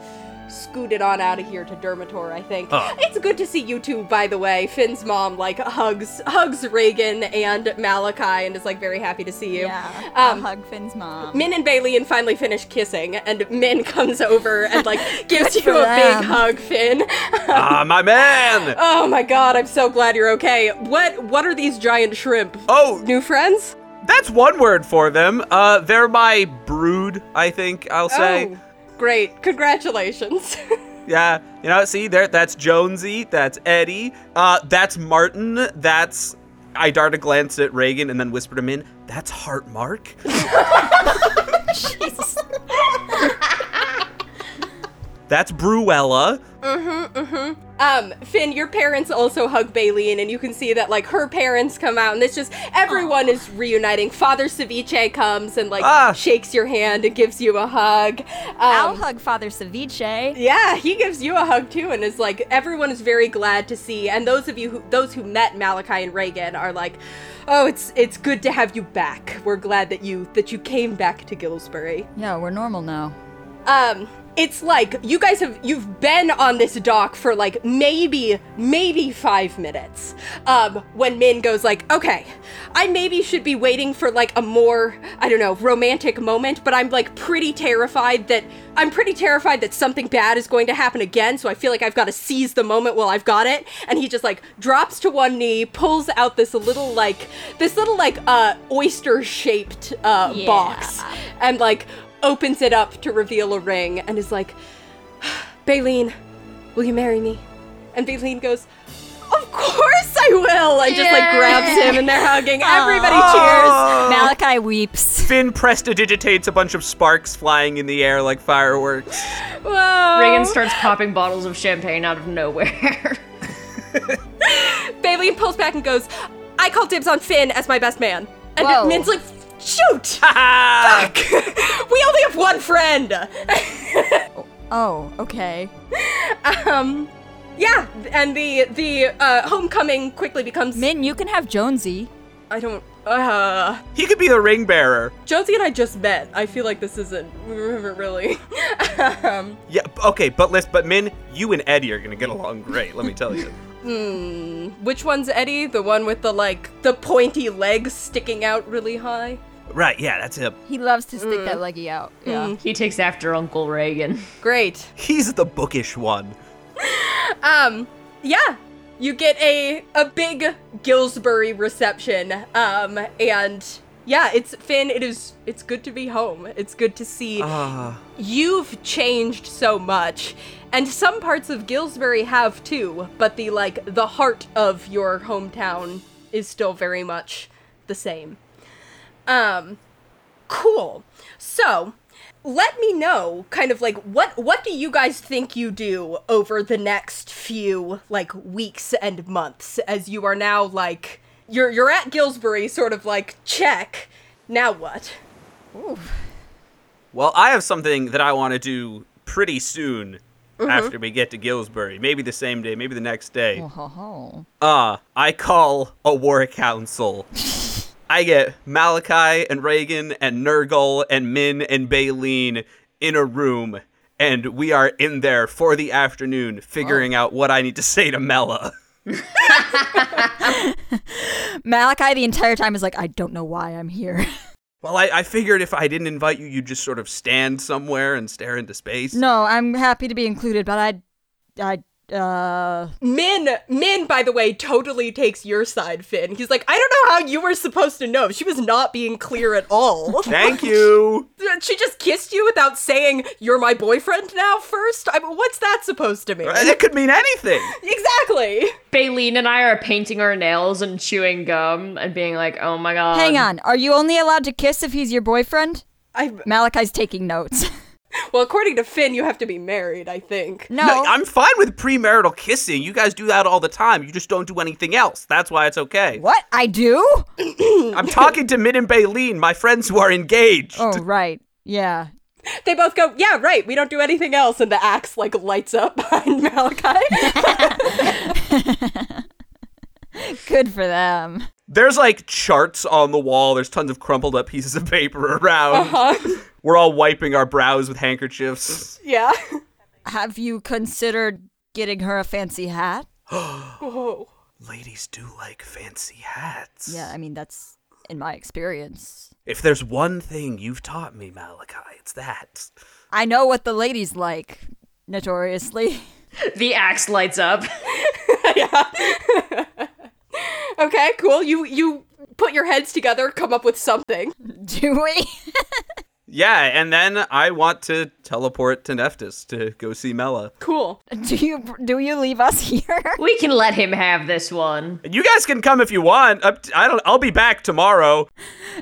scooted on out of here to Dermator, I think. Oh. It's good to see you two, by the way. Finn's mom, like, hugs, hugs Reagan and Malachi and is, like, very happy to see you. Yeah. Um, hug Finn's mom. Min and Bailey and finally finish kissing, and Min comes over and like gives you a them. big hug, Finn. Ah, my man! oh my god, I'm so glad you're okay. What what are these giant shrimp? Oh, New friends? that's one word for them. Uh, they're my brood, I think I'll say. Oh, great. Congratulations. Yeah, you know, see there. That's Jonesy. That's Eddie. Uh, that's Martin. That's. I dart a glance at Reagan and then whispered him in. That's Heart Mark. That's Bruella. Mhm, mhm. Um, Finn, your parents also hug Baleen, and you can see that like her parents come out, and it's just everyone is reuniting. Father Ceviche comes and like Ah. shakes your hand and gives you a hug. I'll Um, hug Father Ceviche. yeah, he gives you a hug too, and is like everyone is very glad to see. And those of you who those who met Malachi and Reagan are like, oh, it's it's good to have you back. We're glad that you that you came back to Gillsbury. Yeah, we're normal now. um it's like you guys have you've been on this dock for like maybe maybe five minutes um when min goes like okay i maybe should be waiting for like a more i don't know romantic moment but i'm like pretty terrified that i'm pretty terrified that something bad is going to happen again so i feel like i've got to seize the moment while i've got it and he just like drops to one knee pulls out this little like this little like uh oyster shaped uh Yeah. box and like opens it up to reveal a ring and is like, Baleen, will you marry me? And Baleen goes, Of course I will! And just like grabs him and they're hugging. Everybody cheers. Malachi weeps. Finn prestidigitates a bunch of sparks flying in the air like fireworks. Whoa. Reagan starts popping bottles of champagne out of nowhere. Baleen pulls back and goes, I call dibs on Finn as my best man. And Whoa. Min's like, Shoot! Ah! we only have one friend! Oh, okay. um, yeah, and the the uh, homecoming quickly becomes. Min, you can have Jonesy. I don't. Uh, he could be the ring bearer. Jonesy and I just met. I feel like this isn't we really. um, Yeah, okay, but listen, but Min, you and Eddie are gonna get along great. Let me tell you. hmm, which one's Eddie? The one with the like the pointy legs sticking out really high. Right? Yeah, that's him. He loves to stick that leggy out. Yeah. he takes after Uncle Reagan. Great. He's the bookish one. Um, yeah, you get a a big Gillsbury reception. Um, and yeah, it's Finn. It is. It's good to be home. It's good to see. Ah, You've changed so much, and some parts of Gillsbury have too. But the like the heart of your hometown is still very much the same. Um, cool. So, let me know kind of like what what do you guys think you do over the next few like weeks and months as you are now like you're you're at Gillsbury sort of like check. Now what? Ooh. well, I have something that I want to do pretty soon Mm-hmm. after we get to Gillsbury. Maybe the same day, maybe the next day. Oh, ho, ho. Uh, I call a war council. I get Malachi and Reagan and Nurgle and Min and Baleen in a room, and we are in there for the afternoon figuring oh. out what I need to say to Mela. Malachi the entire time is like, I don't know why I'm here. Well, I, I figured if I didn't invite you, you'd just sort of stand somewhere and stare into space. no, I'm happy to be included, but I, I, uh, Min, Min, by the way, totally takes your side, Finn. He's like, I don't know how you were supposed to know. She was not being clear at all. Thank you. she just kissed you without saying, You're my boyfriend now first? I mean, what's that supposed to mean? It could mean anything. exactly. Baleen and I are painting our nails and chewing gum and being like, oh my god. hang on. Are you only allowed to kiss if he's your boyfriend? I, Malachi's taking notes. Well, according to Finn, you have to be married, I think. no, No, I'm fine with premarital kissing. You guys do that all the time. You just don't do anything else. That's why it's okay. what? I do? I'm talking to Min and Baleen, my friends who are engaged. Oh, right. Yeah. They both go, Yeah, right, we don't do anything else. And the axe, like, lights up behind Malachi. Good for them. There's like charts on the wall. There's tons of crumpled up pieces of paper around. Uh-huh. We're all wiping our brows with handkerchiefs. yeah. Have you considered getting her a fancy hat? Whoa. Ladies do like fancy hats. Yeah, I mean, that's in my experience. If there's one thing you've taught me, Malachi, it's that. I know what the ladies like, notoriously. The axe lights up. yeah. Okay, cool. You you put your heads together, come up with something. Do we? Yeah, and then I want to teleport to Neftis to go see Mela. Cool. Do you do you leave us here? We can let him have this one. You guys can come if you want. Up t- I don't. I'll be back tomorrow.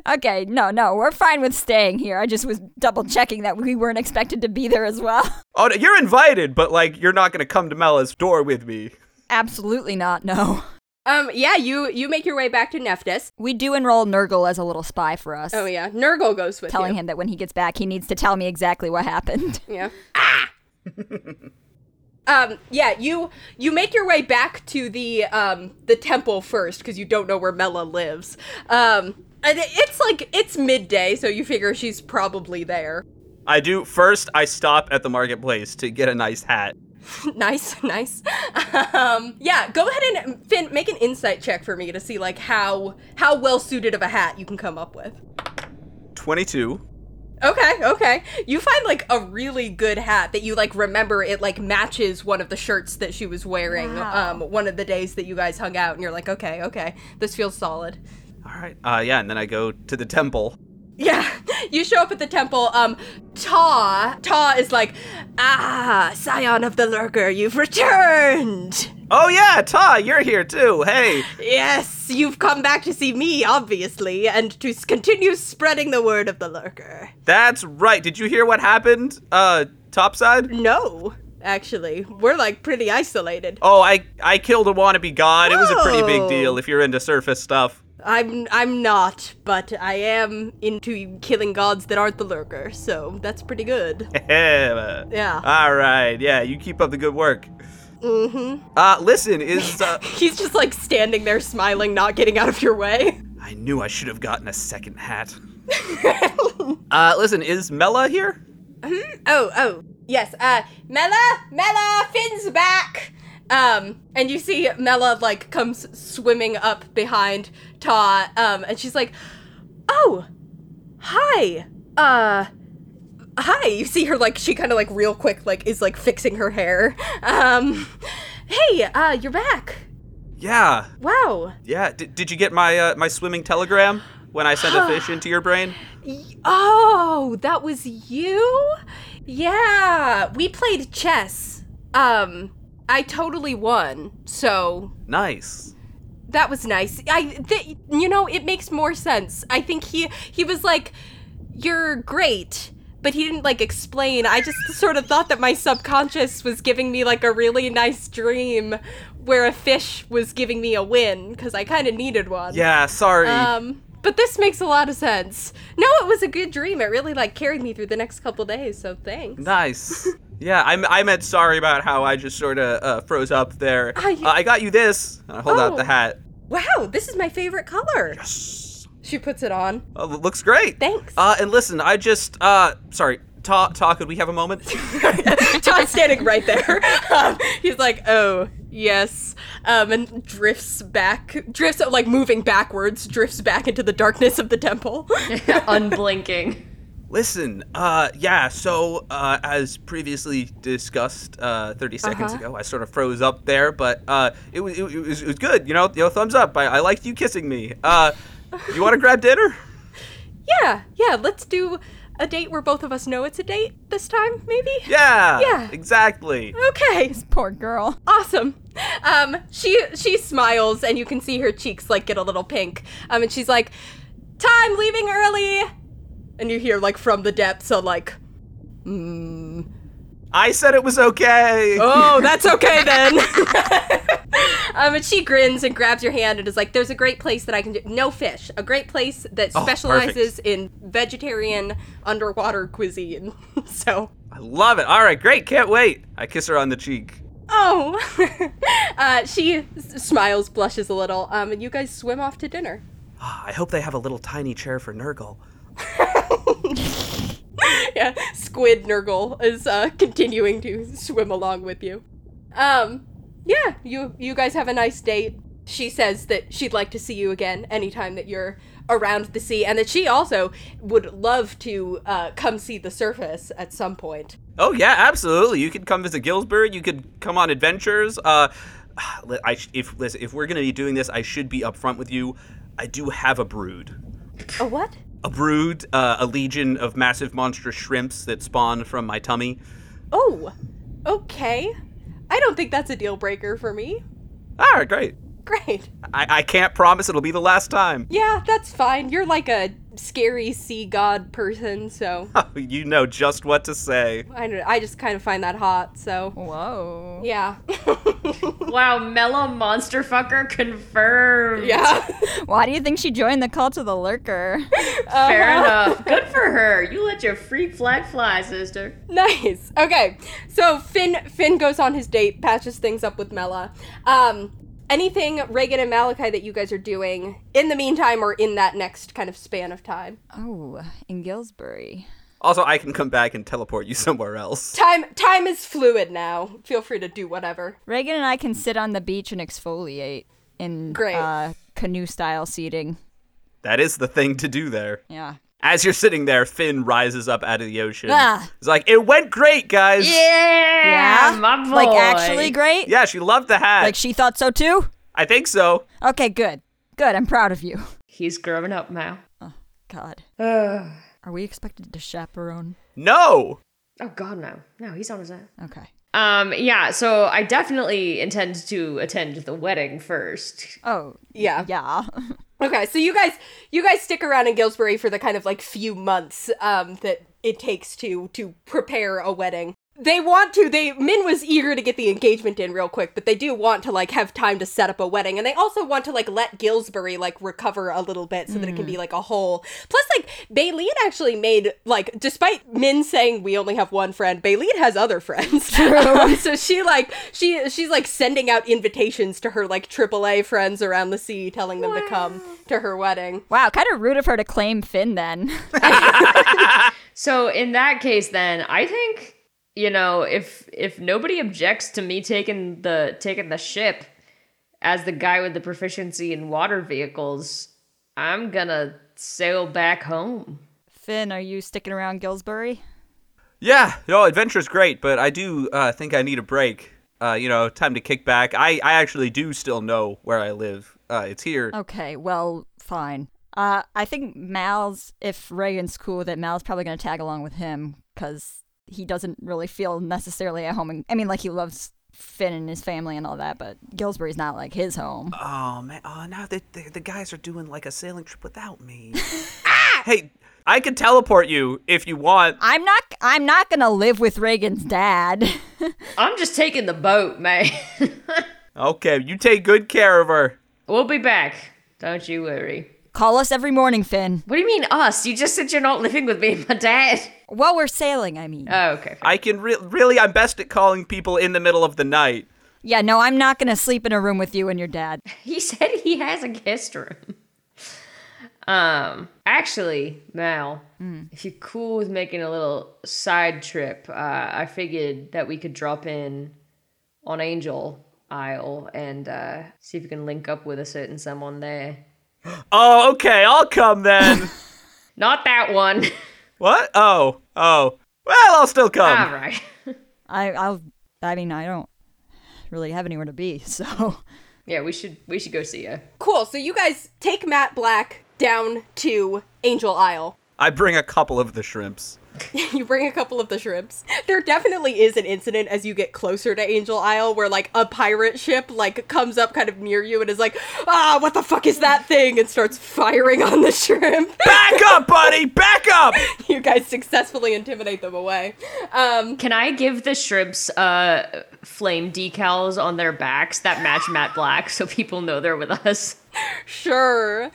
okay, no, no, we're fine with staying here. I just was double checking that we weren't expected to be there as well. Oh, you're invited, but like you're not gonna come to Mela's door with me. Absolutely not. No. Um, yeah, you you make your way back to Nephthys. We do enroll Nurgle as a little spy for us. Oh yeah, Nurgle goes with Telling you. him that when he gets back, he needs to tell me exactly what happened. Yeah. Ah. um. Yeah. You you make your way back to the um the temple first because you don't know where Mela lives. Um. And it's like it's midday, so you figure she's probably there. I do first. I stop at the marketplace to get a nice hat. nice, nice. Um. Yeah. Go ahead and Finn make an insight check for me to see like how how well suited of a hat you can come up with. Twenty-two. Okay, okay. You find like a really good hat that you like remember it like matches one of the shirts that she was wearing Wow. um one of the days that you guys hung out and you're like, "Okay, okay. This feels solid." All right. Uh, yeah, and then I go to the temple. Yeah. You show up at the temple. Um Ta, Ta is like, "Ah, scion of the lurker, you've returned." Oh yeah, Ta, you're here too. Hey. Yes, you've come back to see me, obviously, and to continue spreading the word of the lurker. That's right. Did you hear what happened? Uh, topside? No, actually, we're like pretty isolated. Oh, I I killed a wannabe god. It was a pretty big Oh. deal if you're into surface stuff. I'm I'm not, but I am into killing gods that aren't the lurker, so that's pretty good. yeah. All right. Yeah, you keep up the good work. Mm-hmm. Uh, listen, is uh, He's just like standing there smiling, not getting out of your way. I knew I should have gotten a second hat. uh, listen, is Mela here? Oh, oh, yes. Uh, Mela, Mela, Finn's back. Um, and you see Mela like comes swimming up behind Ta. Um, and she's like, "Oh, hi. Uh, hi." You see her like she kind of like real quick like is like fixing her hair. Um, hey, uh, you're back. Yeah. Wow. Yeah. D- did you get my uh, my swimming telegram when I sent a fish into your brain? Oh, that was you? Yeah, we played chess. Um, I totally won. So, Nice. That was nice. I th- you know, it makes more sense. I think he he was like you're great, but he didn't like explain. I just sort of thought that my subconscious was giving me like a really nice dream where a fish was giving me a win cuz I kind of needed one. Yeah. Sorry. Um, but this makes a lot of sense. No, it was a good dream. It really like carried me through the next couple days. So thanks. Nice. Yeah, I, I meant sorry about how I just sort of uh, froze up there. Ah, Uh, I got you this. I hold out the Oh. hat. Wow, this is my favorite color. Yes. She puts it on. Oh, it looks great. Thanks. Uh, and listen, I just uh, sorry. Ta, Ta, could we have a moment? Todd's standing right there. Um, he's like, "Oh, yes," um, and drifts back, drifts like moving backwards, drifts back into the darkness of the temple. Unblinking. Listen, uh, yeah, so, uh, as previously discussed, uh, 30 seconds Uh-huh. ago, I sort of froze up there, but, uh, it was, it, was, it was good, you know, you know, thumbs up. I, I liked you kissing me. Uh, you want to grab dinner? yeah, yeah. Let's do a date where both of us know it's a date this time, maybe. Yeah. Yeah. Exactly. Okay. Poor girl. awesome. Um, she she smiles and you can see her cheeks like get a little pink. Um, and she's like, "Time leaving early," and you hear like from the depths a like, mm, I said it was okay. "Oh, that's okay then." um, and she grins and grabs your hand and is like, "There's a great place that I can do. No fish. A great place that Oh, specializes in vegetarian underwater cuisine." so. I love it. All right, great. Can't wait. I kiss her on the cheek. Oh, uh, she s- smiles, blushes a little, um, and you guys swim off to dinner. Ah, I hope they have a little tiny chair for Nurgle. yeah, Squid Nurgle is uh, continuing to swim along with you. Um, yeah, you you guys have a nice date. She says that she'd like to see you again anytime that you're around the sea, and that she also would love to uh, come see the surface at some point. Oh yeah, absolutely. You could come visit Gillsbury. You could come on adventures. Uh, I if listen, if we're gonna be doing this, I should be upfront with you. I do have a brood. A what? A brood, uh, a legion of massive monstrous shrimps that spawn from my tummy. Oh, okay. I don't think that's a deal breaker for me. All right, great. Great. I, I can't promise it'll be the last time. Yeah, that's fine. You're like a scary sea god person, so you know just what to say. I don't. I just kind of find that hot. So Whoa. yeah, Wow, Mellow Monster Fucker confirmed. yeah. Why do you think she joined the cult of the lurker? Fair enough. Good for her. You let your freak flag fly, sister. nice. Okay, so Finn Finn goes on his date, patches things up with Mela. Um, anything Reagan and Malachi that you guys are doing in the meantime, or in that next kind of span of time? oh, in Gillsbury. Also, I can come back and teleport you somewhere else. Time time is fluid now. Feel free to do whatever. Reagan and I can sit on the beach and exfoliate in Great. Uh, canoe style seating. That is the thing to do there. Yeah. As you're sitting there, Finn rises up out of the ocean. Ah. He's like, "It went great, guys. Yeah, Yeah? my boy. Like actually great? Yeah, she loved the hat. Like she thought so too? I think so. Okay, good. Good. I'm proud of you. He's growing up now. Oh, God. Ugh. Are we expected to chaperone? No. Oh God, no, no, he's on his own. Okay. Um, yeah, so I definitely intend to attend the wedding first. Oh, Yeah. yeah. Okay, so you guys you guys stick around in Gillsbury for the kind of like few months um that it takes to to prepare a wedding. They want to they Min was eager to get the engagement in real quick, but they do want to like have time to set up a wedding and they also want to like let Gillsbury like recover a little bit so that it can be like a whole. Plus like Baleen actually made like despite Min saying we only have one friend, Baleen has other friends. Um, so she like she she's like sending out invitations to her like AAA friends around the sea telling them to come to her wedding. wow, kind of rude of her to claim Finn then. So in that case, then I think you know if if nobody objects to me taking the taking the ship as the guy with the proficiency in water vehicles, I'm gonna sail back home. Finn, are you sticking around Gillsbury? Yeah, no, adventure's great, but I do uh, think I need a break. Uh, you know, time to kick back. I, I actually do still know where I live. Uh, it's here. Okay, well, fine. Uh, I think Mal's, if Reagan's cool with it, Mal's probably going to tag along with him because he doesn't really feel necessarily at home. In, I mean, like, he loves Finn and his family and all that, but Gillsbury's not like his home. Oh man! Oh, now the, the the guys are doing like a sailing trip without me. Hey, I can teleport you if you want. I'm not. I'm not gonna live with Reagan's dad. I'm just taking the boat, man. Okay, you take good care of her. we'll be back. Don't you worry. Call us every morning, Finn. What do you mean us? You just said you're not living with me and my dad. While we're sailing, I mean. Oh, okay. I can re- really. I'm best at calling people in the middle of the night. yeah, no, I'm not gonna sleep in a room with you and your dad. He said he has a guest room. Um, actually, Mal, if you're cool with making a little side trip, uh, I figured that we could drop in on Angel Isle and uh, see if we can link up with a certain someone there. Oh, okay, I'll come then. Not that one. what? Oh, oh. Well, I'll still come. All right. I, I'll. I mean, I don't really have anywhere to be, so. yeah, we should we should go see her. Cool. So you guys take Matt Black down to Angel Isle. I bring a couple of the shrimps. you bring a couple of the shrimps. There definitely is an incident as you get closer to Angel Isle where like a pirate ship like comes up kind of near you and is like, "Ah, what the fuck is that thing?" and starts firing on the shrimp. Back up, buddy! Back up! you guys successfully intimidate them away. Um Can I give the shrimps uh flame decals on their backs that match Matt Black so people know they're with us? Sure.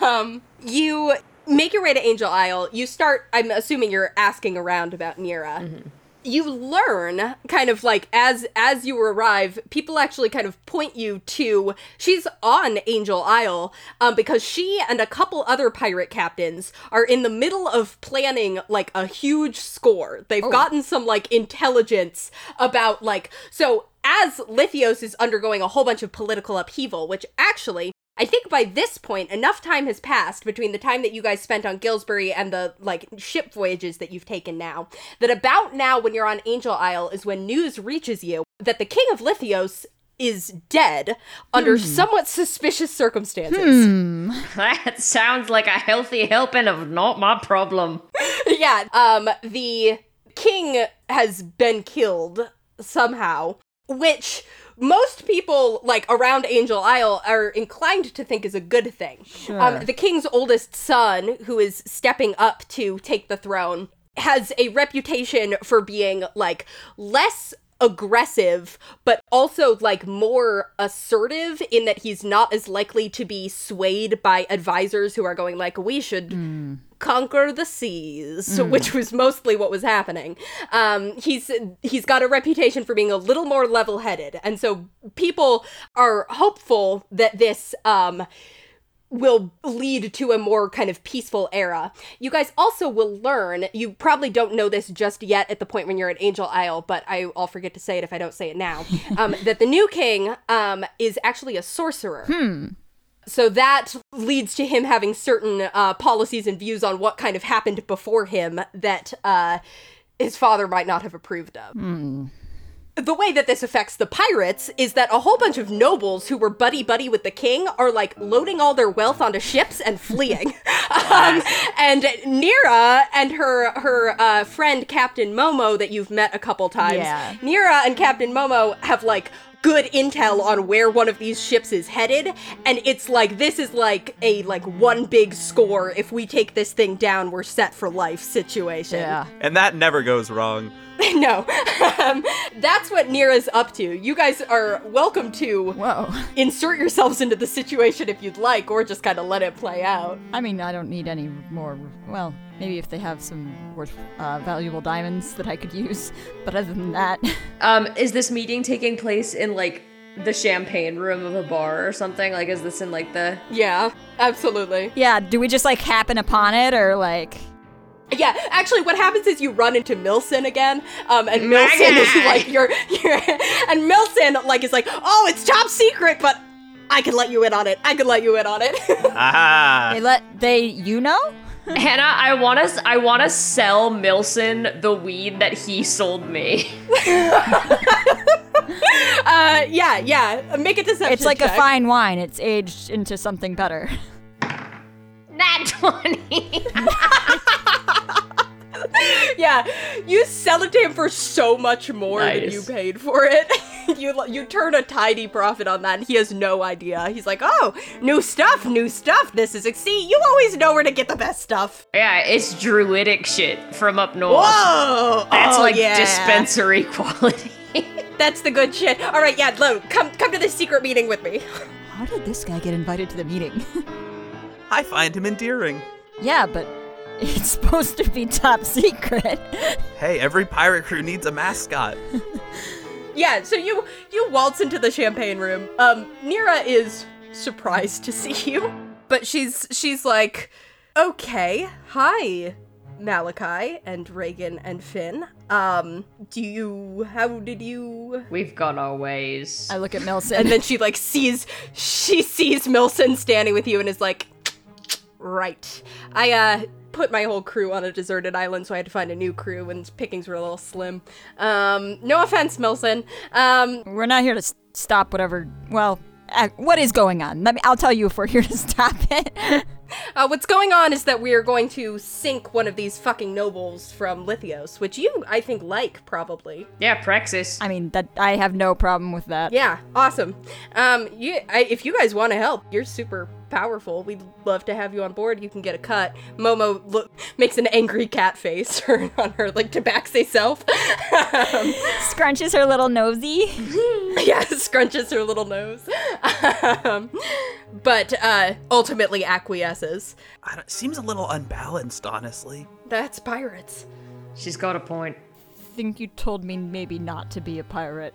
Um, you make your way to Angel Isle. You start, I'm assuming you're asking around about Nira. You learn kind of like as as you arrive, people actually kind of point you to she's on Angel Isle um, because she and a couple other pirate captains are in the middle of planning like a huge score. They've gotten some like intelligence about like so as Lithios is undergoing a whole bunch of political upheaval, which actually I think by this point, enough time has passed between the time that you guys spent on Gillsbury and the like ship voyages that you've taken now, that about now when you're on Angel Isle is when news reaches you that the King of Lithios is dead under somewhat suspicious circumstances. That sounds like a healthy helping of not my problem. yeah, um the king has been killed somehow, which most people like around Angel Isle are inclined to think is a good thing. Um, the king's oldest son, who is stepping up to take the throne, has a reputation for being like less aggressive but also like more assertive in that he's not as likely to be swayed by advisors who are going like we should conquer the seas which was mostly what was happening um he's he's got a reputation for being a little more level-headed and so people are hopeful that this um will lead to a more kind of peaceful era. You guys also will learn, you probably don't know this just yet at the point when you're at Angel Isle, but I, I'll forget to say it if I don't say it now, um, that the new king um, is actually a sorcerer. So that leads to him having certain uh, policies and views on what kind of happened before him that uh, his father might not have approved of. The way that this affects the pirates is that a whole bunch of nobles who were buddy buddy with the king are like loading all their wealth onto ships and fleeing. um, and Nira and her her uh, friend Captain Momo that you've met a couple times. Yeah. Nira and Captain Momo have like good intel on where one of these ships is headed and it's like this is like a like one big score if we take this thing down we're set for life situation Yeah. And that never goes wrong. no um, that's what nira's up to you guys are welcome to Whoa. insert yourselves into the situation if you'd like or just kind of let it play out I mean, I don't need any more. Well, maybe if they have some worth uh, valuable diamonds that I could use. But other than that, Um, is this meeting taking place in like the champagne room of a bar or something? Like, is this in like the yeah absolutely yeah. Do we just like happen upon it, or like? Yeah, actually, what happens is you run into Milson again, um, and Milson is like you're, you're, and Milson like is like, oh, it's top secret, but I can let you in on it. I can let you in on it. Aha! They let they you know? Hannah? I want to I want to sell Milson the weed that he sold me. uh, yeah, yeah. Make a deception. It's like a fine wine. It's aged into something better. Nat twenty. Yeah, you sell it to him for so much more than you paid for it. you you turn a tidy profit on that, and he has no idea. He's like, oh, new stuff, new stuff. This is see, you always know where to get the best stuff. yeah, it's druidic shit from up north. Whoa, That's oh, like yeah. dispensary quality. That's the good shit. All right, yeah, Lo, come come to this secret meeting with me. How did this guy get invited to the meeting? I find him endearing. yeah, but it's supposed to be top secret. Hey, every pirate crew needs a mascot. yeah, so you you waltz into the champagne room. Um, Nira is surprised to see you, but she's she's like, okay, hi, Malachi and Reagan and Finn. Um, do you? How did you? We've got our ways. I look at Milson. And then she like sees she sees Milson standing with you and is like, right. I uh put my whole crew on a deserted island, so I had to find a new crew, and pickings were a little slim. Um, no offense, Milson. Um, We're not here to s- stop whatever. Well, uh, what is going on? Let me. I'll tell you if we're here to stop it. uh, what's going on is that we are going to sink one of these fucking nobles from Lithios, which you, I think, like probably. yeah, Praxis. I mean, that I have no problem with that. Yeah, awesome. Um, you, I, if you guys want to help, you're super powerful. We'd love to have you on board. You can get a cut. Momo look, makes an angry cat face on her like tabaxi self. um, Scrunches her little nosy. yeah, scrunches her little nose. Um, but uh, ultimately acquiesces. I don't, seems a little unbalanced, honestly. That's pirates. She's got a point. think you told me maybe not to be a pirate.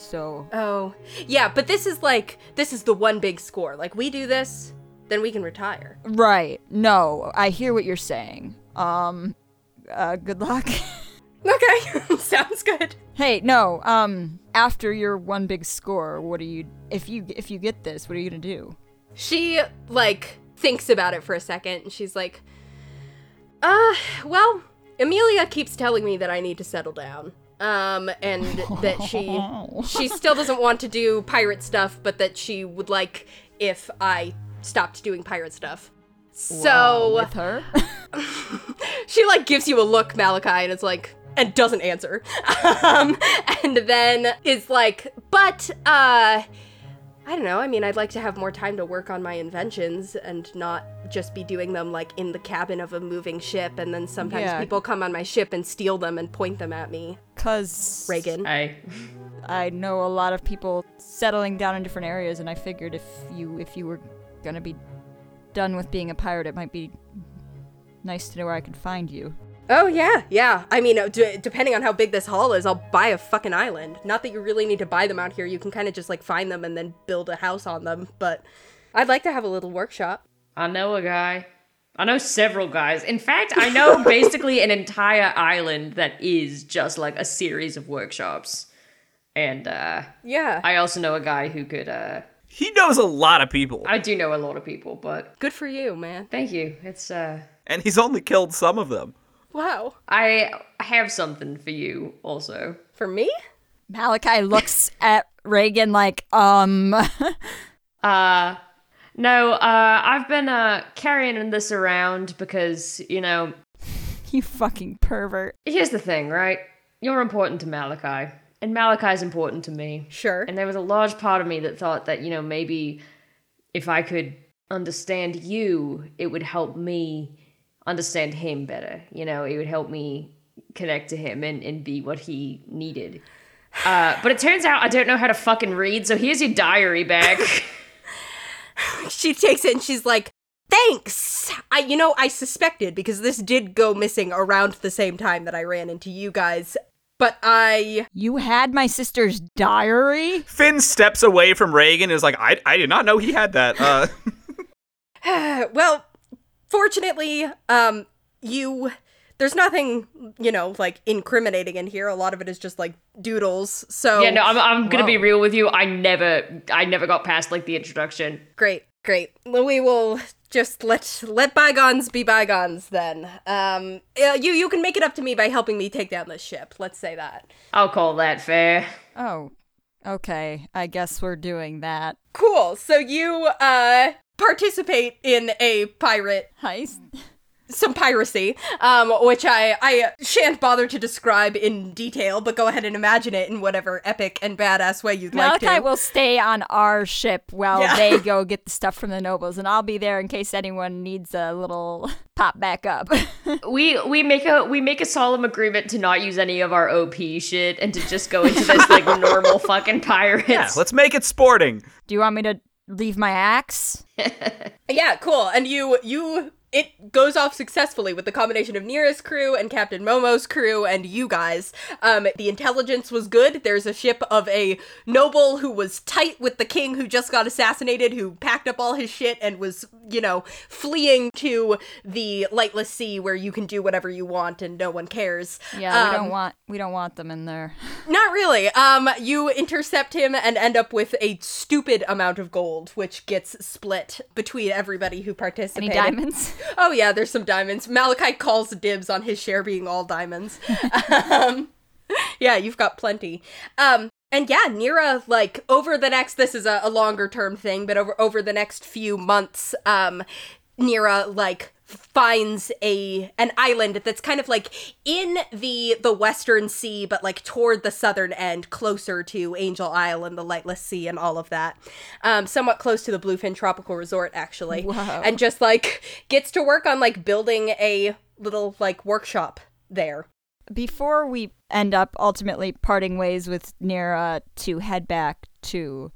So Oh, yeah, but this is like this is the one big score. Like we do this, then we can retire. right. No, I hear what you're saying. Um, uh, good luck. Okay, sounds good. hey, no. Um, after your one big score, what are you? If you if you get this, what are you gonna do? She like thinks about it for a second and she's like, "Uh, well, Amelia keeps telling me that I need to settle down. Um, and that she she still doesn't want to do pirate stuff, but that she would like if I stopped doing pirate stuff. So with her. she like gives you a look, Malachi, and it's like and doesn't answer. Um, and then is like, but uh I don't know. I mean, I'd like to have more time to work on my inventions and not just be doing them like in the cabin of a moving ship and then sometimes Yeah. people come on my ship and steal them and point them at me. Cause Reagan. Hey. I know a lot of people settling down in different areas, and I figured if you if you were gonna be done with being a pirate, it might be nice to know where I could find you. Oh yeah, yeah. I mean, uh, d- depending on how big this hall is, I'll buy a fucking island. Not that you really need to buy them out here. You can kind of just like find them and then build a house on them. But I'd like to have a little workshop. I know a guy. I know several guys. In fact, I know basically an entire island that is just like a series of workshops. And uh Yeah. I also know a guy who could uh He knows a lot of people, I do know a lot of people, but Good for you, man. thank you. It's uh and he's only killed some of them. Wow. I have something for you also. For me? Malachi looks at Reagan like, um, Uh no, uh I've been uh carrying this around because, you know, you fucking pervert. here's the thing, right? You're important to Malachi, and Malachi's important to me. Sure. And there was a large part of me that thought that, you know, maybe if I could understand you, it would help me understand him better. You know, it would help me connect to him and, and be what he needed. Uh, but it turns out I don't know how to fucking read, so here's your diary back. she takes it and she's like, "Thanks." I, you know, I suspected because this did go missing around the same time that I ran into you guys. But I, You had my sister's diary? Finn steps away from Reagan and is like, I, I did not know he had that. Uh, well, fortunately, um, you. There's nothing, you know, like incriminating in here. A lot of it is just like doodles. So yeah, no, I'm, I'm gonna be real with you. I never, I never got past like the introduction. great, great. We will just let let bygones be bygones then. Um, yeah, you you can make it up to me by helping me take down this ship. Let's say that. I'll call that fair. Oh, okay. I guess we're doing that. Cool. So you uh participate in a pirate Heist? some piracy, um, which I I shan't bother to describe in detail, but go ahead and imagine it in whatever epic and badass way you'd like Malachi to. will stay on our ship while Yeah. they go get the stuff from the nobles, and I'll be there in case anyone needs a little pop back up. We we make a we make a solemn agreement to not use any of our OP shit and to just go into this like normal fucking pirates. yeah, let's make it sporting. Do you want me to leave my axe? yeah, cool. And you you it goes off successfully with the combination of Nira's crew and Captain Momo's crew and you guys. Um, the intelligence was good. There's a ship of a noble who was tight with the king who just got assassinated, who packed up all his shit and was, you know, fleeing to the lightless sea where you can do whatever you want and no one cares. Yeah, we Um, don't want we don't want them in there. Not really. Um, you intercept him and end up with a stupid amount of gold, which gets split between everybody who Any diamonds? Oh yeah, there's some diamonds. Malachi calls dibs on his share being all diamonds. um, yeah, you've got plenty. Um, and yeah, Nira, like over the next, this is a, a longer term thing, but over over the next few months, um, Nira like finds a an island that's kind of like in the the western sea but like toward the southern end closer to angel isle and the lightless sea and all of that. Um somewhat close to the bluefin tropical resort actually. Wow. and just like gets to work on like building a little like workshop there. Before we end up ultimately parting ways with Nira to head back to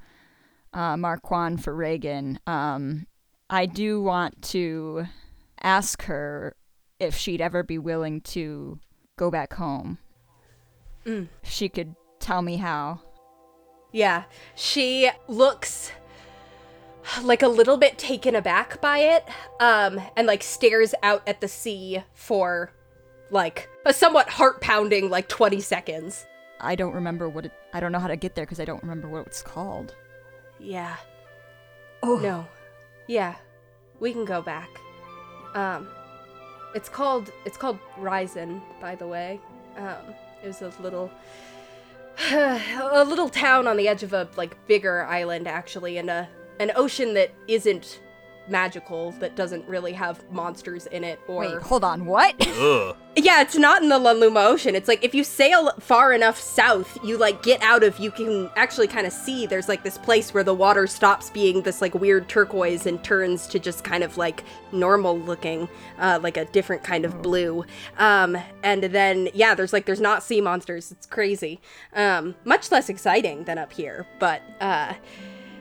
uh, Marquand for Reagan, um, I do want to ask her if she'd ever be willing to go back home. Mm. She could tell me how. Yeah, she looks like a little bit taken aback by it, um, and like stares out at the sea for like a somewhat heart pounding like 20 seconds. I don't remember what it. I don't know how to get there because I don't remember what it's called. Yeah. Oh No. Yeah. We can go back. Um it's called it's called Ryzen, by the way. Um It was a little a little town on the edge of a like bigger island actually and a an ocean that isn't magical that doesn't really have monsters in it or Wait, hold on. What? Yeah it's not in the Lunluma Ocean. It's like if you sail far enough south you like get out of you can actually kind of see there's like this place where the water stops being this like weird turquoise and turns to just kind of like normal looking uh, like a different kind of blue. Um and then yeah there's like there's not sea monsters. It's crazy. Um much less exciting than up here but uh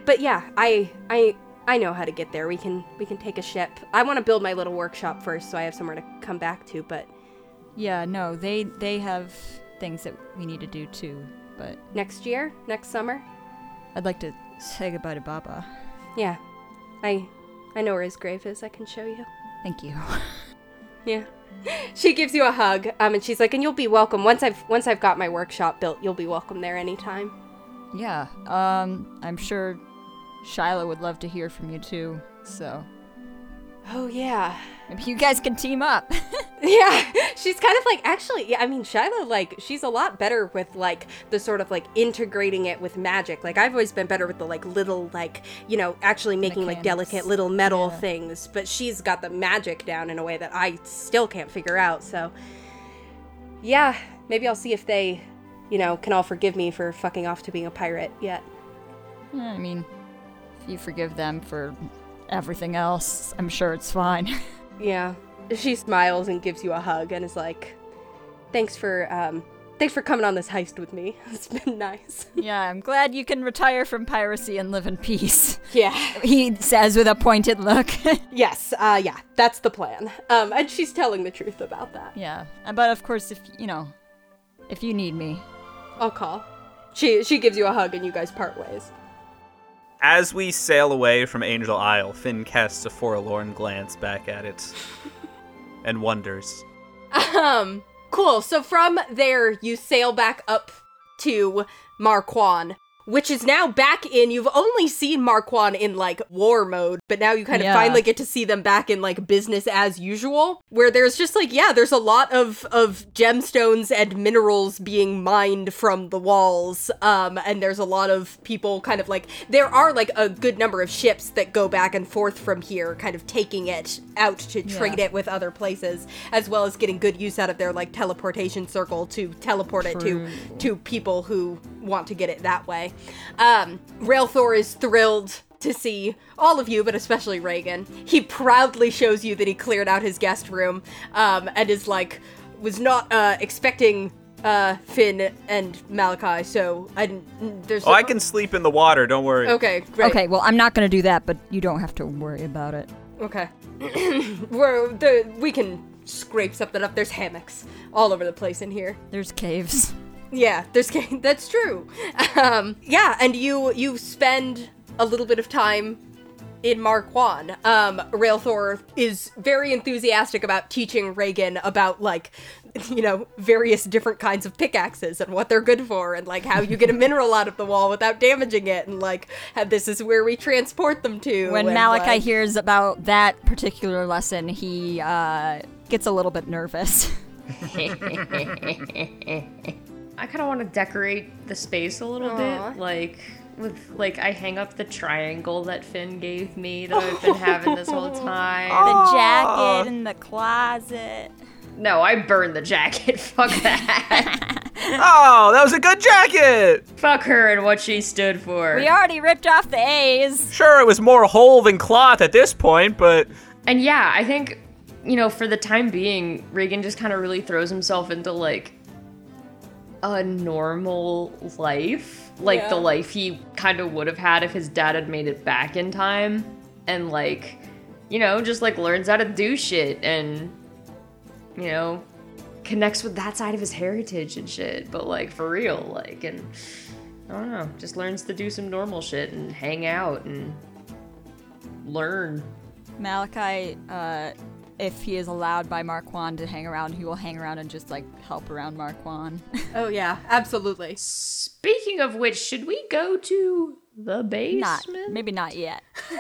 but yeah i i I know how to get there. We can we can take a ship. I want to build my little workshop first so I have somewhere to come back to, but yeah, no, they they have things that we need to do too. But next year, next summer. I'd like to say goodbye to Baba. Yeah. I I know where his grave is. I can show you. Thank you. Yeah. She gives you a hug, um, and she's like, "And you'll be welcome once I've once I've got my workshop built. You'll be welcome there anytime." yeah. Um, I'm sure Shiloh would love to hear from you too. So Oh yeah. maybe you guys can team up. Yeah, she's kind of like actually. Yeah, I mean, Shiloh like she's a lot better with like the sort of like integrating it with magic. Like I've always been better with the like little like you know actually making like delicate little metal Yeah. things. But she's got the magic down in a way that I still can't figure out. So yeah, maybe I'll see if they, you know, can all forgive me for fucking off to being a pirate yet. I mean, if you forgive them for everything else, I'm sure it's fine. Yeah. She smiles and gives you a hug and is like, "Thanks for um, thanks for coming on this heist with me. It's been nice." yeah, I'm glad you can retire from piracy and live in peace. Yeah. He says with a pointed look. Yes, uh, yeah, that's the plan. Um, and she's telling the truth about that. yeah, but of course, if you know, if you need me, I'll call. She she gives you a hug and you guys part ways. As we sail away from Angel Isle, Finn casts a forlorn glance back at it and wonders. Um, cool. So from there, you sail back up to Marquand, which is now back in. You've only seen Marquand in like war mode, but now you kind of Yeah. finally get to see them back in like business as usual, where there's just like yeah, there's a lot of of gemstones and minerals being mined from the walls. Um, and there's a lot of people kind of like there are like a good number of ships that go back and forth from here, kind of taking it out to trade Yeah. it with other places, as well as getting good use out of their like teleportation circle to teleport it to to people who want to get it that way. Um, Railthor is thrilled to see all of you, but especially Reagan. He proudly shows you that he cleared out his guest room, um, and is like was not uh, expecting uh, Finn and Malachi, so I didn't. There's Oh, I can sleep in the water, don't worry. Okay, great. okay. Well, I'm not gonna do that, but you don't have to worry about it. Okay. We're the we can scrape something up. There's hammocks all over the place in here. There's caves. Yeah, there's ga- that's true. Um, yeah, and you you spend a little bit of time in Marquand. Um, Railthor is very enthusiastic about teaching Reagan about like you know various different kinds of pickaxes and what they're good for and like how you get a mineral out of the wall without damaging it and like how this is where we transport them to. When and, Malachi like- hears about that particular lesson, he uh, gets a little bit nervous. I kind of want to decorate the space a little Aw. bit, like with like I hang up the triangle that Finn gave me that I've been having this whole time. the jacket in the closet. No, I burned the jacket. Fuck that. Oh, that was a good jacket! Fuck her and what she stood for. We already ripped off the A's. Sure, it was more hole than cloth at this point, but And yeah, I think, you know, for the time being, Reagan just kind of really throws himself into like a normal life. Like the life he kind of would have had if his dad had made it back in time. And like, you know, just like learns how to do shit and, you know, connects with that side of his heritage and shit. But like for real, like, and I don't know, just learns to do some normal shit and hang out and learn. Malachi, uh, if he is allowed by Marquand to hang around, he will hang around and just like help around Marquand. Oh yeah, absolutely. Speaking of which, should we go to the basement? not, maybe not yet.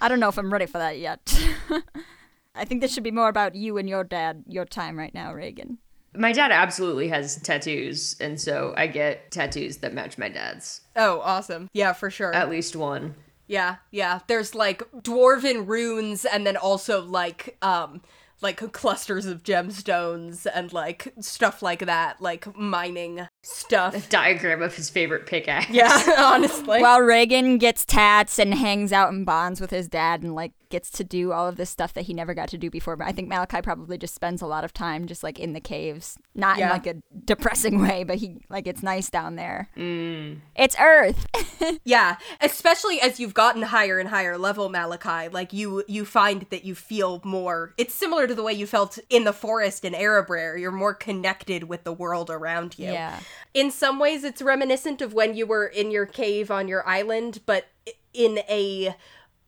I don't know if I'm ready for that yet. I think this should be more about you and your dad, your time right now, Reagan. My dad absolutely has tattoos, and so I get tattoos that match my dad's. Oh, awesome. Yeah, for sure. At least one. Yeah, yeah. There's like dwarven runes and then also like um like clusters of gemstones and like stuff like that, like mining stuff. A Diagram of his favorite pickaxe. Yeah, honestly. While Reagan gets tats and hangs out and bonds with his dad and like gets to do all of this stuff that he never got to do before. But I think Malachi probably just spends a lot of time just like in the caves, not Yeah. in like a depressing way, but he like it's nice down there. Mm. It's Earth. yeah, especially as you've gotten higher and higher level Malachi, like you you find that you feel more it's similar to the way you felt in the forest in Erebrer. You're more connected with the world around you. yeah. in some ways it's reminiscent of when you were in your cave on your island but in a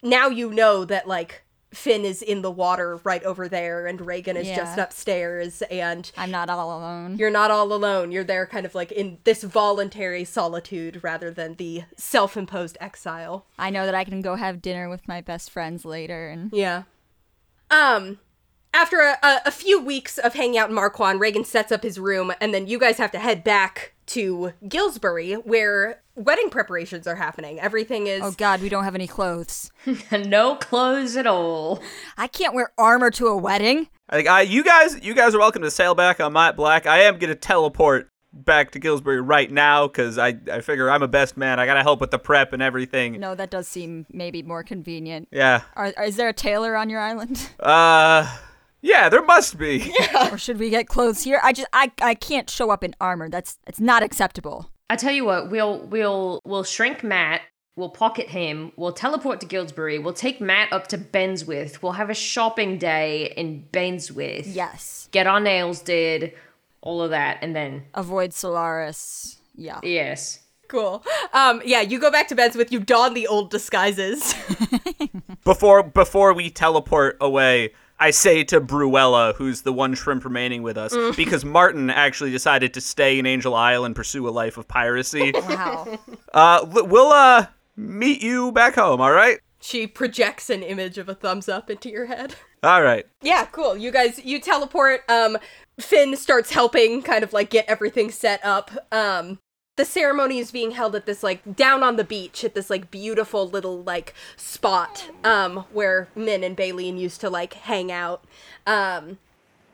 now you know that like finn is in the water right over there and reagan is just upstairs and I'm not all alone. you're not all alone you're there kind of like in this voluntary solitude rather than the self-imposed exile I know that I can go have dinner with my best friends later and yeah um after a, a, a few weeks of hanging out in Marquand, Reagan sets up his room, and then you guys have to head back to Gillsbury, where wedding preparations are happening. Everything is Oh god, we don't have any clothes. no clothes at all. I can't wear armor to a wedding. Like I, you guys, you guys are welcome to sail back on my black. I am gonna teleport back to Gillsbury right now because I, I figure I'm a best man. I gotta help with the prep and everything. No, that does seem maybe more convenient. Yeah. Are, is there a tailor on your island? Uh, yeah, there must be. or should we get clothes here? I just I I can't show up in armor. That's it's not acceptable. I tell you what, we'll we'll we'll shrink Matt. We'll pocket him. We'll teleport to Gillsbury. We'll take Matt up to Benswith. We'll have a shopping day in Benswith. Yes. Get our nails did, all of that, and then Avoid Solaris. Yeah. yes. cool. Um, yeah, you go back to Benswith you don the old disguises. before before we teleport away, I say to Bruella, who's the one shrimp remaining with us, because Martin actually decided to stay in Angel Isle and pursue a life of piracy. Wow. uh, we'll uh meet you back home. All right. she projects an image of a thumbs up into your head. All right. Yeah, cool. You guys, you teleport. Um, Finn starts helping, kind of like get everything set up. Um, the ceremony is being held at this like down on the beach at this like beautiful little like spot um where Min and Baleen used to like hang out. Um,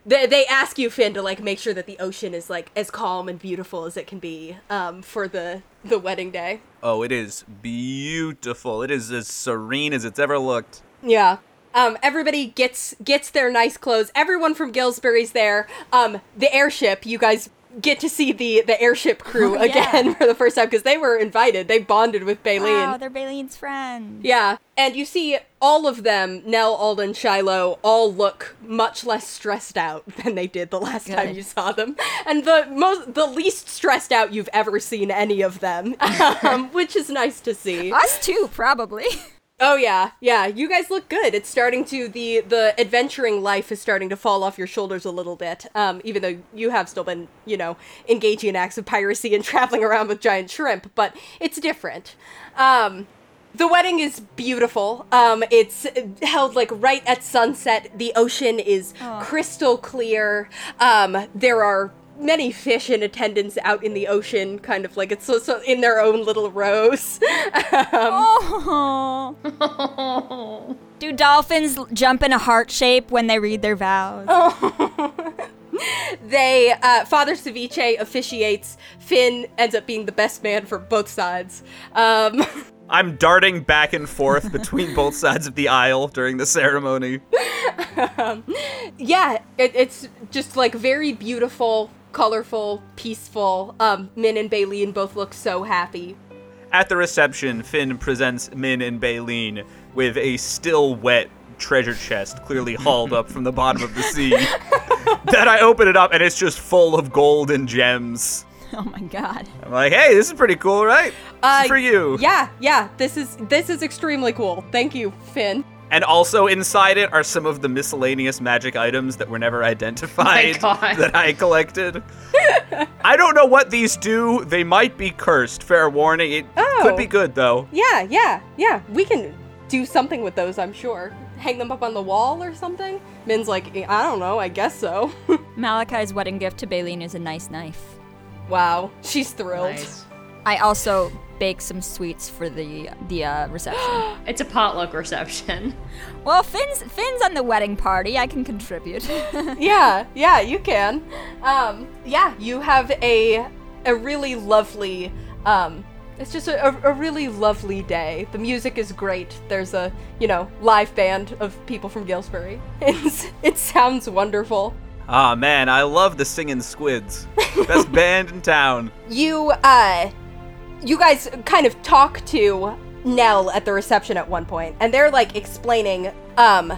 they they ask you Finn to like make sure that the ocean is like as calm and beautiful as it can be um for the the wedding day. Oh, it is beautiful. It is as serene as it's ever looked. Yeah. Um, everybody gets gets their nice clothes. Everyone from Gillsbury's there. Um, the airship, you guys get to see the the airship crew Oh, yeah. again for the first time because they were invited. They bonded with Baleen. wow, they're Baleen's friends. Yeah, and you see all of them, Nell, Alden, Shiloh, all look much less stressed out than they did the last time you saw them, and the most, the least stressed out you've ever seen any of them, um, which is nice to see. Us too, probably. Oh yeah, yeah. You guys look good. It's starting to the the adventuring life is starting to fall off your shoulders a little bit. Um, even though you have still been, you know, engaging in acts of piracy and traveling around with giant shrimp, but it's different. Um, the wedding is beautiful. Um, it's held like right at sunset. The ocean is crystal clear. Um, there are many fish in attendance out in the ocean, kind of like it's so, so in their own little rows. Oh. Do dolphins jump in a heart shape when they read their vows? they uh, Father Ceviche officiates. Finn ends up being the best man for both sides. Um, I'm darting back and forth between both sides of the aisle during the ceremony. yeah, it, it's just like very beautiful, colorful, peaceful. Um, Min and Baleen both look so happy. At the reception, Finn presents Min and Baleen with a still wet treasure chest, clearly hauled up from the bottom of the sea. then I open it up and it's just full of gold and gems. Oh my god. I'm like, hey, this is pretty cool, right? This Uh, is for you. Yeah, yeah. This is this is extremely cool. Thank you, Finn. And also inside it are some of the miscellaneous magic items that were never identified oh that I collected. I don't know what these do. They might be cursed. Fair warning. It Oh. could be oh. good though. Yeah, yeah, yeah. We can do something with those. I'm sure. hang them up on the wall or something? Min's like, eh, I don't know, I guess so. Malachi's wedding gift to Baleen is a nice knife. wow, she's thrilled. Nice. I also bake some sweets for the the uh, reception. It's a potluck reception. well, Finn's Finn's on the wedding party. I can contribute. yeah, yeah, you can. Um, yeah, you have a a really lovely. Um, it's just a, a, a really lovely day. The music is great. There's a you know live band of people from Gillsbury. It's, it sounds wonderful. Ah man, I love the singing squids. Best band in town. You uh, you guys kind of talk to Nell at the reception at one point, and they're like explaining um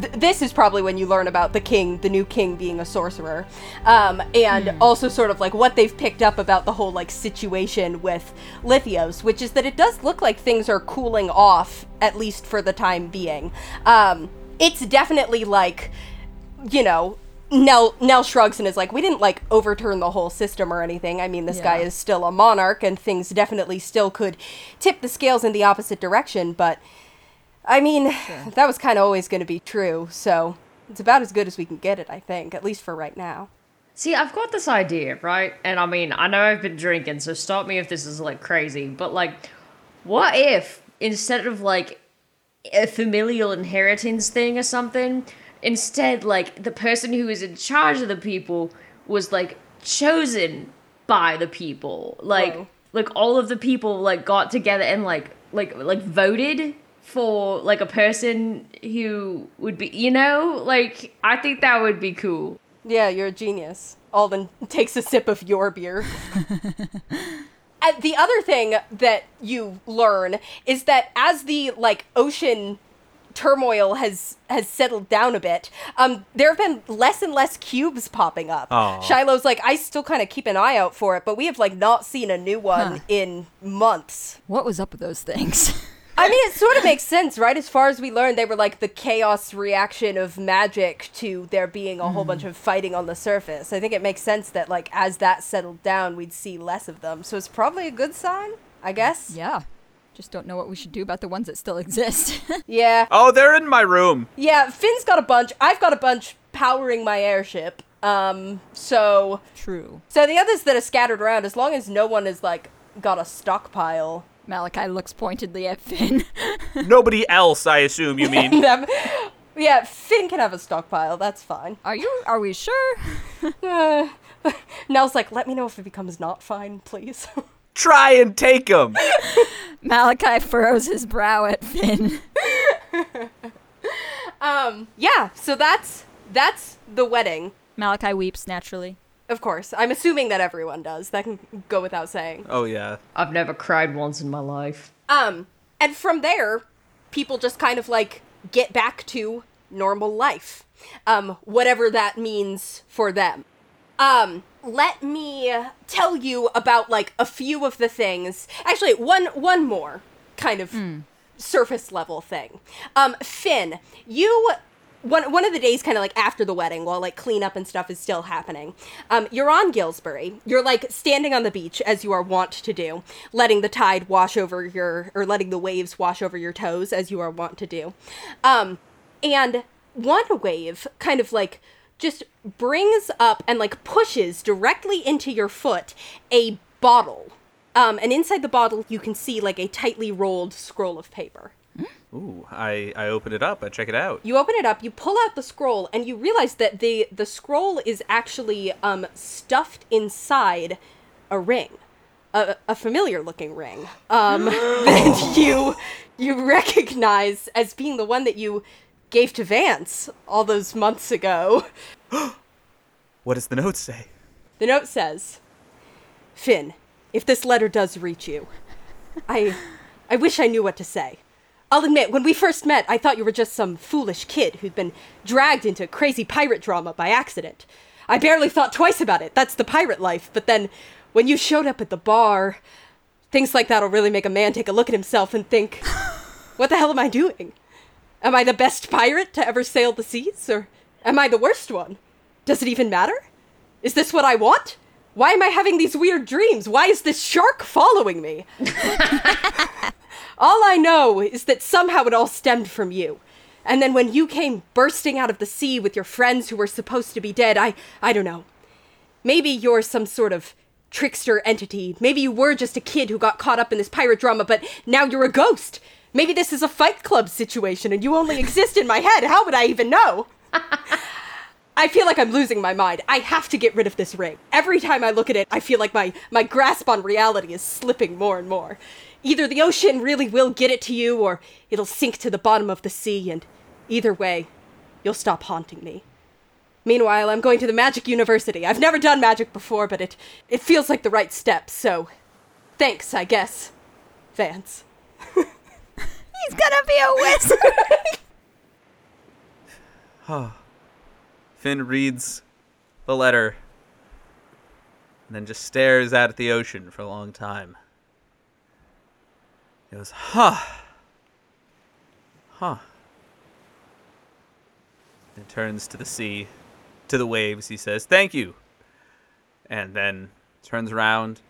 th- this is probably when you learn about the king, the new king being a sorcerer, um, and also sort of like what they've picked up about the whole like situation with Lithios, which is that it does look like things are cooling off at least for the time being. Um, it's definitely like, you know. Nell Nell shrugs and is like, "We didn't like overturn the whole system or anything. I mean, this guy is still a monarch, and things definitely still could tip the scales in the opposite direction. But I mean, that was kind of always going to be true, so it's about as good as we can get it, I think, at least for right now. See, I've got this idea, right? And I mean, I know I've been drinking, so stop me if this is like crazy, but like, what if instead of like a familial inheritance thing or something, instead, like, the person who is in charge of the people was like chosen by the people? Like, Whoa. like all of the people like got together and like, like, like voted for like a person who would be, you know, like, I think that would be cool. Yeah, you're a genius. Alden takes a sip of your beer. and uh, the other thing that you learn is that as the like ocean turmoil has has settled down a bit, um, there have been less and less cubes popping up. Aw. Shiloh's like, I still kind of keep an eye out for it, but we have like not seen a new one Huh. in months. what was up with those things? I mean, it sort of makes sense, right? As far as we learned, they were like the chaos reaction of magic to there being a whole bunch of fighting on the surface. I think it makes sense that, like, as that settled down, we'd see less of them. So it's probably a good sign, I guess. yeah. Just don't know what we should do about the ones that still exist. Yeah. Oh, they're in my room. Yeah, Finn's got a bunch. I've got a bunch powering my airship. Um, so. True. So the others that are scattered around, as long as no one has, like, got a stockpile. Malachi looks pointedly at Finn. Nobody else, I assume you mean. them. Yeah, Finn can have a stockpile. That's fine. Are you? Are we sure? Uh, Nell's like, let me know if it becomes not fine, please. Try and take them. Malachi furrows his brow at Finn. um, yeah, so that's that's the wedding. Malachi weeps naturally. Of course, I'm assuming that everyone does. That can go without saying. Oh yeah. I've never cried once in my life. Um, and from there, people just kind of like get back to normal life, um, whatever that means for them. Um, let me tell you about like a few of the things. Actually, one one more kind of surface level thing. Um, Finn, you one one of the days kind of like after the wedding while like cleanup and stuff is still happening um, you're on gillsbury you're like standing on the beach as you are wont to do letting the tide wash over your or letting the waves wash over your toes as you are wont to do um, and one wave kind of like just brings up and like pushes directly into your foot a bottle um, and inside the bottle you can see like a tightly rolled scroll of paper Ooh, I I open it up. I check it out. you open it up, you pull out the scroll, and you realize that the the scroll is actually um stuffed inside a ring, a, a familiar looking ring, um that you you recognize as being the one that you gave to Vance all those months ago. What does the note say? The note says, "Finn, if this letter does reach you, I I wish I knew what to say. I'll admit, when we first met, I thought you were just some foolish kid who'd been dragged into crazy pirate drama by accident. I barely thought twice about it. That's the pirate life. But then, when you showed up at the bar, things like that'll really make a man take a look at himself and think, what the hell am I doing? Am I the best pirate to ever sail the seas? Or am I the worst one? Does it even matter? Is this what I want? Why am I having these weird dreams? Why is this shark following me? all I know is that somehow it all stemmed from you. And then when you came bursting out of the sea with your friends who were supposed to be dead, I I don't know. Maybe you're some sort of trickster entity. Maybe you were just a kid who got caught up in this pirate drama, but now you're a ghost. Maybe this is a fight club situation and you only exist in my head. How would I even know? I feel like I'm losing my mind. I have to get rid of this ring. Every time I look at it, I feel like my, my grasp on reality is slipping more and more. Either the ocean really will get it to you, or it'll sink to the bottom of the sea, and either way, you'll stop haunting me. Meanwhile, I'm going to the Magic University. I've never done magic before, but it, it feels like the right step, so thanks, I guess. Vance. He's gonna be a wizard. Finn reads the letter and then just stares out at the ocean for a long time. He goes, huh. Huh. And turns to the sea, to the waves. He says, Thank you. And then turns around,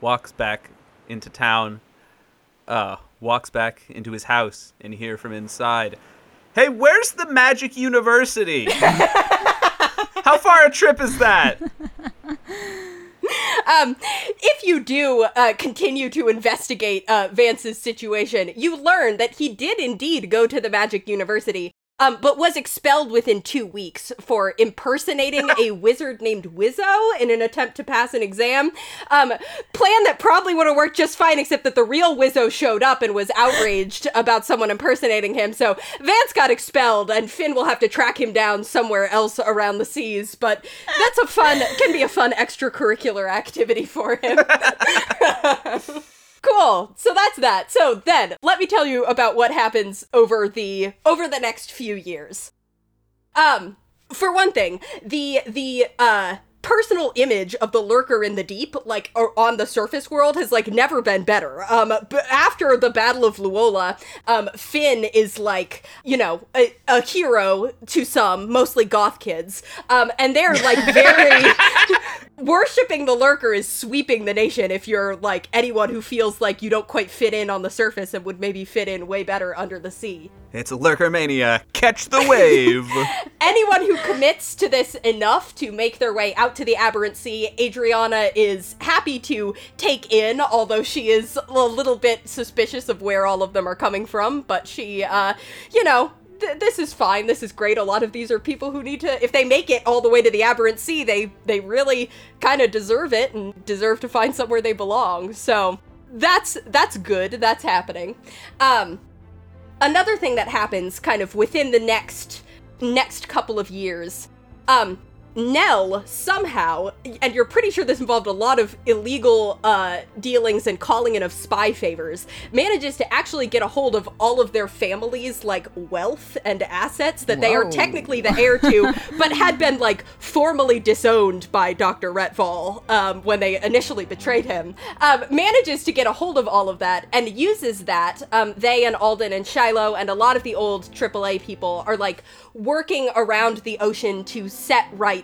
walks back into town, uh, walks back into his house, and hear from inside, Hey, where's the Magic University? How far a trip is that? Um, if you do uh, continue to investigate uh, Vance's situation, you learn that he did indeed go to the Magic University, um, but was expelled within two weeks for impersonating a wizard named Wizzo in an attempt to pass an exam. Um, plan that probably would have worked just fine, except that the real Wizzo showed up and was outraged about someone impersonating him. So Vance got expelled, and Finn will have to track him down somewhere else around the seas. But that's a fun, can be a fun extracurricular activity for him. Cool. So that's that. So then, let me tell you about what happens over the over the next few years. Um, for one thing, the the uh personal image of the lurker in the deep like or on the surface world has like never been better um but after the battle of luola um finn is like you know a, a hero to some mostly goth kids um and they're like very worshipping the lurker is sweeping the nation if you're like anyone who feels like you don't quite fit in on the surface and would maybe fit in way better under the sea It's lurker mania. Catch the wave. anyone who commits to this enough to make their way out to the aberrant sea, Adriana is happy to take in, although she is a little bit suspicious of where all of them are coming from. But she, uh, you know, th- this is fine. This is great. A lot of these are people who need to, if they make it all the way to the aberrant sea, they they really kind of deserve it and deserve to find somewhere they belong. So that's that's good. That's happening. Um, another thing that happens kind of within the next next couple of years um Nell somehow, and you're pretty sure this involved a lot of illegal uh, dealings and calling in of spy favors, manages to actually get a hold of all of their families' like wealth and assets that they are technically the heir to, but had been like formally disowned by Dr. Retval um, when they initially betrayed him. Um, manages to get a hold of all of that and uses that. Um, they and Alden and Shiloh and a lot of the old AAA people are like working around the ocean to set right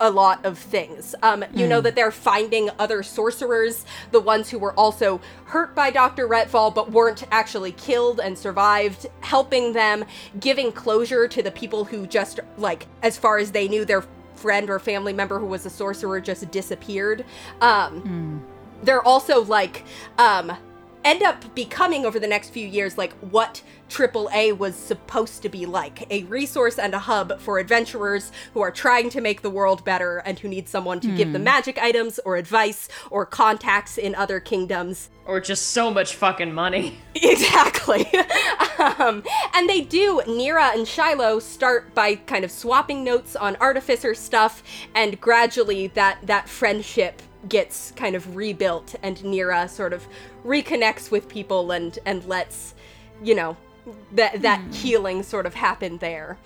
a lot of things. Um, you know that they're finding other sorcerers, the ones who were also hurt by Dr. Retval but weren't actually killed and survived, helping them, giving closure to the people who just, like, as far as they knew, their friend or family member who was a sorcerer just disappeared. Um, they're also like um end up becoming over the next few years like what AAA was supposed to be like a resource and a hub for adventurers who are trying to make the world better and who need someone to give them magic items or advice or contacts in other kingdoms Or just so much fucking money. Exactly. um, and they do, Nira and Shiloh start by kind of swapping notes on artificer stuff, and gradually that, that friendship gets kind of rebuilt, and Nira sort of reconnects with people and, and lets, you know, that, that healing sort of happen there.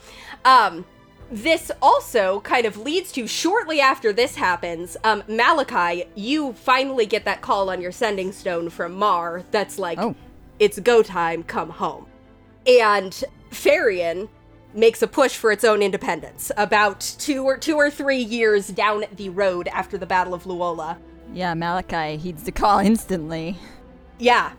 Um, this also kind of leads to shortly after this happens, um, Malachi, you finally get that call on your sending stone from Mar that's like, Oh. it's go time, come home. And Farian makes a push for its own independence about two or two or three years down the road after the Battle of Luola. Yeah, Malachi heeds the call instantly. Yeah.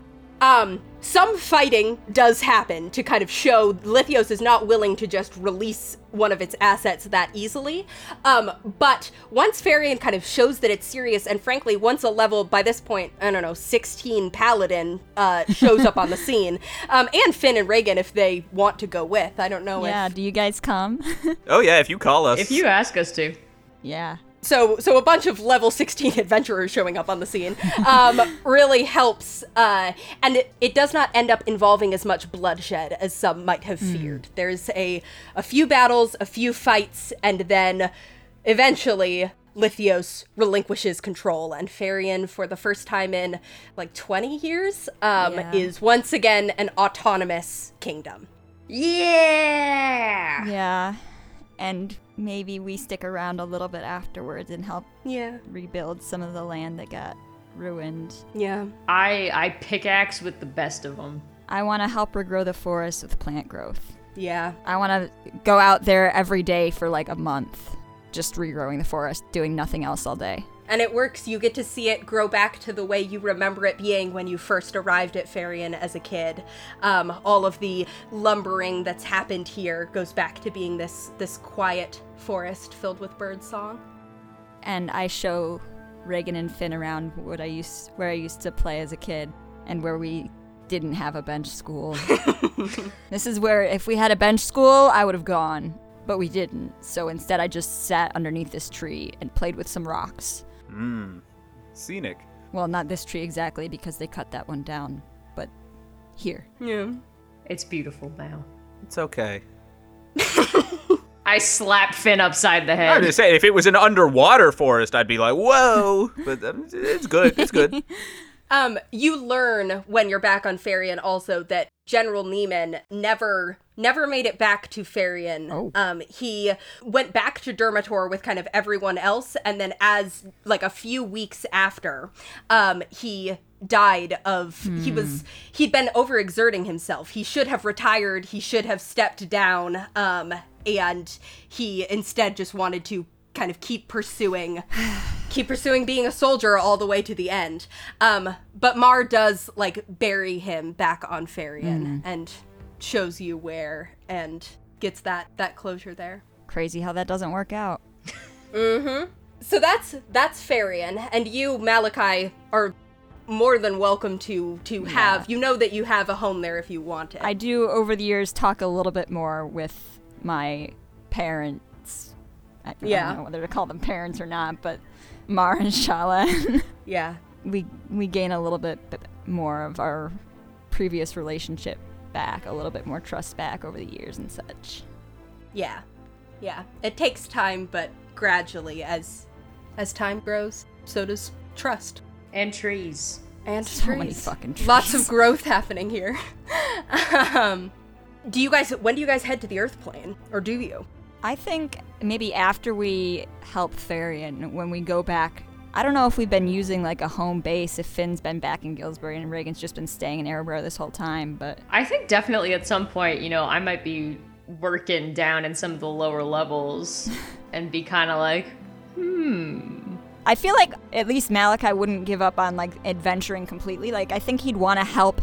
Um, some fighting does happen to kind of show Lithios is not willing to just release one of its assets that easily. Um, but once Farian kind of shows that it's serious, and frankly, once a level, by this point, I don't know, 16 paladin uh, shows up on the scene, um, and Finn and Reagan if they want to go with. I don't know Yeah, if. do you guys come? Oh yeah, if you call us. If you ask us to. yeah. So so a bunch of level 16 adventurers showing up on the scene um, really helps uh, and it, it does not end up involving as much bloodshed as some might have feared there's a a few battles a few fights and then eventually Lithios relinquishes control, and Farian, for the first time in like 20 years, um, Yeah. is once again an autonomous kingdom. Yeah. Yeah. And maybe we stick around a little bit afterwards and help Yeah, rebuild some of the land that got ruined. yeah. I I pickaxe with the best of them. I want to help regrow the forest with plant growth. Yeah. I want to go out there every day for like a month, just regrowing the forest, doing nothing else all day. And it works. You get to see it grow back to the way you remember it being when you first arrived at Farian as a kid. Um, all of the lumbering that's happened here goes back to being this this quiet forest filled with bird song. And I show Reagan and Finn around what I used, where I used to play as a kid, and where we didn't have a bench school. this is where if we had a bench school, I would have gone, but we didn't. So instead, I just sat underneath this tree and played with some rocks. Mmm. Scenic. Well, not this tree exactly because they cut that one down, but here. Yeah. It's beautiful now. It's okay. I slap Finn upside the head. I'm just saying, if it was an underwater forest, I'd be like, whoa. But um, it's good. It's good. Um, you learn when you're back on Farian also that General Neiman never never made it back to Farian. Oh. Um, he went back to Dermator with kind of everyone else, and then as like a few weeks after, um, he died of he was he'd been overexerting himself. He should have retired, he should have stepped down, um, and he instead just wanted to kind of keep pursuing keep pursuing being a soldier all the way to the end. Um, but Mar does like bury him back on Farian and shows you where and gets that that closure there. Crazy how that doesn't work out. Mm-hmm. So that's that's Farian, and you Malachi are more than welcome to to have. You know that you have a home there if you want it. I do over the years talk a little bit more with my parents. I, I Yeah. don't know whether to call them parents or not, but Mar and Shala. yeah. we we gain a little bit b- more of our previous relationship back, a little bit more trust back over the years and such. Yeah. Yeah. It takes time, but gradually as as time grows, so does trust. and trees. And So trees. many fucking trees. Lots of growth happening here. um, do you guys? When do you guys head to the Earth plane, or do you? I think maybe after we help Farian, when we go back, I don't know if we've been using like a home base, if Finn's been back in Gillsbury and Reagan's just been staying in Erebrer this whole time, but I think definitely at some point, you know, I might be working down in some of the lower levels and be kind of like, hmm. I feel like at least Malachi wouldn't give up on like adventuring completely. Like I think he'd want to help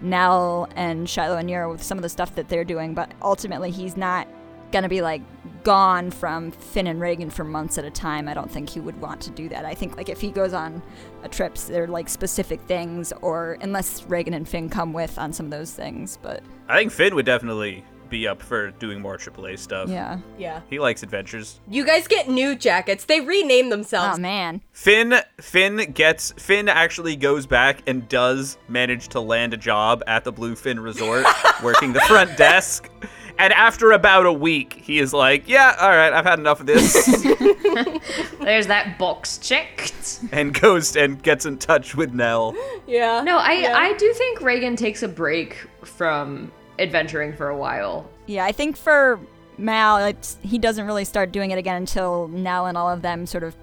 Nell and Shiloh and Nira with some of the stuff that they're doing, but ultimately he's not gonna be like gone from Finn and Reagan for months at a time. I don't think he would want to do that. I think like if he goes on a trips, they're like specific things, or unless Reagan and Finn come with on some of those things. But I think Finn would definitely be up for doing more AAA stuff. yeah, Yeah. He likes adventures. You guys get new jackets. They rename themselves. oh man, Finn Finn gets Finn actually goes back and does manage to land a job at the Bluefin Resort working the front desk. And after about a week, he is like, "Yeah, all right, I've had enough of this," there's that box checked. and goes and gets in touch with Nell. yeah. No, I Yeah. I do think Reagan takes a break from adventuring for a while. Yeah, I think for Mal, it's, he doesn't really start doing it again until Nell and all of them sort of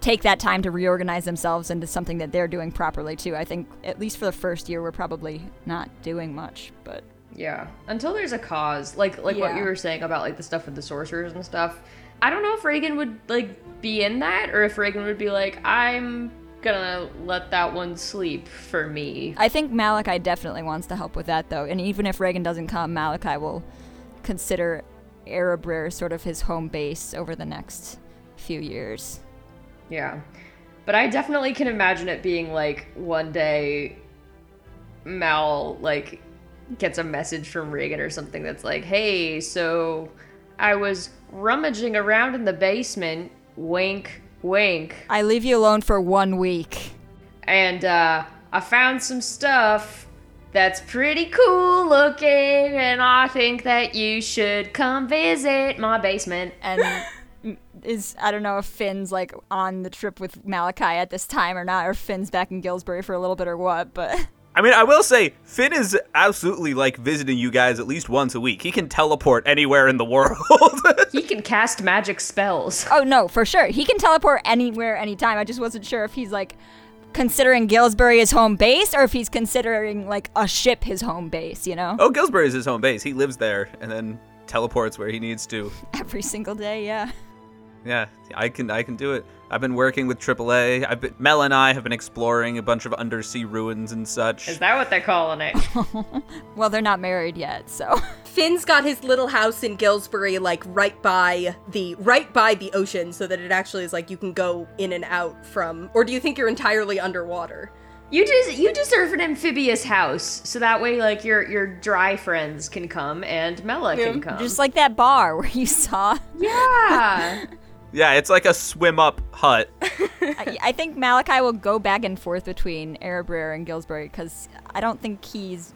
take that time to reorganize themselves into something that they're doing properly too. I think at least for the first year, we're probably not doing much, but Yeah, until there's a cause, like like what you were saying about like the stuff with the sorcerers and stuff. I don't know if Reagan would like be in that, or if Reagan would be like, I'm gonna let that one sleep for me. I think Malachi definitely wants to help with that, though. And even if Reagan doesn't come, Malachi will consider Erebrer sort of his home base over the next few years. Yeah. But I definitely can imagine it being like one day Mal like gets a message from Reagan or something that's like, "Hey, so I was rummaging around in the basement, wink, wink, I leave you alone for one week. and uh, I found some stuff that's pretty cool looking, and I think that you should come visit my basement." And is, I don't know if Finn's like on the trip with Malachi at this time or not, or Finn's back in Gillsbury for a little bit or what, but. I mean, I will say, Finn is absolutely like visiting you guys at least once a week. He can teleport anywhere in the world. He can cast magic spells. Oh no, for sure. He can teleport anywhere, anytime. I just wasn't sure if he's like considering Gillsbury his home base or if he's considering like a ship his home base, you know? oh, Gillsbury is his home base. He lives there and then teleports where he needs to. Every single day, yeah. Yeah, I can I can do it. I've been working with AAA. I've been Mel and I have been exploring a bunch of undersea ruins and such. Is that what they're calling it? Well, they're not married yet, so. Finn's got his little house in Gillsbury, like right by the right by the ocean, so that it actually is like you can go in and out from. Or do you think you're entirely underwater? You just you deserve an amphibious house, so that way like your your dry friends can come and Mela can come. Just like that bar where you saw. yeah. Yeah, it's like a swim up hut. I, I think Malachi will go back and forth between Erebrer and Gillsbury because I don't think he's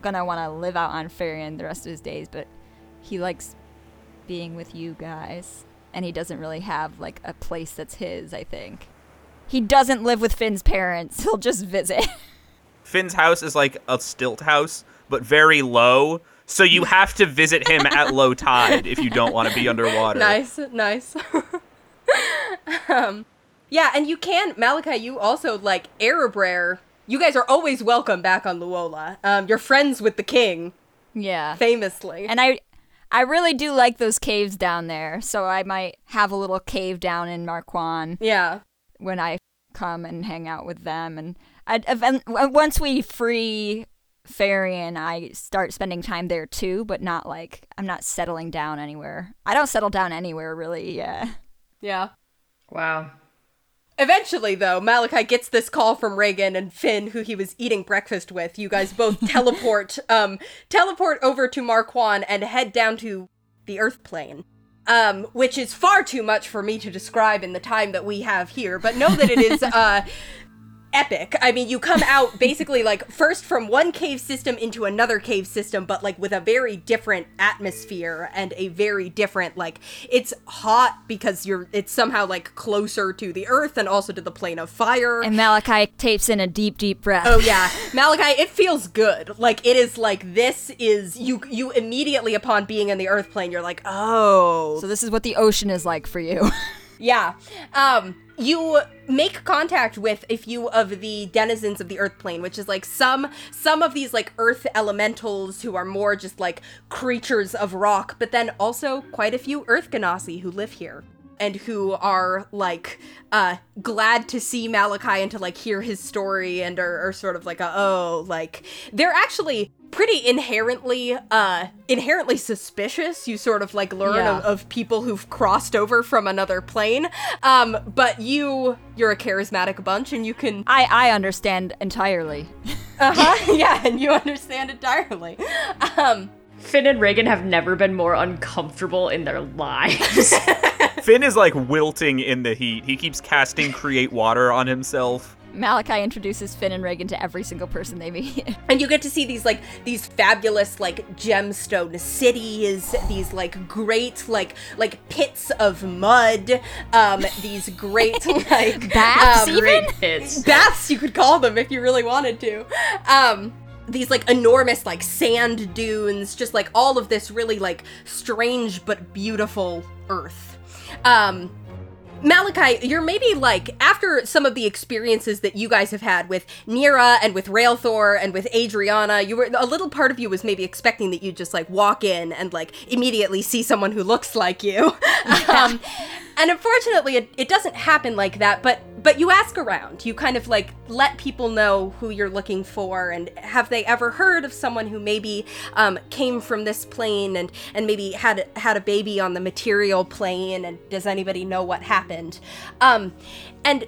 gonna want to live out on Farian the rest of his days, but he likes being with you guys, and he doesn't really have like a place that's his. I think he doesn't live with Finn's parents. He'll just visit. Finn's house is like a stilt house, but very low. So you have to visit him at low tide if you don't want to be underwater. Nice, nice. um, yeah, and you can Malachi. You also like Erebrer. You guys are always welcome back on Luola. Um, you're friends with the king, yeah, famously. and I. I really do like those caves down there, so I might have a little cave down in Marquand. yeah, when I come and hang out with them. And I, event, once we free Farian, I start spending time there too, but not like I'm not settling down anywhere. I don't settle down anywhere really. Yeah. yeah. Wow. Eventually, though, Malachi gets this call from Reagan and Finn, who he was eating breakfast with. You guys both teleport, um, teleport over to Marquand and head down to the Earth plane. Um, which is far too much for me to describe in the time that we have here, but know that it is, uh, epic. I mean, you come out basically like first from one cave system into another cave system, but like with a very different atmosphere and a very different like it's hot because you're it's somehow like closer to the earth and also to the plane of fire. And Malachi tapes in a deep, deep breath. Oh yeah, Malachi, it feels good. Like it is like this is you you immediately upon being in the earth plane, you're like, "Oh, So this is what the ocean is like for you. Yeah. Um you make contact with a few of the denizens of the earth plane, which is like some some of these like earth elementals who are more just like creatures of rock, but then also quite a few earth genasi who live here and who are like uh glad to see Malachi and to like hear his story and are, are sort of like a, oh like they're actually pretty inherently uh inherently suspicious you sort of like learn Yeah. of, of people who've crossed over from another plane um but you you're a charismatic bunch and you can I I understand entirely. uh-huh yeah and you understand entirely um Finn and Reagan have never been more uncomfortable in their lives. Finn is like wilting in the heat. He keeps casting create water on himself. Malachi introduces Finn and Reagan to every single person they meet. and you get to see these like these fabulous like gemstone cities these like great like like pits of mud um these great like Baths, um, even? Great hits. baths you could call them if you really wanted to um these like enormous like sand dunes just like all of this really like strange but beautiful earth um Malachi, you're maybe like after some of the experiences that you guys have had with Nira and with Railthor and with Adriana, you were a little part of you was maybe expecting that you'd just like walk in and like immediately see someone who looks like you. um, and unfortunately, it, it doesn't happen like that. But but you ask around. You kind of like let people know who you're looking for, and have they ever heard of someone who maybe um, came from this plane and and maybe had had a baby on the material plane, and does anybody know what happened? Um, and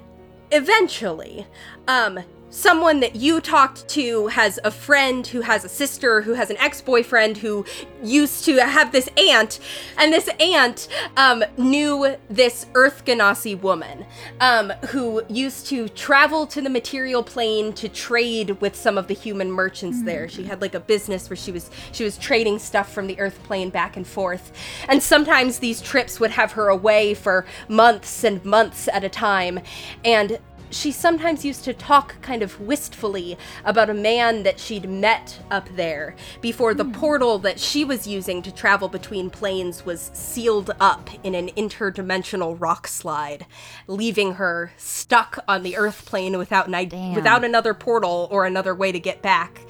eventually, um, someone that you talked to has a friend who has a sister who has an ex-boyfriend who used to have this aunt and this aunt um, knew this earth genasi woman um, who used to travel to the material plane to trade with some of the human merchants there. She had like a business where she was she was trading stuff from the earth plane back and forth. And sometimes these trips would have her away for months and months at a time. And she sometimes used to talk kind of wistfully about a man that she'd met up there before the portal that she was using to travel between planes was sealed up in an interdimensional rock slide, leaving her stuck on the Earth plane without an Damn. without another portal or another way to get back.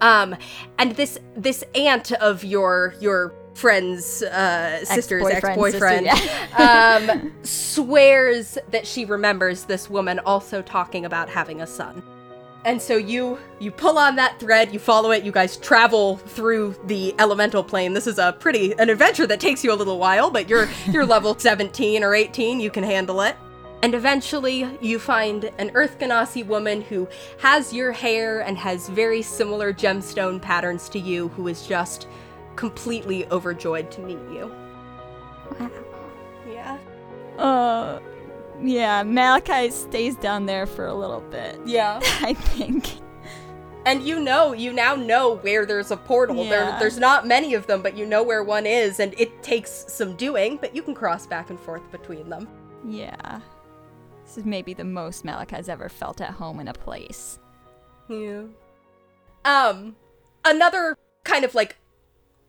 Um, and this this aunt of your your friend's uh, sister's Ex-boyfriend, ex-boyfriend sister, um, swears that she remembers this woman also talking about having a son. And so you you pull on that thread, you follow it, you guys travel through the elemental plane. This is a pretty an adventure that takes you a little while, but you're you're level 17 or 18, you can handle it. And eventually you find an Earth Genasi woman who has your hair and has very similar gemstone patterns to you who is just completely overjoyed to meet you. Wow. Yeah. Uh, yeah, Malachi stays down there for a little bit. Yeah. I think. And you know, you now know where there's a portal. There, Yeah. there's not many of them, but you know where one is, and it takes some doing, but you can cross back and forth between them. Yeah. This is maybe the most Malachi's ever felt at home in a place. Yeah. Um, another kind of like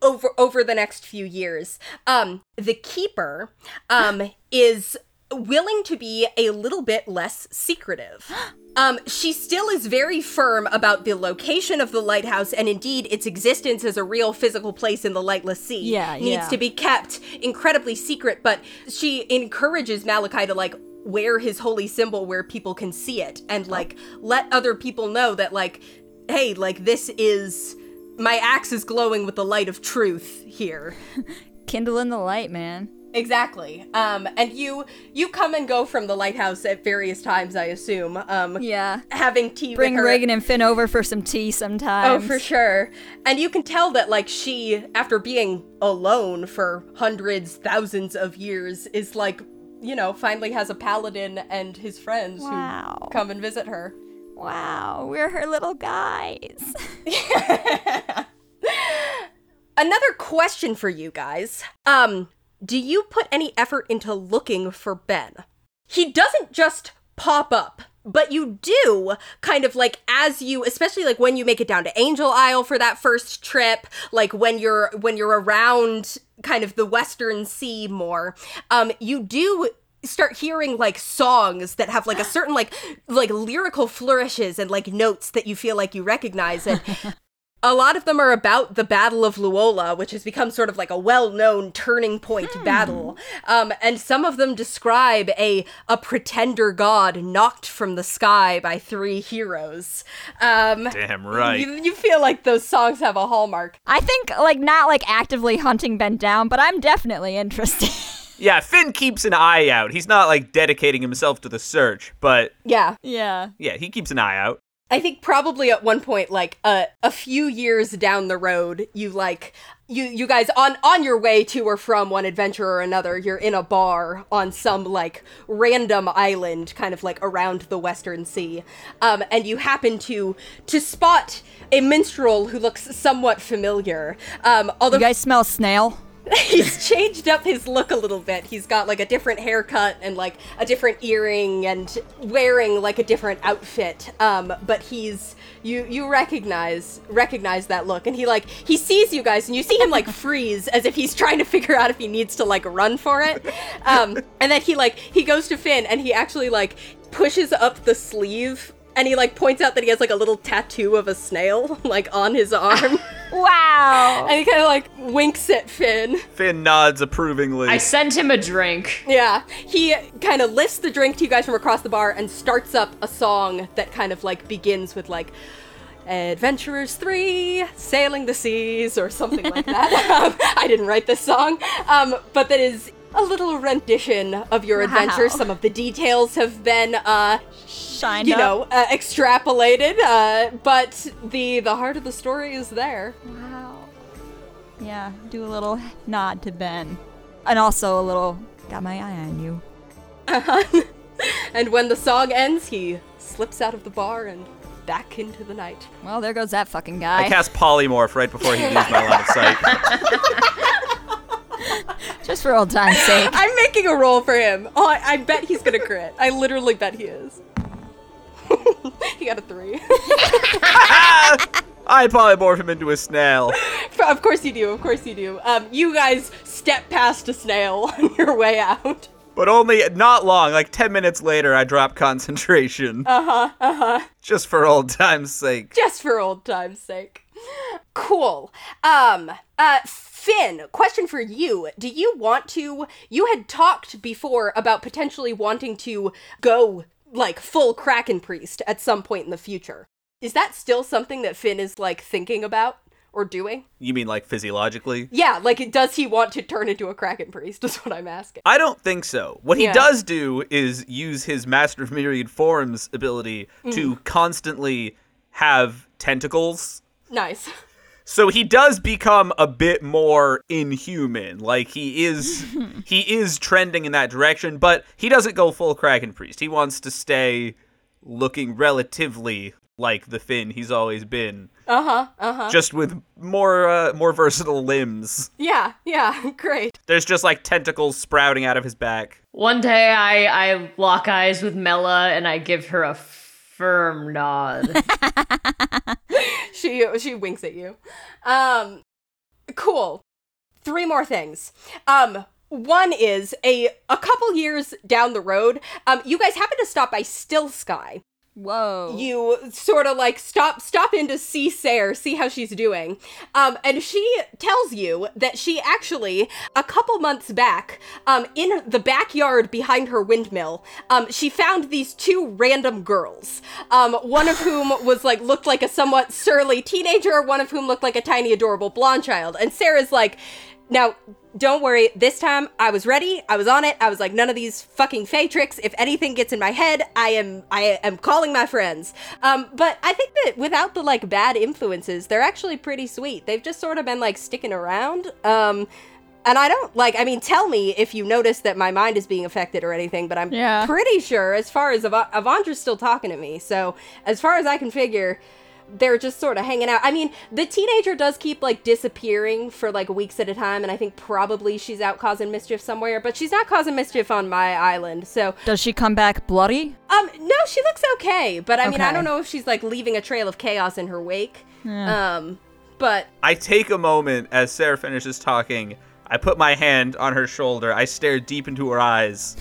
over over the next few years, um, the keeper, um, is willing to be a little bit less secretive. Um, she still is very firm about the location of the lighthouse and indeed its existence as a real physical place in the lightless sea. Yeah, needs yeah. to be kept incredibly secret, but she encourages Malachi to like wear his holy symbol where people can see it and like let other people know that like hey, like this is my axe is glowing with the light of truth here. Kindling the light, man. Exactly. Um and you you come and go from the lighthouse at various times, I assume. Um Yeah. having tea Bring with her. Reagan and Finn over for some tea sometimes. Oh, for sure. And you can tell that, like, she, after being alone for hundreds, thousands of years, is like, you know, finally has a paladin and his friends Wow. who come and visit her. Wow, we're her little guys. Another question for you guys. Um, do you put any effort into looking for Ben? He doesn't just pop up, but you do kind of like as you especially like when you make it down to Angel Isle for that first trip, like when you're when you're around kind of the western sea more, um you do start hearing like songs that have like a certain like like lyrical flourishes and like notes that you feel like you recognize and a lot of them are about the Battle of Luola, which has become sort of like a well-known turning point battle. Um, and some of them describe a a pretender god knocked from the sky by three heroes. Um, Damn right. you, you feel like those songs have a hallmark. I think, like, not like actively hunting Ben down, but I'm definitely interested. Yeah, Finn keeps an eye out. He's not like dedicating himself to the search, but Yeah, yeah. yeah, he keeps an eye out. I think probably at one point, like a a few years down the road, you like you you guys on on your way to or from one adventure or another, you're in a bar on some like random island, kind of like around the Western Sea, um, and you happen to to spot a minstrel who looks somewhat familiar. Um, although You guys smell snail? he's changed up his look a little bit. He's got like a different haircut and like a different earring and wearing like a different outfit. Um, but he's you you recognize recognize that look and he like he sees you guys and you see him like freeze as if he's trying to figure out if he needs to like run for it. Um, and then he like he goes to Finn and he actually like pushes up the sleeve and he like points out that he has like a little tattoo of a snail like on his arm. Wow. And he kind of like winks at Finn. Finn nods approvingly. I sent him a drink. Yeah, he kind of lifts the drink to you guys from across the bar and starts up a song that kind of like begins with like Adventurers 3, Sailing the Seas, or something like that. um, I didn't write this song, um, but that is a little rendition of your adventure. Some of the details have been, uh, Shined you up. know, uh, extrapolated, uh, but the the heart of the story is there. Wow. Yeah, do a little nod to Ben. And also a little, got my eye on you. And when the song ends, he slips out of the bar and back into the night. Well, there goes that fucking guy. I cast polymorph right before he leaves my line of sight. Just for old time's sake. I'm making a roll for him. Oh, I, I bet he's gonna crit. I literally bet he is. he got a three. I probably polymorph him into a snail. of course you do. Of course you do. Um, you guys step past a snail on your way out. But only not long, like 10 minutes later, I drop concentration. Uh huh, uh huh. Just for old time's sake. just for old time's sake. Cool. Um, uh, Finn, question for you. Do you want to? You had talked before about potentially wanting to go like full Kraken Priest at some point in the future. Is that still something that Finn is like thinking about or doing? You mean like physiologically? Yeah, like does he want to turn into a Kraken Priest? Is what I'm asking. I don't think so. What he Yeah. does do is use his Master of Myriad Forms ability to mm. constantly have tentacles. Nice. So he does become a bit more inhuman. Like he is he is trending in that direction, but he doesn't go full Kraken Priest. He wants to stay looking relatively like the Finn he's always been. Uh huh. Uh huh. Just with more uh, more versatile limbs. Yeah. Yeah. Great. There's just like tentacles sprouting out of his back. One day I, I lock eyes with Mela and I give her a firm nod. she she winks at you. Um, cool. Three more things. Um, one is a a couple years down the road. Um, you guys happen to stop by Still Sky. Whoa. You sort of like stop stop in to see Sarah, see how she's doing. Um, and she tells you that she actually a couple months back, um, in the backyard behind her windmill, um, she found these two random girls. Um, one of whom was like looked like a somewhat surly teenager, one of whom looked like a tiny adorable blonde child. And Sarah's like, now, don't worry. This time I was ready. I was on it. I was like, none of these fucking fey tricks. If anything gets in my head, I am I am calling my friends. Um, but I think that without the like bad influences, they're actually pretty sweet. They've just sort of been like sticking around. Um, and I don't like. I mean, tell me if you notice that my mind is being affected or anything. But I'm Yeah. pretty sure, as far as Av- Avandra's still talking to me. So as far as I can figure they're just sort of hanging out. I mean, the teenager does keep like disappearing for like weeks at a time, and I think probably she's out causing mischief somewhere, but she's not causing mischief on my island. So, Does she come back bloody? um, no, she looks okay, but I mean, I don't know if she's like leaving a trail of chaos in her wake. Um, but I take a moment as Sarah finishes talking. I put my hand on her shoulder. I stare deep into her eyes.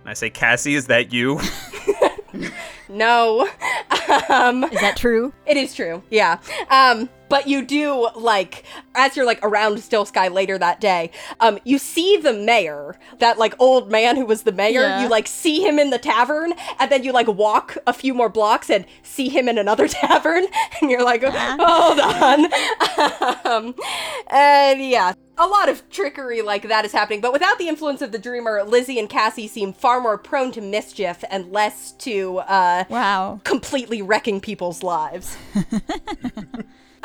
And I say, Cassie, is that you? no, um, Is that true? It is true, yeah. Um, but you do like as you're like around Still Sky later that day, um, you see the mayor, that like old man who was the mayor. Yeah. You like see him in the tavern, and then you like walk a few more blocks and see him in another tavern, and you're like, hold on. um, and yeah, a lot of trickery like that is happening, but without the influence of the dreamer, Lizzie and Cassie seem far more prone to mischief and less to uh, Wow. completely wrecking people's lives.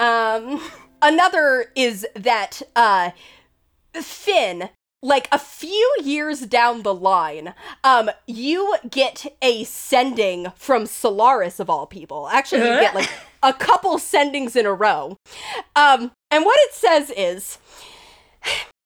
um, another is that uh, Finn, like a few years down the line, um, you get a sending from Solaris of all people. Actually, you get like a couple sendings in a row. Um, and what it says is.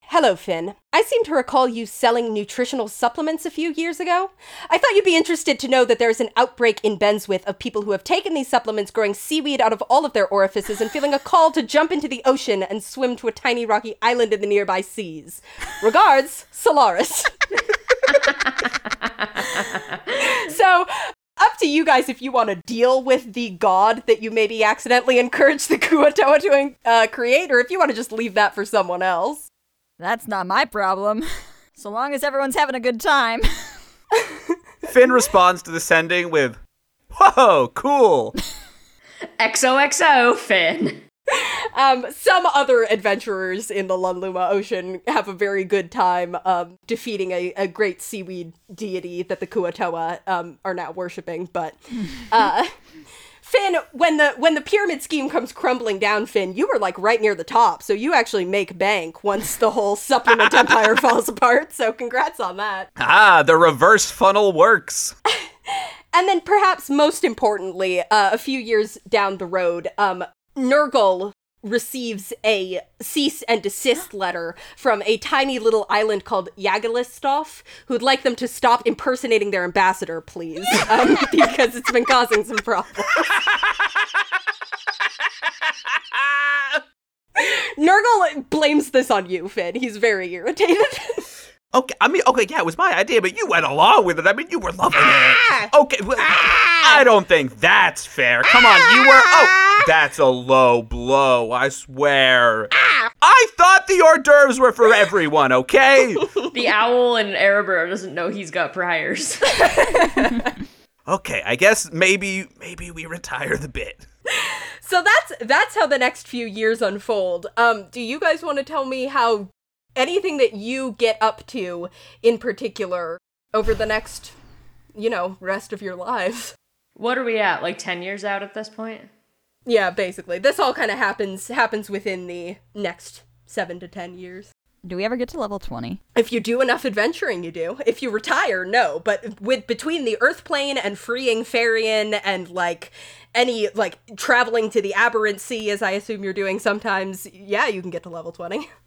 Hello, Finn. I seem to recall you selling nutritional supplements a few years ago. I thought you'd be interested to know that there's an outbreak in Benswith of people who have taken these supplements, growing seaweed out of all of their orifices, and feeling a call to jump into the ocean and swim to a tiny rocky island in the nearby seas. Regards, Solaris. so, up to you guys if you want to deal with the god that you maybe accidentally encouraged the Kuo-toa to uh, create, or if you want to just leave that for someone else. That's not my problem. So long as everyone's having a good time. Finn responds to the sending with, "Whoa, cool." XOXO, Finn. Um, some other adventurers in the Lunluma Ocean have a very good time um, defeating a, a great seaweed deity that the Kuo-toa um, are now worshipping. But uh, Finn, when the when the pyramid scheme comes crumbling down, Finn, you were like right near the top, so you actually make bank once the whole supplement empire falls apart. So congrats on that. Ah, the reverse funnel works. And then, perhaps most importantly, uh, a few years down the road, um, Nurgle receives a cease and desist letter from a tiny little island called Yagalistoff, who'd like them to stop impersonating their ambassador, please, um, because it's been causing some problems. Nurgle blames this on you, Finn. He's very irritated. Okay, I mean, okay, yeah, it was my idea, but you went along with it. I mean, you were loving Ah! it. Okay, well, I don't think that's fair. Come on, you were. Oh, Ah! that's a low blow. I swear. I thought the hors d'oeuvres were for everyone. Okay. The owl in Erebrer doesn't know he's got priors. okay, I guess maybe maybe we retire the bit. So that's that's how the next few years unfold. Um, do you guys want to tell me how anything that you get up to in particular over the next, you know, rest of your lives? what are we at? Like 10 years out at this point? Yeah, basically. This all kind of happens happens within the next 7 to 10 years. Do we ever get to level 20? If you do enough adventuring, you do. If you retire, no. But with between the Earth plane and freeing Farian and like any like traveling to the aberrant sea, as I assume you're doing sometimes, yeah, you can get to level 20.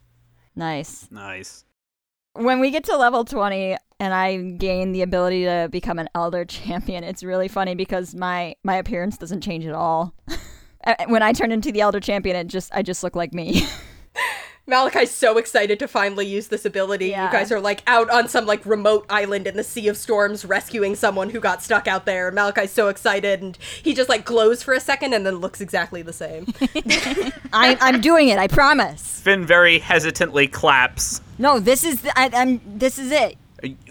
Nice. Nice. When we get to level 20 and I gain the ability to become an elder champion, it's really funny because my my appearance doesn't change at all. When I turn into the elder champion, it just I just look like me. Malachi's so excited to finally use this ability. Yeah. You guys are like out on some like remote island in the Sea of Storms rescuing someone who got stuck out there. Malachi's so excited and he just like glows for a second and then looks exactly the same. I, I'm doing it. I promise. Finn very hesitantly claps. No, this is the, I, I'm. This is it.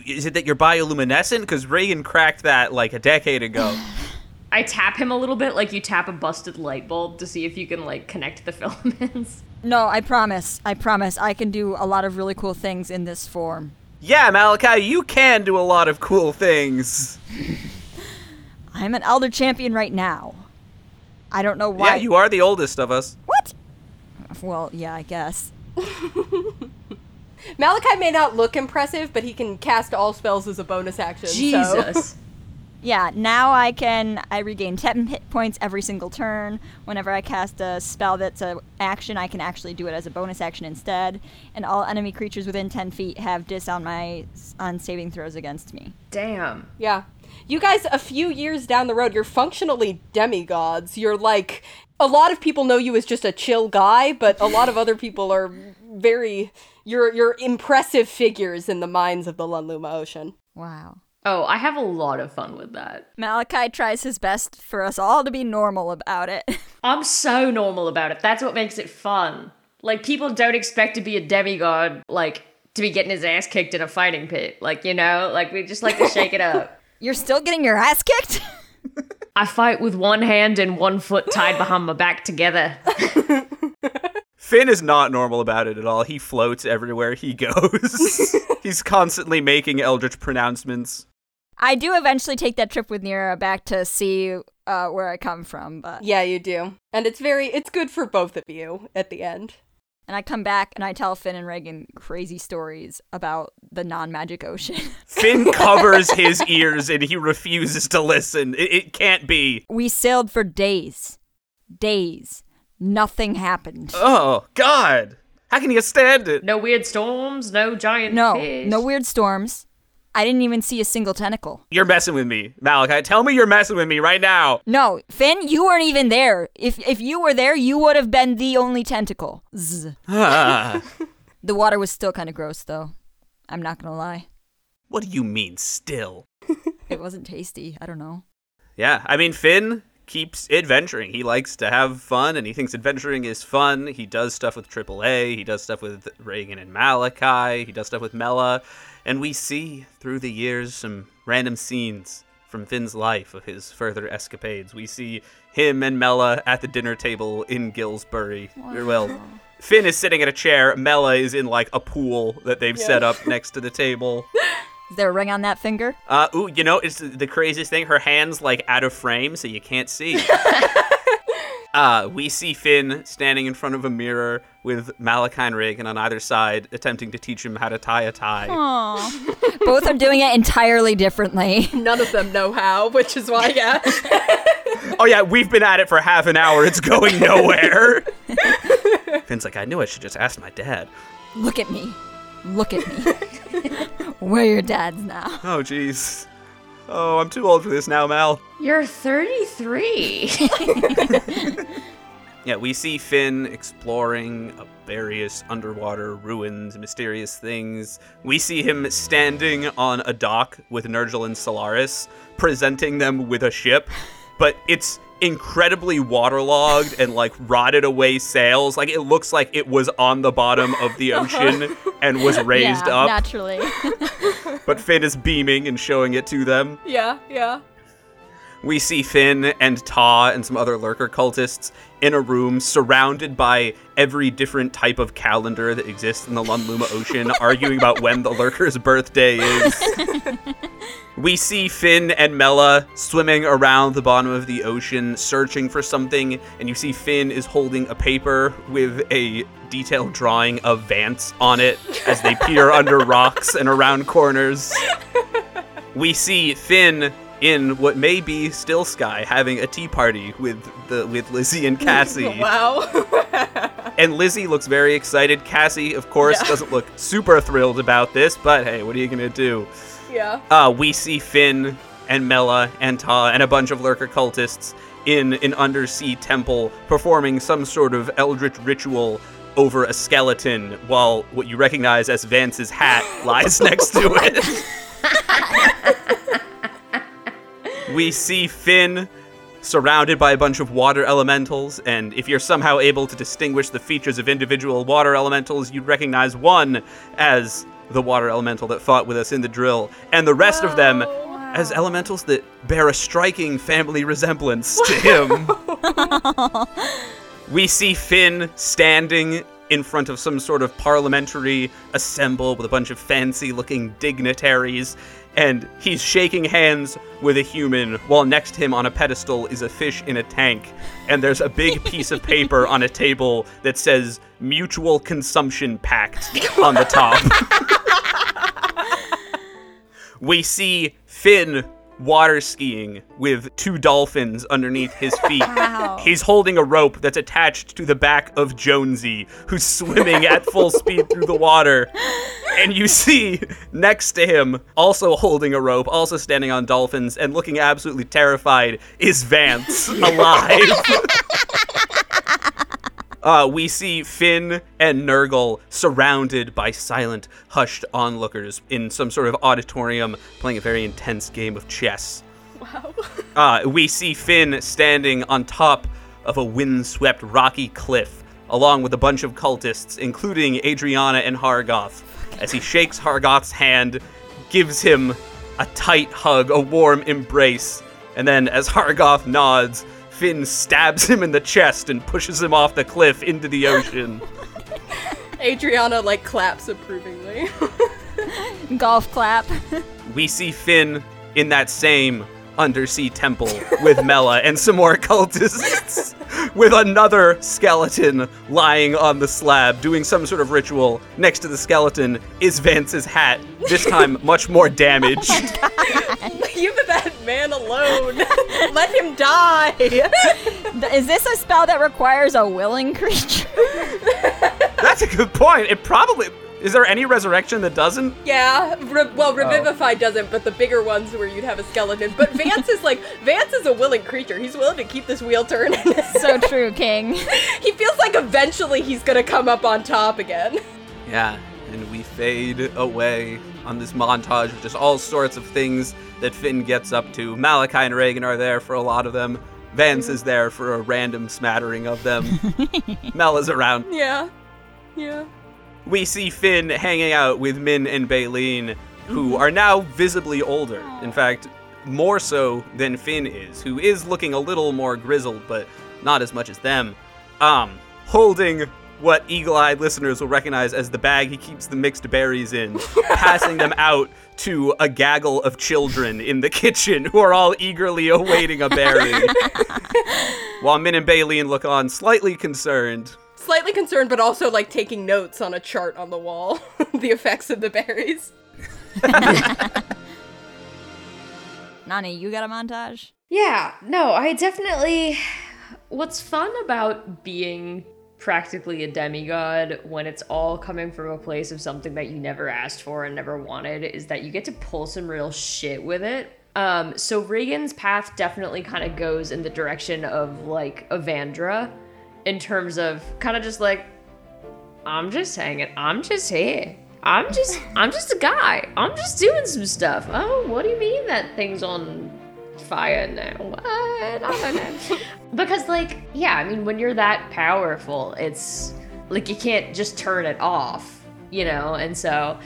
Is it that you're bioluminescent? Because Reagan cracked that like a decade ago. I tap him a little bit like you tap a busted light bulb to see if you can like connect the filaments. No, I promise. I promise. I can do a lot of really cool things in this form. yeah, Malachi, you can do a lot of cool things. I'm an elder champion right now. I don't know why. Yeah, you are the oldest of us. What? Well, yeah, I guess. Malachi may not look impressive, but he can cast all spells as a bonus action. so- Jesus. Yeah, now I can I regain 10 hit points every single turn. Whenever I cast a spell that's a action, I can actually do it as a bonus action instead. And all enemy creatures within 10 feet have dis on my on saving throws against me. Damn. Yeah. You guys, a few years down the road, you're functionally demigods. You're like, a lot of people know you as just a chill guy, but a lot of other people are very, you're, you're impressive figures in the minds of the Lunluma Ocean. Wow. Oh, I have a lot of fun with that. Malachi tries his best for us all to be normal about it. I'm so normal about it. That's what makes it fun. Like people don't expect to be a demigod, like to be getting his ass kicked in a fighting pit. Like, you know, like we just like to shake it up. You're still getting your ass kicked? I fight with one hand and one foot tied behind my back together. Finn is not normal about it at all. He floats everywhere he goes. He's constantly making eldritch pronouncements. I do eventually take that trip with Nira back to see uh, where I come from, but Yeah, you do. And it's very, it's good for both of you at the end. and I come back and I tell Finn and Reagan crazy stories about the non-magic ocean. Finn covers his ears and he refuses to listen. It, it can't be. we sailed for days. Days. Nothing happened. Oh, God. How can you stand it? No weird storms, no giant No, fish. no weird storms. I didn't even see a single tentacle. You're messing with me, Malachi. Tell me you're messing with me right now. No, Finn, you weren't even there. If if you were there, you would have been the only tentacle. Zzz. Ah, The water was still kind of gross, though. I'm not gonna lie. what do you mean, still? It wasn't tasty. I don't know. Yeah, I mean Finn keeps adventuring. He likes to have fun, and he thinks adventuring is fun. He does stuff with AAA. He does stuff with Reagan and Malachi. He does stuff with Mela, and we see through the years some random scenes from Finn's life of his further escapades. We see him and Mela at the dinner table in Gillsbury. Well, Finn is sitting at a chair. Mela is in like a pool that they've set up next to the table. Is there a ring on that finger? Uh, ooh, you know, it's the craziest thing. Her hand's like out of frame, so you can't see. uh, we see Finn standing in front of a mirror with Malachi and Reagan on either side, attempting to teach him how to tie a tie. Aw. Both are doing it entirely differently. None of them know how, which is why, yeah. Oh yeah, we've been at it for half an hour. It's going nowhere. Finn's like, I knew I should just ask my dad. Look at me. Look at me. We're your dads now. Oh jeez. Oh, I'm too old for this now, Mal. You're 33. Yeah, we see Finn exploring various underwater ruins, mysterious things. We see him standing on a dock with Nurgle and Solaris, presenting them with a ship, but it's incredibly waterlogged and like rotted away sails. Like it looks like it was on the bottom of the uh-huh. ocean and was raised yeah, up, naturally. but Finn is beaming and showing it to them. yeah, yeah. We see Finn and Ta and some other lurker cultists in a room surrounded by every different type of calendar that exists in the Lunluma Ocean, arguing about when the lurker's birthday is. we see Finn and Mela swimming around the bottom of the ocean, searching for something, and you see Finn is holding a paper with a detailed drawing of Vance on it as they peer under rocks and around corners we see Finn in what may be Still Sky having a tea party with the with Lizzie and Cassie. Wow. And Lizzie looks very excited. Cassie, of course, Yeah. doesn't look super thrilled about this, but hey, what are you gonna do? yeah. Uh, we see Finn and Mela and Ta and a bunch of lurker cultists in an undersea temple performing some sort of eldritch ritual over a skeleton while what you recognize as Vance's hat lies next to it. We see Finn surrounded by a bunch of water elementals, and if you're somehow able to distinguish the features of individual water elementals, you'd recognize one as the water elemental that fought with us in the drill, and the rest of them as elementals that bear a striking family resemblance to him. we see Finn standing in front of some sort of parliamentary assemble with a bunch of fancy looking dignitaries, and he's shaking hands with a human while next to him on a pedestal is a fish in a tank. And there's a big piece of paper on a table that says Mutual Consumption Pact on the top. we see Finn water skiing with two dolphins underneath his feet. Wow. He's holding a rope that's attached to the back of Jonesy, who's swimming at full speed through the water. And you see next to him, also holding a rope, also standing on dolphins and looking absolutely terrified, is Vance alive. Uh, we see Finn and Nurgle surrounded by silent, hushed onlookers in some sort of auditorium playing a very intense game of chess. Wow. Uh, we see Finn standing on top of a windswept rocky cliff, along with a bunch of cultists, including Adriana and Hargoth, as he shakes Hargoth's hand, gives him a tight hug, a warm embrace, and then as Hargoth nods, Finn stabs him in the chest and pushes him off the cliff into the ocean. Adriana like claps approvingly. Golf clap. we see Finn in that same undersea temple with Mela and some more cultists with another skeleton lying on the slab doing some sort of ritual. Next to the skeleton is Vance's hat, this time much more damaged. Leave that man alone. Let him die. Is this a spell that requires a willing creature? That's a good point. It probably is there any resurrection that doesn't? Yeah, re- well, oh. Revivify doesn't, but the bigger ones where you'd have a skeleton. But Vance is like, Vance is a willing creature. He's willing to keep this wheel turning. so true, King. he feels like eventually he's gonna come up on top again. Yeah. and we fade away on this montage of just all sorts of things that Finn gets up to. Malachi and Reagan are there for a lot of them. Vance is there for a random smattering of them. Mel is around. Yeah. Yeah. We see Finn hanging out with Min and Baleen, who are now visibly older. In fact, more so than Finn is, who is looking a little more grizzled, but not as much as them. Um, holding what eagle-eyed listeners will recognize as the bag he keeps the mixed berries in, passing them out to a gaggle of children in the kitchen who are all eagerly awaiting a berry. While Min and Baleen look on, slightly concerned. Slightly concerned, but also like taking notes on a chart on the wall. the effects of the berries. Nani, you got a montage? Yeah, no, I definitely. What's fun about being practically a demigod when it's all coming from a place of something that you never asked for and never wanted is that you get to pull some real shit with it. Um, so Reagan's path definitely kind of goes in the direction of like Avandra in terms of kind of just like, I'm just hanging, I'm just here. I'm just, I'm just a guy. I'm just doing some stuff. Oh, what do you mean that thing's on fire now? What? I don't know. because, like, yeah, I mean, when you're that powerful, it's like you can't just turn it off, you know? And so,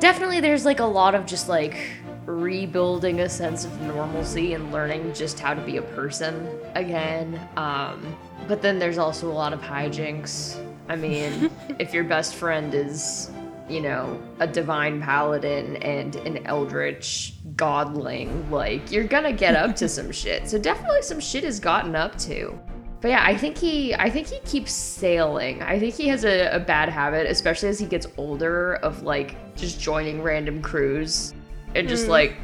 definitely, there's like a lot of just like rebuilding a sense of normalcy and learning just how to be a person again. Um, but then there's also a lot of hijinks. I mean, if your best friend is you know, a divine paladin and an eldritch godling, like you're gonna get up to some shit. So definitely some shit has gotten up to. But yeah, I think he I think he keeps sailing. I think he has a, a bad habit, especially as he gets older, of like just joining random crews and just hmm. like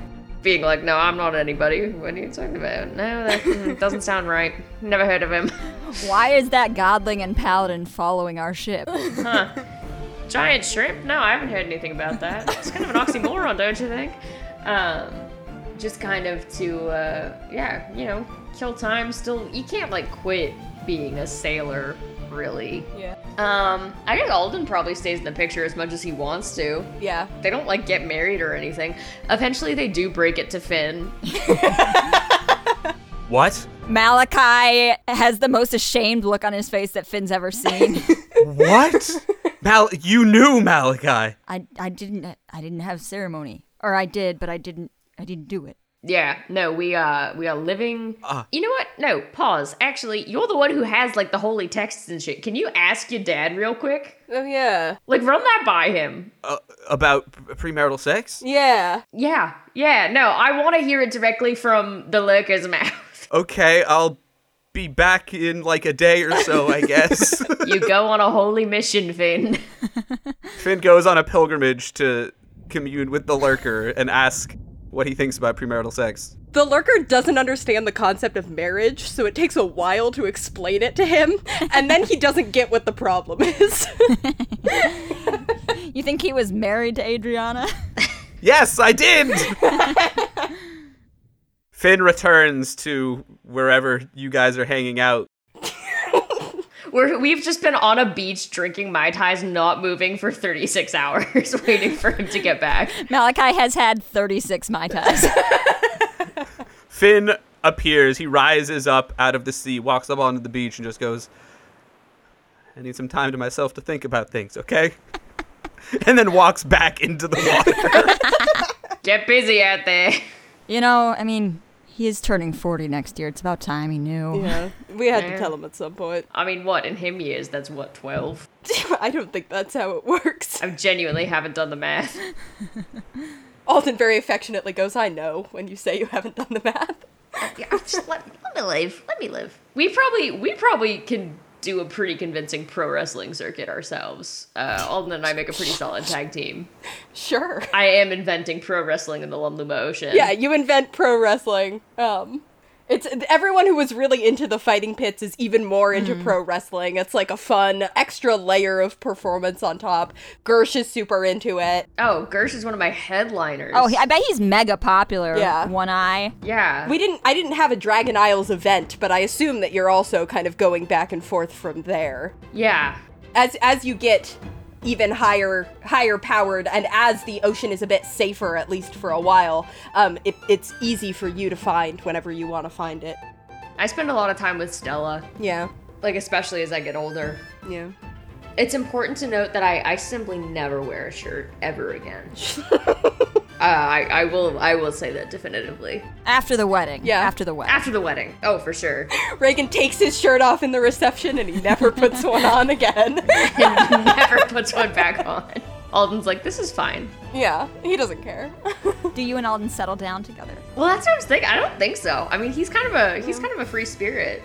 being like, No, I'm not anybody. What are you talking about? No, that doesn't sound right. Never heard of him. Why is that godling and paladin following our ship? Huh. Giant shrimp? No, I haven't heard anything about that. It's kind of an oxymoron, don't you think? Um, just kind of to, uh, yeah, you know, kill time. Still, you can't like quit being a sailor, really. Yeah. Um, I guess Alden probably stays in the picture as much as he wants to. Yeah. They don't like get married or anything. Eventually, they do break it to Finn. What? Malachi has the most ashamed look on his face that Finn's ever seen. What? Mal, you knew Malachi. I I didn't I didn't have ceremony, or I did, but I didn't I didn't do it. Yeah, no, we uh we are living. you know what? No, pause. Actually, you're the one who has like the holy texts and shit. Can you ask your dad real quick? Oh yeah. Like, run that by him. Uh, about premarital sex? Yeah. Yeah, yeah. No, I want to hear it directly from the lurker's mouth. Okay, I'll be back in like a day or so, I guess. you go on a holy mission, Finn. Finn goes on a pilgrimage to commune with the lurker and ask what he thinks about premarital sex. The lurker doesn't understand the concept of marriage, so it takes a while to explain it to him, and then he doesn't get what the problem is. You think he was married to Adriana? Yes, I did! Finn returns to wherever you guys are hanging out. We're, we've just been on a beach drinking Mai Tais, not moving for 36 hours, waiting for him to get back. Malachi has had 36 Mai Tais. Finn appears. He rises up out of the sea, walks up onto the beach, and just goes, I need some time to myself to think about things, okay? and then walks back into the water. Get busy out there. you know, I mean, he is turning 40 next year. It's about time he knew. yeah. We had to tell him at some point. I mean, what, in him years, that's what, 12? I don't think that's how it works. I genuinely haven't done the math. Alden very affectionately goes, I know, when you say you haven't done the math. Yeah, just let, let me live. Let me live. We probably we probably can do a pretty convincing pro wrestling circuit ourselves. Uh, Alden and I make a pretty solid tag team. Sure. I am inventing pro wrestling in the Lunluma Ocean. Yeah, you invent pro wrestling. Um, it's everyone who was really into the fighting pits is even more into mm. pro wrestling. It's like a fun extra layer of performance on top. Gersh is super into it. Oh, Gersh is one of my headliners. Oh, he- I bet he's mega popular. Yeah. One eye. yeah. We didn't I didn't have a Dragon Isles event, but I assume that you're also kind of going back and forth from there. yeah. As as you get even higher higher powered and as the ocean is a bit safer at least for a while um, it, it's easy for you to find whenever you want to find it I spend a lot of time with Stella, yeah like especially as I get older. yeah It's important to note that I, I simply never wear a shirt ever again. uh, I, I will I will say that definitively. After the wedding. Yeah. After the wedding. After the wedding. Oh, for sure. reagan takes his shirt off in the reception and he never puts one on again And never puts one back on. Alden's like, this is fine. yeah he doesn't care Do you and Alden settle down together? Well, that's what I was thinking. I don't think so. I mean, he's kind of a he's kind of a free spirit,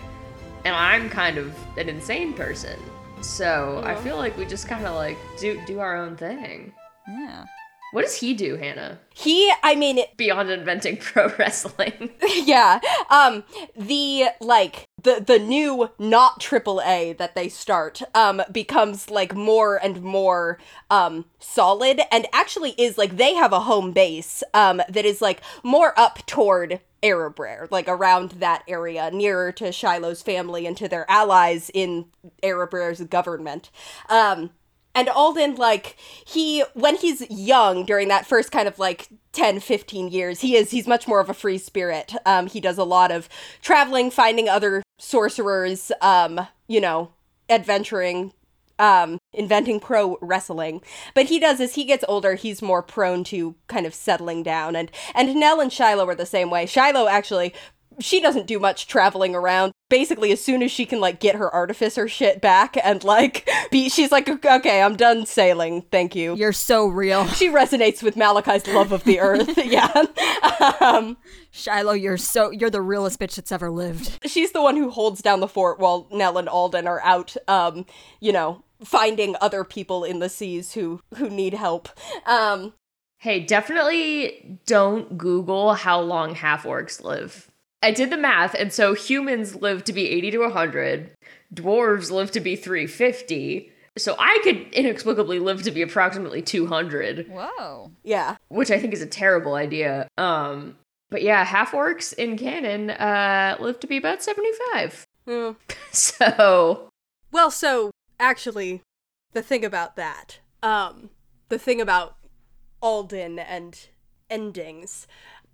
and I'm kind of an insane person. So I feel like we just kind of like do do our own thing. Yeah. What does he do, Hannah? he i mean Beyond inventing pro wrestling. yeah um the like the the new not triple a that they start um becomes like more and more um solid and actually is like they have a home base um that is like more up toward Erebrer, like around that area, nearer to Shiloh's family and to their allies in Erebrer's government. Um, and Alden, like, he, when he's young, during that first kind of like 10, 15 years, he is, he's much more of a free spirit. Um, he does a lot of traveling, finding other sorcerers, um, you know, adventuring, um, inventing pro wrestling. But he does, as he gets older, he's more prone to kind of settling down. And, and Nell and Shiloh are the same way. Shiloh actually she doesn't do much traveling around. Basically, as soon as she can like get her artificer shit back and like be, she's like, okay, I'm done sailing. Thank you. You're so real. she resonates with Malachi's love of the earth. yeah. Um, Shiloh, you're so you're the realest bitch that's ever lived. she's the one who holds down the fort while Nell and Alden are out, um, you know, finding other people in the seas who who need help. Um, hey, definitely don't Google how long half orcs live. I did the math, and so humans live to be 80 to 100, dwarves live to be 350. So I could inexplicably live to be approximately 200. Whoa. yeah. which I think is a terrible idea. Um, but yeah, half orcs in canon uh, live to be about 75. Hmm. So, Well, so actually, the thing about that, um, the thing about Alden and endings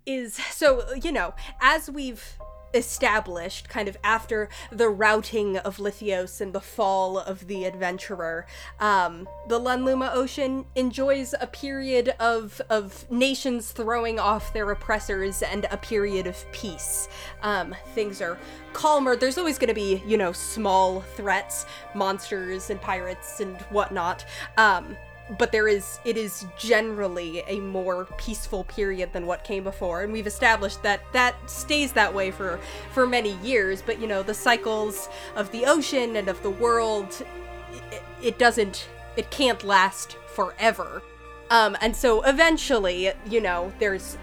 is so, you know, as we've established kind of after the routing of Lithios and the fall of the adventurer um the Lunluma Ocean enjoys a period of of nations throwing off their oppressors and a period of peace. Um things are calmer. There's always going to be you know small threats monsters and pirates and whatnot. Um but there is it is generally a more peaceful period than what came before. And we've established that that stays that way for for many years but you know the cycles of the ocean and of the world it, it doesn't it can't last forever. Um and so eventually you know there's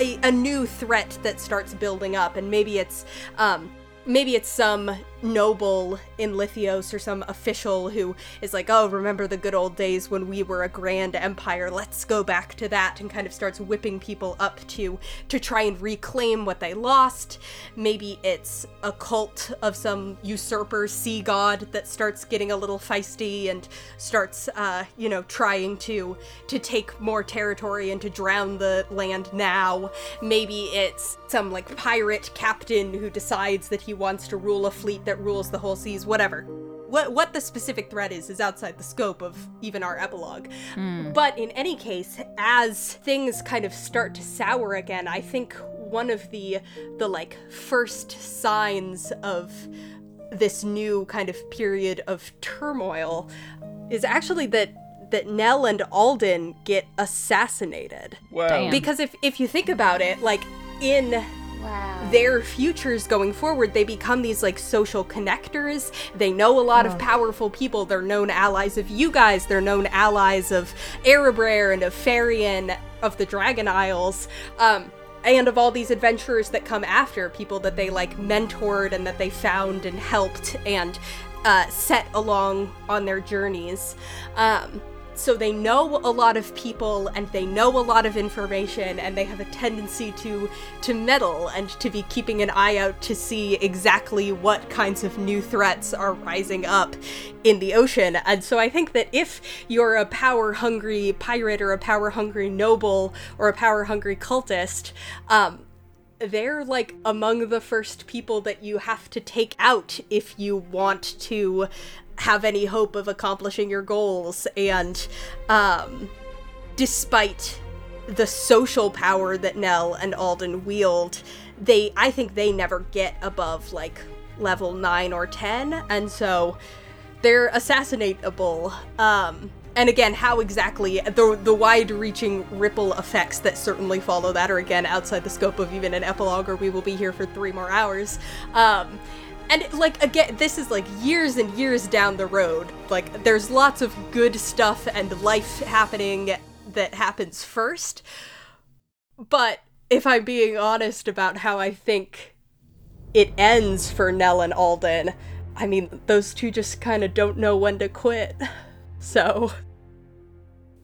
a, a new threat that starts building up and maybe it's um maybe it's some noble in Lithios or some official who is like, oh, remember the good old days when we were a grand empire? Let's go back to that, and kind of starts whipping people up to to try and reclaim what they lost. Maybe it's a cult of some usurper sea god that starts getting a little feisty and starts, uh, you know, trying to to take more territory and to drown the land now. Maybe it's some like pirate captain who decides that he wants to rule a fleet that rules the whole seas, whatever. What what the specific threat is is outside the scope of even our epilogue. Hmm. But in any case, as things kind of start to sour again, I think one of the the like first signs of this new kind of period of turmoil is actually that that Nell and Alden get assassinated. Wow. Damn. Because if if you think about it, like in their futures going forward, they become these like social connectors. They know a lot of powerful people. They're known allies of you guys. They're known allies of Erebrer and of Farian of the Dragon Isles. Um, and of all these adventurers that come after, people that they like mentored and that they found and helped and uh, set along on their journeys. Um, so they know a lot of people and they know a lot of information and they have a tendency to to meddle and to be keeping an eye out to see exactly what kinds of new threats are rising up in the ocean. And so I think that if you're a power hungry pirate or a power hungry noble or a power hungry cultist, um, they're like among the first people that you have to take out if you want to have any hope of accomplishing your goals. And um despite the social power that Nell and Alden wield they I think they never get above like level 9 or 10 and so they're assassinatable. Um and again how exactly the the wide reaching ripple effects that certainly follow that are again outside the scope of even an epilogue or we will be here for three more hours. Um and like again this is like years and years down the road. Like there's lots of good stuff and life happening that happens first. But if i'm being honest about how i think it ends for nell and alden i mean those two just kind of don't know when to quit. So.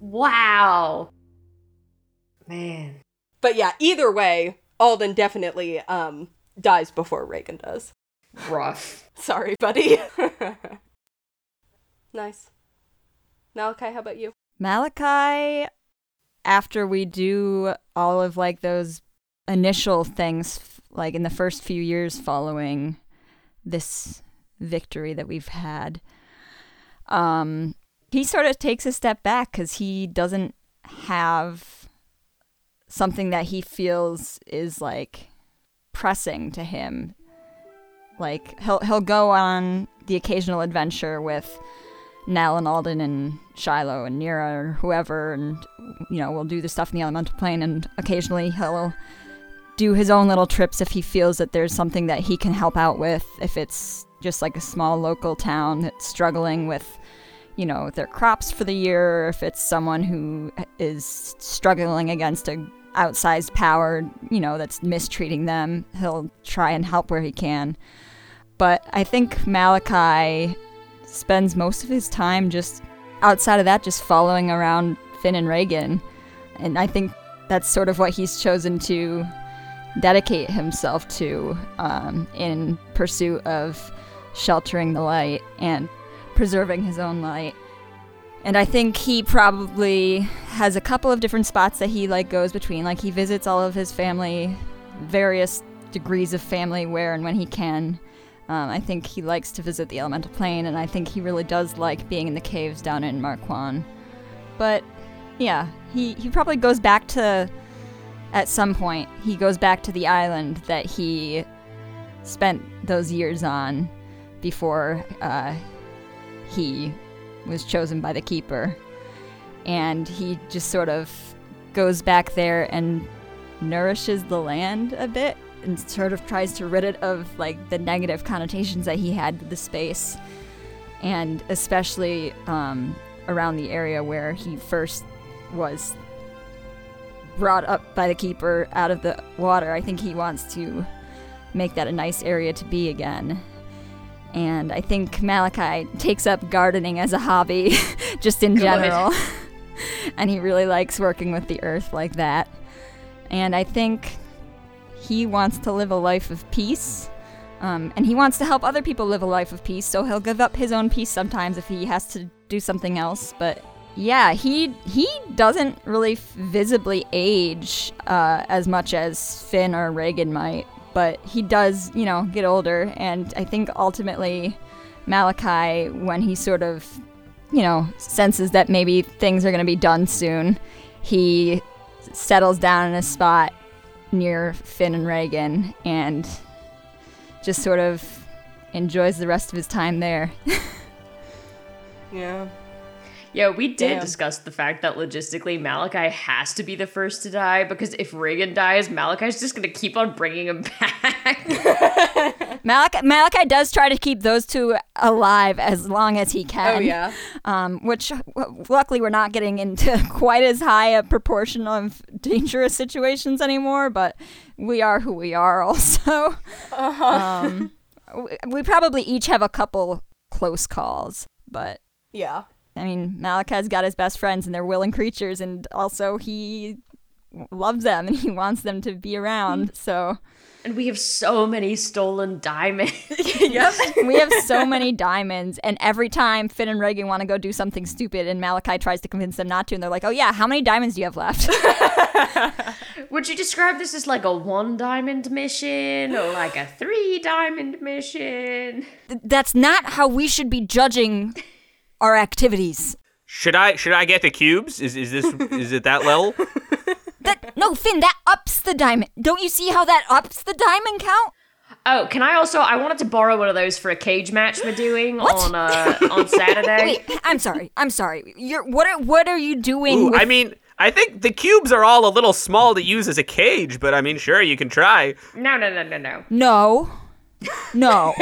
Wow. Man. but yeah either way alden definitely um dies before reagan does Rough. sorry buddy nice malachi how about you Malachi, after we do all of like those initial things, like in the first few years following this victory that we've had, um, he sort of takes a step back because he doesn't have something that he feels is like pressing to him. Like he'll he'll go on the occasional adventure with Nell and Alden and Shiloh and Nira or whoever, and you know, we'll do the stuff in the elemental plane, and occasionally he'll do his own little trips if he feels that there's something that he can help out with. If it's just like a small local town that's struggling with, you know, their crops for the year, if it's someone who is struggling against a outsized power, you know, that's mistreating them, he'll try and help where he can. But I think Malachi spends most of his time just outside of that, just following around Finn and Reagan. And I think that's sort of what he's chosen to dedicate himself to um, in pursuit of sheltering the light and preserving his own light. And I think he probably has a couple of different spots that he like goes between. Like he visits all of his family, various degrees of family where and when he can. Um, I think he likes to visit the elemental plane, and I think he really does like being in the caves down in Marquand. But yeah, he, he probably goes back to, at some point, he goes back to the island that he spent those years on before uh, he was chosen by the Keeper. And he just sort of goes back there and nourishes the land a bit and sort of tries to rid it of like the negative connotations that he had with the space. And especially um, around the area where he first was brought up by the keeper out of the water i think he wants to make that a nice area to be again. And i think malachi takes up gardening as a hobby just in general. And he really likes working with the earth like that. And i think he wants to live a life of peace. Um, and he wants to help other people live a life of peace, so he'll give up his own peace sometimes if he has to do something else. But yeah, he he doesn't really f- visibly age uh, as much as Finn or Reagan might, but he does, you know, get older. And I think ultimately, Malachi, when he sort of, you know, senses that maybe things are going to be done soon, he settles down in a spot near Finn and Reagan and just sort of enjoys the rest of his time there. yeah Yeah, we did Damn. discuss the fact that logistically Malachi has to be the first to die because if Reagan dies, Malachi's just gonna keep on bringing him back. Malachi, Malachi does try to keep those two alive as long as he can. oh yeah Um, which w- luckily we're not getting into quite as high a proportion of dangerous situations anymore, but we are who we are also. Um, we, we probably each have a couple close calls, but yeah I mean, Malachi's got his best friends and they're willing creatures, and also he loves them and he wants them to be around. Mm. So And we have so many stolen diamonds. yep. we have so many diamonds, and every time Finn and Reagan want to go do something stupid, and Malachi tries to convince them not to, and they're like, "Oh yeah, how many diamonds do you have left?" Would you describe this as like a one diamond mission or like a three diamond mission? Th- That's not how we should be judging our activities. Should I should I get the cubes? Is is this is it that level? That no, Finn, that ups the diamond. Don't you see how that ups the diamond count? Oh, can I also? I wanted to borrow one of those for a cage match we're doing on uh, on Saturday. Wait, I'm sorry. I'm sorry. You're what are what are you doing? Ooh, with- I mean, I think the cubes are all a little small to use as a cage, but I mean, sure, you can try. No, no, no, no, no. no, no.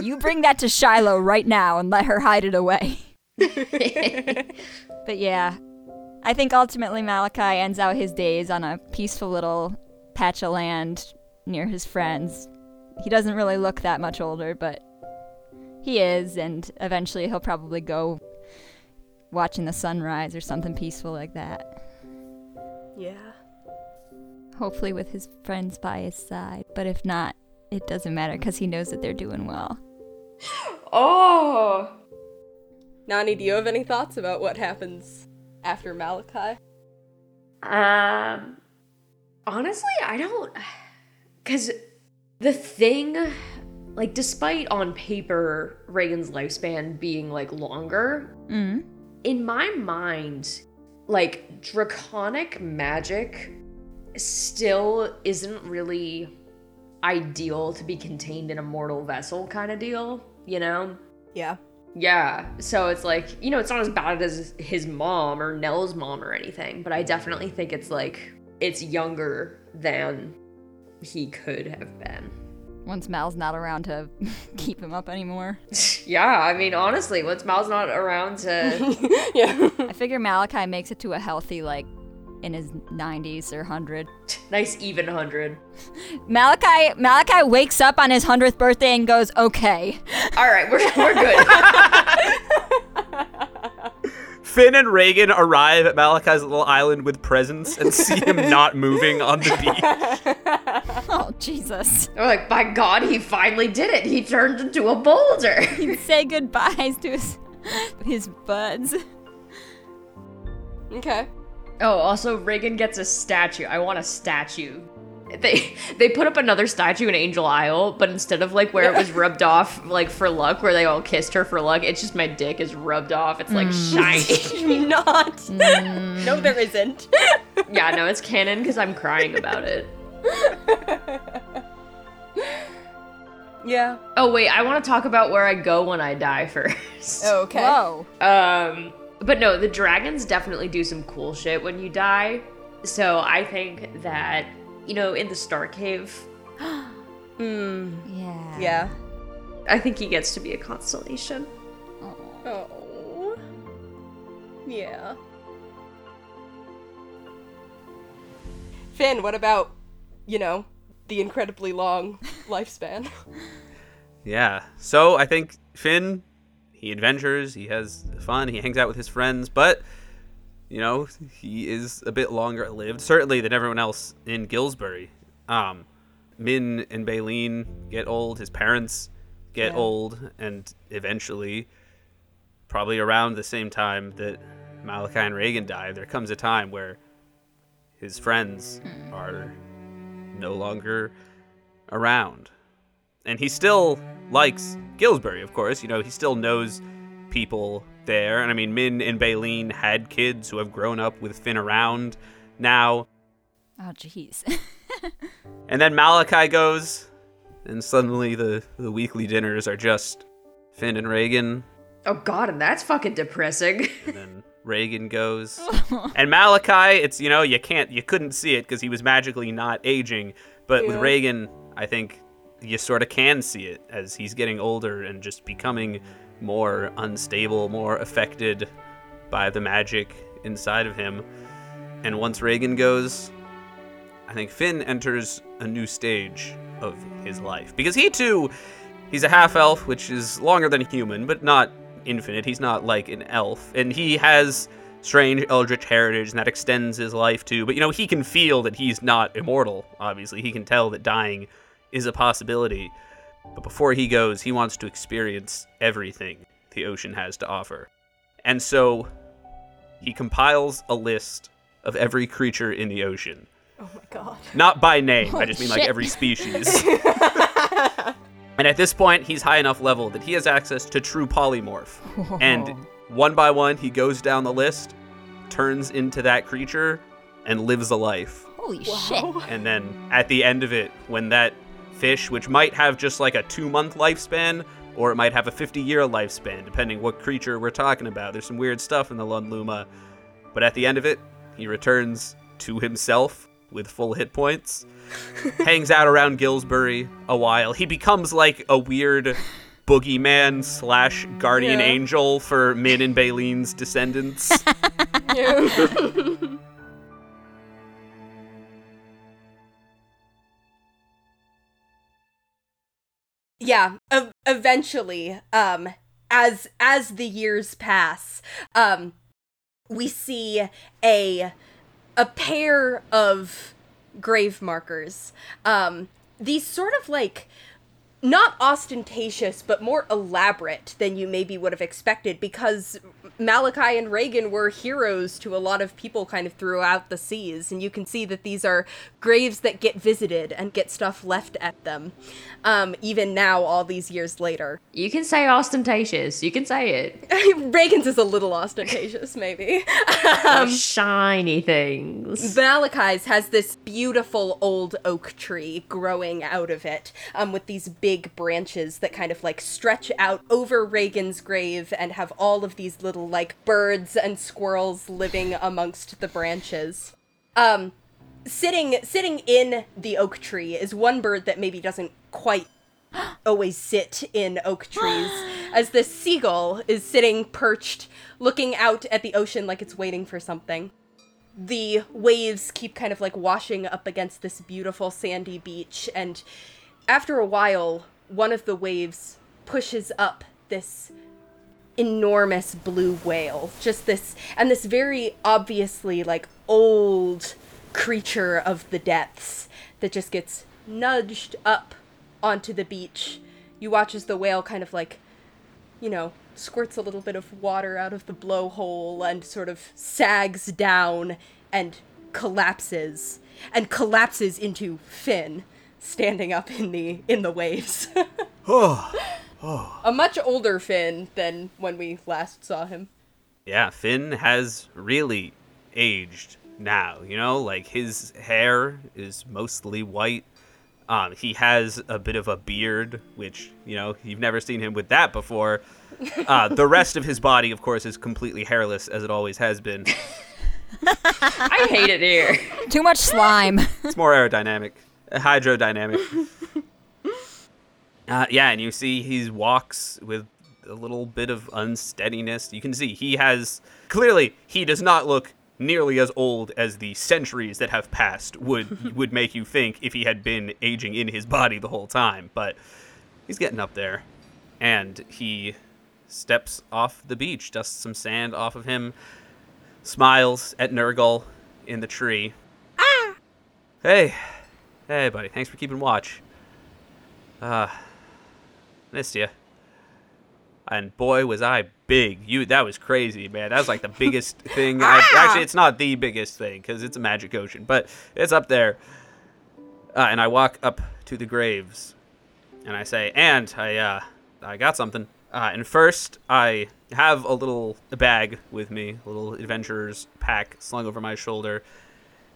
you bring that to Shiloh right now and let her hide it away. but yeah, I think ultimately Malachi ends out his days on a peaceful little patch of land near his friends. He doesn't really look that much older, but he is, and eventually he'll probably go watching the sunrise or something peaceful like that. Yeah. Hopefully with his friends by his side, but if not, it doesn't matter because he knows that they're doing well. Oh, Nani, do you have any thoughts about what happens after Malachi? Um, honestly, I don't. Because the thing, like, despite on paper Reagan's lifespan being, like, longer, Mm. in my mind, like, draconic magic still isn't really ideal to be contained in a mortal vessel kind of deal, you know? Yeah. Yeah, so it's like, you know, it's not as bad as his mom or Nell's mom or anything, but I definitely think it's like, it's younger than he could have been. Once Mal's not around to keep him up anymore. Yeah, I mean, honestly, once Mal's not around to. yeah. I figure Malachi makes it to a healthy, like, in his 90s or 100. nice even hundred. Malachi Malachi wakes up on his 100th birthday and goes, okay. All right, we're, we're good. Finn and Reagan arrive at Malachi's little island with presents and see him not moving on the beach. Oh, Jesus. They're like, by God, he finally did it. He turned into a boulder. He'd say goodbyes to his, his buds. Okay. Oh, also Reagan gets a statue. I want a statue. They they put up another statue in Angel Isle, but instead of like where it was rubbed off like for luck, where they all kissed her for luck, it's just my dick is rubbed off. It's like shiny. Not. no, there isn't. yeah, no, it's canon because I'm crying about it. yeah. Oh wait, I want to talk about where I go when I die first. Okay. Whoa. Um, but no, the dragons definitely do some cool shit when you die. So I think that you know in the Star Cave, Hmm. Yeah. Yeah. I think he gets to be a constellation. Oh. Yeah. Finn, what about, you know, the incredibly long lifespan? Yeah. So I think Finn, he adventures, he has fun, he hangs out with his friends, but you know, he is a bit longer lived, certainly than everyone else in Gillsbury. Um, Min and Baleen get old, his parents get Yeah. old, and eventually, probably around the same time that Malachi and Reagan die, there comes a time where his friends are no longer around and he still likes Gillsbury, of course. You know, he still knows people there. And I mean, Min and Baleen had kids who have grown up with Finn around now. Oh, jeez. And then Malachi goes, and suddenly the, the weekly dinners are just Finn and Reagan. Oh god, and that's fucking depressing. And then Reagan goes. and Malachi, it's, you know, you can't, you couldn't see it because he was magically not aging. But with Yeah. Reagan, I think you sort of can see it as he's getting older and just becoming more unstable, more affected by the magic inside of him. And once Reagan goes, I think Finn enters a new stage of his life. Because he too, he's a half elf, which is longer than human, but not infinite. He's not like an elf, and he has strange eldritch heritage, and that extends his life too. But you know, he can feel that he's not immortal. Obviously, he can tell that dying is a possibility. But before he goes, he wants to experience everything the ocean has to offer. And so he compiles a list of every creature in the ocean. Oh my god. Not by name, I just mean like every species. and at this point, he's high enough level that he has access to true polymorph. And one by one, he goes down the list, turns into that creature, and lives a life. Holy shit. And then at the end of it, when that fish, which might have just like a two month lifespan, or it might have a 50 year lifespan, depending what creature we're talking about. There's some weird stuff in the Lunluma. But at the end of it, he returns to himself with full hit points, hangs out around Gillsbury a while. He becomes like a weird boogeyman slash guardian Yeah. angel for Min and Baylene's descendants. yeah ev- eventually um as as the years pass um we see a a pair of grave markers. Um these sort of like not ostentatious but more elaborate than you maybe would have expected because Malachi and Reagan were heroes to a lot of people kind of throughout the seas and you can see that these are graves that get visited and get stuff left at them um, even now all these years later You can say ostentatious. You can say it. Reagan's is a little ostentatious maybe Shiny things. Malachi's has this beautiful old oak tree growing out of it, um, with these big branches that kind of like stretch out over Reagan's grave and have all of these little like birds and squirrels living amongst the branches. Um, sitting sitting in the oak tree is one bird that maybe doesn't quite always sit in oak trees as this seagull is sitting perched looking out at the ocean like it's waiting for something the waves keep kind of like washing up against this beautiful sandy beach and after a while one of the waves pushes up this enormous blue whale. Just this and this very obviously like old creature of the depths that just gets nudged up onto the beach. You watch as the whale kind of like you know, squirts a little bit of water out of the blowhole and sort of sags down and collapses and collapses into Finn standing up in the in the waves. a much older Finn than when we last saw him. Yeah, Finn has really aged now. You know, like his hair is mostly white. Um, he has a bit of a beard, which you know you've never seen him with that before. Uh, the rest of his body, of course, is completely hairless, as it always has been. I hate it here. Too much slime. It's more aerodynamic, hydrodynamic. Uh, yeah, and you see he walks with a little bit of unsteadiness. You can see he has clearly he does not look nearly as old as the centuries that have passed would would make you think if he had been aging in his body the whole time. But he's getting up there, and he steps off the beach, dusts some sand off of him, smiles at Nurgle in the tree. Ah! Hey, hey, buddy. Thanks for keeping watch. Uh, missed you. And boy, was I big. You that was crazy, man. That was like the biggest thing. I, actually, it's not the biggest thing because it's a magic ocean, but it's up there. Uh, and I walk up to the graves, and I say, "And I, uh, I got something." Uh, and first, I have a little bag with me, a little adventurer's pack slung over my shoulder,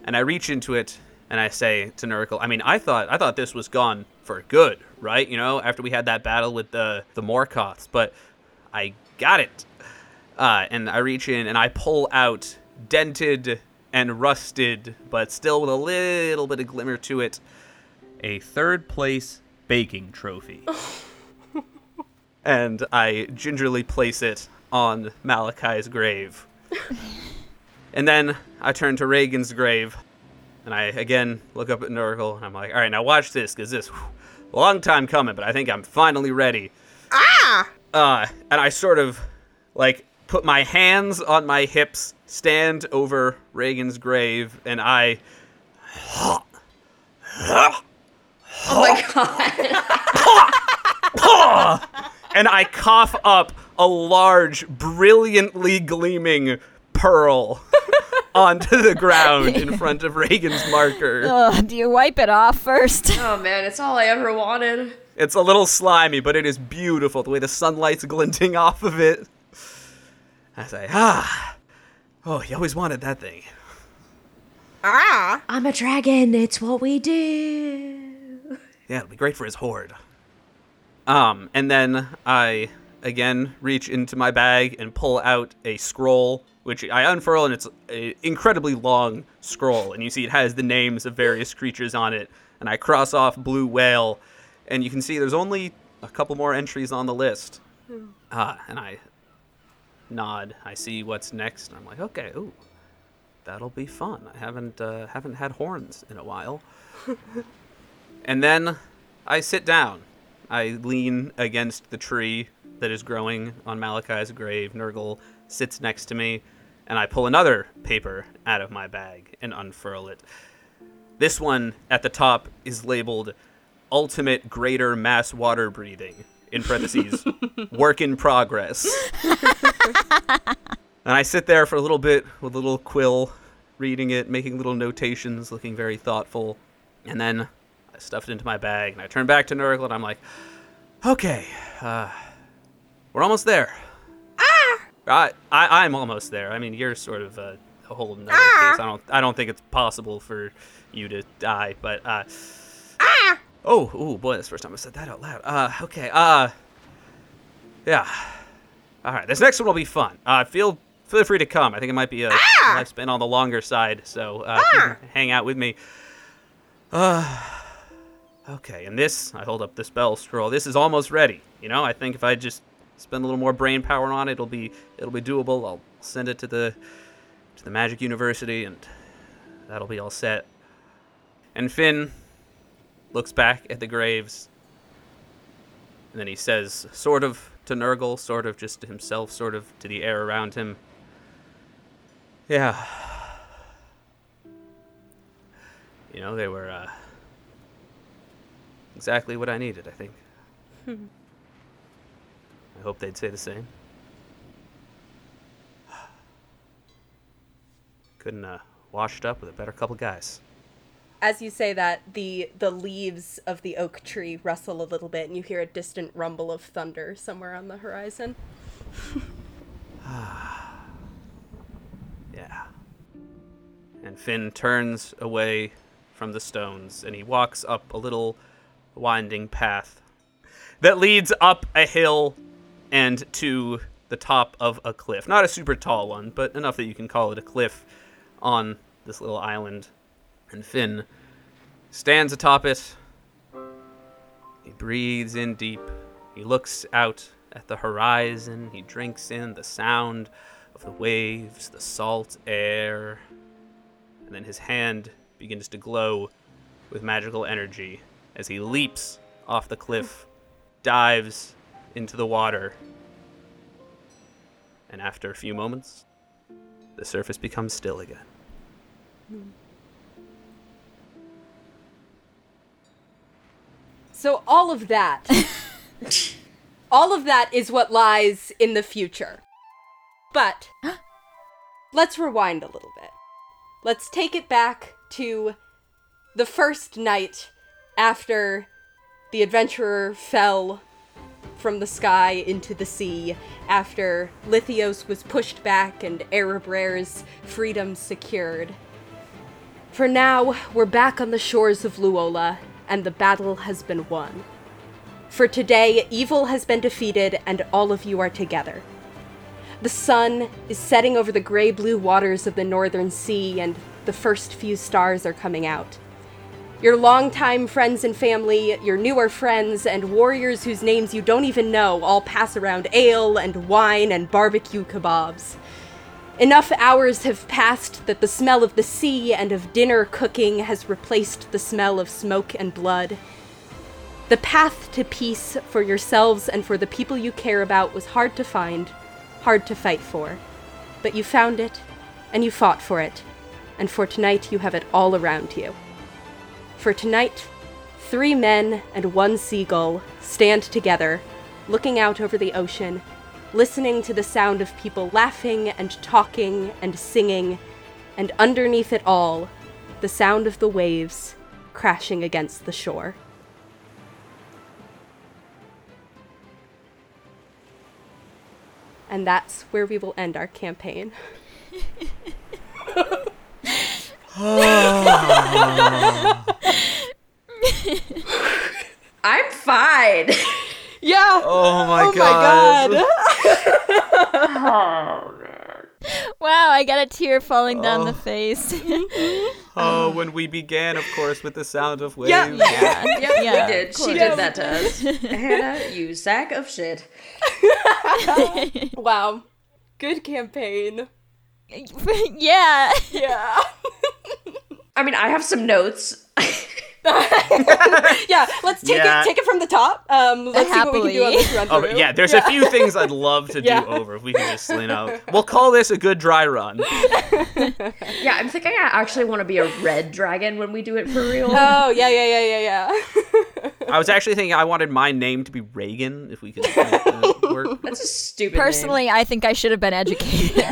and I reach into it and I say to Nurgle, I mean, I thought I thought this was gone for good, right? You know, after we had that battle with the the Morkoths, but I got it. Uh, and I reach in and I pull out dented and rusted, but still with a little bit of glimmer to it, a third place baking trophy. and I gingerly place it on Malachi's grave. and then I turn to Reagan's grave and I again look up at Nurgle and I'm like, all right, now watch this, because this, whew, long time coming, but I think I'm finally ready. Ah! Uh, and I sort of like put my hands on my hips, stand over Reagan's grave, and I Oh my god. and I cough up a large, brilliantly gleaming pearl onto the ground in front of Reagan's marker. Ugh, do you wipe it off first? Oh man, it's all I ever wanted. It's a little slimy, but it is beautiful the way the sunlight's glinting off of it. I say, ah, oh, he always wanted that thing. Ah. I'm a dragon. It's what we do. Yeah, it'll be great for his horde. Um, and then I again reach into my bag and pull out a scroll, which I unfurl, and it's an incredibly long scroll. And you see it has the names of various creatures on it. And I cross off blue whale, and you can see there's only a couple more entries on the list. Ah, and I nod. I see what's next, and I'm like, okay, ooh, that'll be fun. I haven't uh, haven't had horns in a while. and then I sit down. I lean against the tree that is growing on Malachi's grave. Nurgle sits next to me, and I pull another paper out of my bag and unfurl it. This one at the top is labeled Ultimate Greater Mass Water Breathing, in parentheses, work in progress. and I sit there for a little bit with a little quill, reading it, making little notations, looking very thoughtful. And then I stuff it into my bag, and I turn back to Nurgle, and I'm like, okay, uh, we're almost there. Ah! I, I, I'm almost there. I mean, you're sort of a, a whole nother case. I don't, I don't think it's possible for you to die, but, uh, Oh, ooh, boy, that's the first time I said that out loud. Uh, okay, uh, yeah. All right, this next one will be fun. Uh, feel feel free to come. I think it might be a lifespan on the longer side, so uh, can hang out with me. Uh, okay, and this, I hold up the spell scroll. This is almost ready. You know, I think if I just spend a little more brain power on it, it'll be it'll be doable. I'll send it to the to the Magic University, and that'll be all set. And Finn looks back at the graves, and then he says, sort of to Nurgle, sort of just to himself, sort of to the air around him. Yeah. You know, they were uh, exactly what I needed, I think. I hope they'd say the same. Couldn't uh, washed up with a better couple guys. As you say that, the the leaves of the oak tree rustle a little bit, and you hear a distant rumble of thunder somewhere on the horizon. Yeah. And Finn turns away from the stones and he walks up a little winding path that leads up a hill and to the top of a cliff. Not a super tall one, but enough that you can call it a cliff on this little island. And Finn stands atop it. He breathes in deep. He looks out at the horizon. He drinks in the sound of the waves, the salt air. And then his hand begins to glow with magical energy as he leaps off the cliff, dives into the water. And after a few moments, the surface becomes still again. So all of that, all of that is what lies in the future. But let's rewind a little bit. Let's take it back to the first night after the adventurer fell from the sky into the sea, after Lithios was pushed back and Erebrer's freedom secured. For now, we're back on the shores of Luola, and the battle has been won. For today, evil has been defeated, and all of you are together. The sun is setting over the gray blue waters of the northern sea, and the first few stars are coming out. Your longtime friends and family, your newer friends, and warriors whose names you don't even know all pass around ale and wine and barbecue kebabs. Enough hours have passed that the smell of the sea and of dinner cooking has replaced the smell of smoke and blood. The path to peace for yourselves and for the people you care about was hard to find, hard to fight for. But you found it, and you fought for it, and for tonight you have it all around you. For tonight, three men and one seagull stand together, looking out over the ocean, listening to the sound of people laughing and talking and singing, and underneath it all, the sound of the waves crashing against the shore. And that's where we will end our campaign. I'm fine. Yeah. Oh my oh god. my god. Oh, wow, I got a tear falling down the Oh. face. Oh, when we began, of course, with the sound of waves. Yeah. yeah. Yep, Yeah, we did. She course. did that to us. Hannah, you sack of shit. Wow. Good campaign. yeah. Yeah. I mean, I have some notes. yeah, let's take Yeah. it take it from the top. Um let's see what we can do on this run Oh, through. but yeah, there's a few things I'd love to Yeah. do over if we can just, you know, we'll call this a good dry run. Yeah, I'm thinking I actually want to be a red dragon when we do it for real. Oh, yeah, yeah, yeah, yeah, yeah. I was actually thinking I wanted my name to be Reagan, if we could make that work. That's a stupid name. Personally, I think I should have been educated.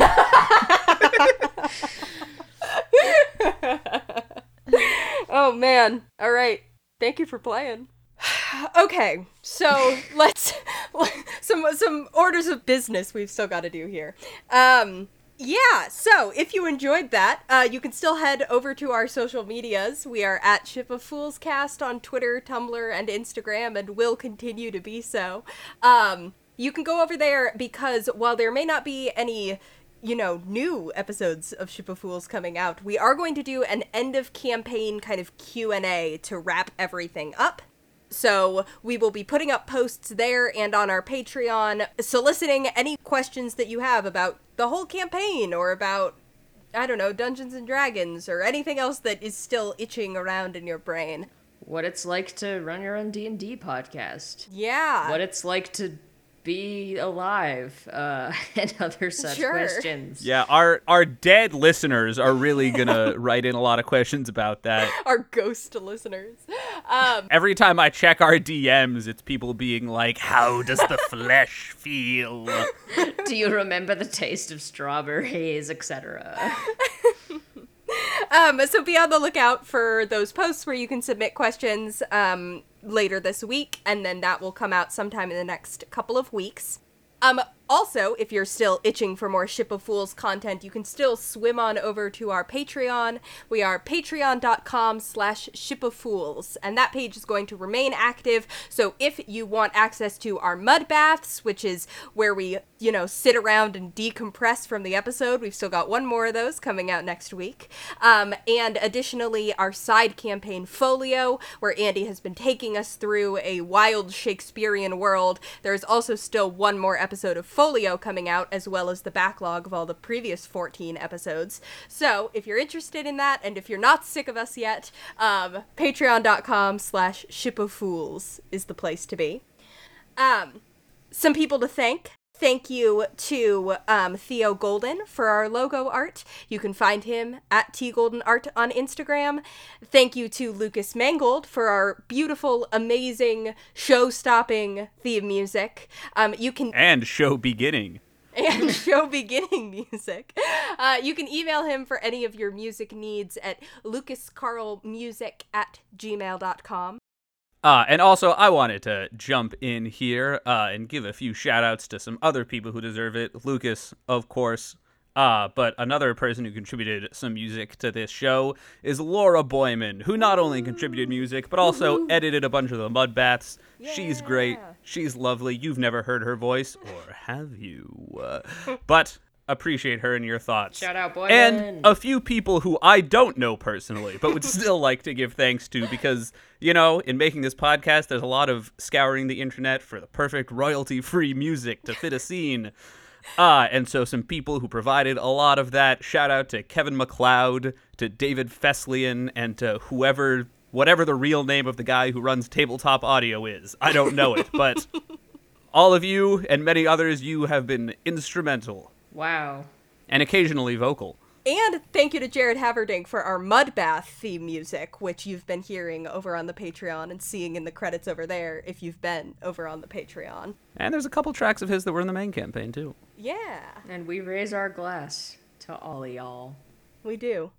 oh man. All right. Thank you for playing. okay, so let's some some orders of business we've still got to do here. Um yeah, so if you enjoyed that, uh, you can still head over to our social medias. We are at Ship of Fools Cast on Twitter, Tumblr, and Instagram, and will continue to be so. Um, you can go over there because while there may not be any you know, new episodes of Ship of Fools coming out, we are going to do an end of campaign kind of Q&A to wrap everything up. So we will be putting up posts there and on our Patreon soliciting any questions that you have about the whole campaign or about I don't know, Dungeons and Dragons or anything else that is still itching around in your brain. what it's like to run your own D&D podcast. Yeah. What it's like to be alive uh, and other such Sure. questions. Yeah, our our dead listeners are really gonna write in a lot of questions about that. our ghost listeners. Um Every time I check our DMs, it's people being like, "How does the flesh feel?" Do you remember the taste of strawberries, etc.? Um, so be on the lookout for those posts where you can submit questions um, later this week, and then that will come out sometime in the next couple of weeks. Um, also, if you're still itching for more Ship of Fools content, you can still swim on over to our Patreon. We are patreon.com slash ship of fools, and that page is going to remain active. So if you want access to our mud baths, which is where we, you know, sit around and decompress from the episode, we've still got one more of those coming out next week. Um, and additionally, our side campaign Folio, where Andy has been taking us through a wild Shakespearean world. There's also still one more episode of Folio coming out, as well as the backlog of all the previous 14 episodes. So, if you're interested in that, and if you're not sick of us yet, um, patreon.com slash ship of fools is the place to be. Um, some people to thank. Thank you to um, Theo Golden for our logo art. You can find him at T Golden Art on Instagram. Thank you to Lucas Mangold for our beautiful, amazing, show-stopping theme music. Um, you can And show beginning. and show beginning music. Uh, you can email him for any of your music needs at lucascarlmusic at gmail.com. Uh, and also, I wanted to jump in here uh, and give a few shout outs to some other people who deserve it. Lucas, of course. Uh, but another person who contributed some music to this show is Laura Boyman, who not only contributed music, but also edited a bunch of the mud baths. She's great. She's lovely. You've never heard her voice, or have you? Uh, but appreciate her and your thoughts. Shout out, Boyman. And a few people who I don't know personally, but would still like to give thanks to because, you know, in making this podcast, there's a lot of scouring the internet for the perfect royalty free music to fit a scene. Uh, and so some people who provided a lot of that. Shout out to Kevin MacLeod, to David Fesliyan, and to whoever, whatever the real name of the guy who runs tabletop audio is. I don't know it, but all of you and many others, you have been instrumental Wow. and occasionally vocal. And thank you to Jared Haverdink for our mud bath theme music, which you've been hearing over on the Patreon and seeing in the credits over there if you've been over on the Patreon. And there's a couple tracks of his that were in the main campaign too. Yeah, And we raise our glass to all of y'all. we do.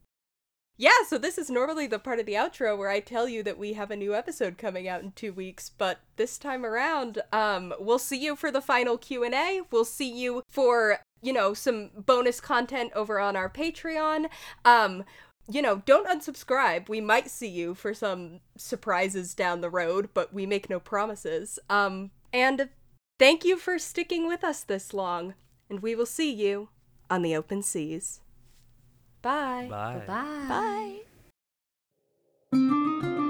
Yeah, so this is normally the part of the outro where I tell you that we have a new episode coming out in 2 weeks, but this time around, um we'll see you for the final Q&A. We'll see you for, you know, some bonus content over on our Patreon. Um you know, don't unsubscribe. We might see you for some surprises down the road, but we make no promises. Um and thank you for sticking with us this long, and we will see you on the open seas. Bye. Bye. Bye. Bye.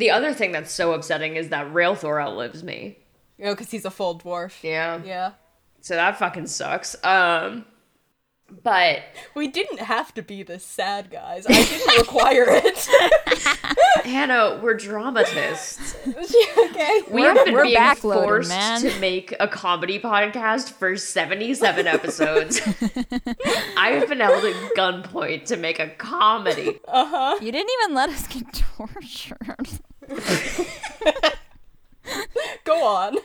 The other thing that's so upsetting is that Railthor outlives me. Oh, because he's a full dwarf. Yeah. Yeah. So that fucking sucks. Um but We didn't have to be this sad, guys. I didn't require it. Hannah, we're dramatists. okay. We We're- have been we're being forced man. to make a comedy podcast for 77 episodes. I have been held at gunpoint to make a comedy. Uh huh. You didn't even let us get tortured. Go on.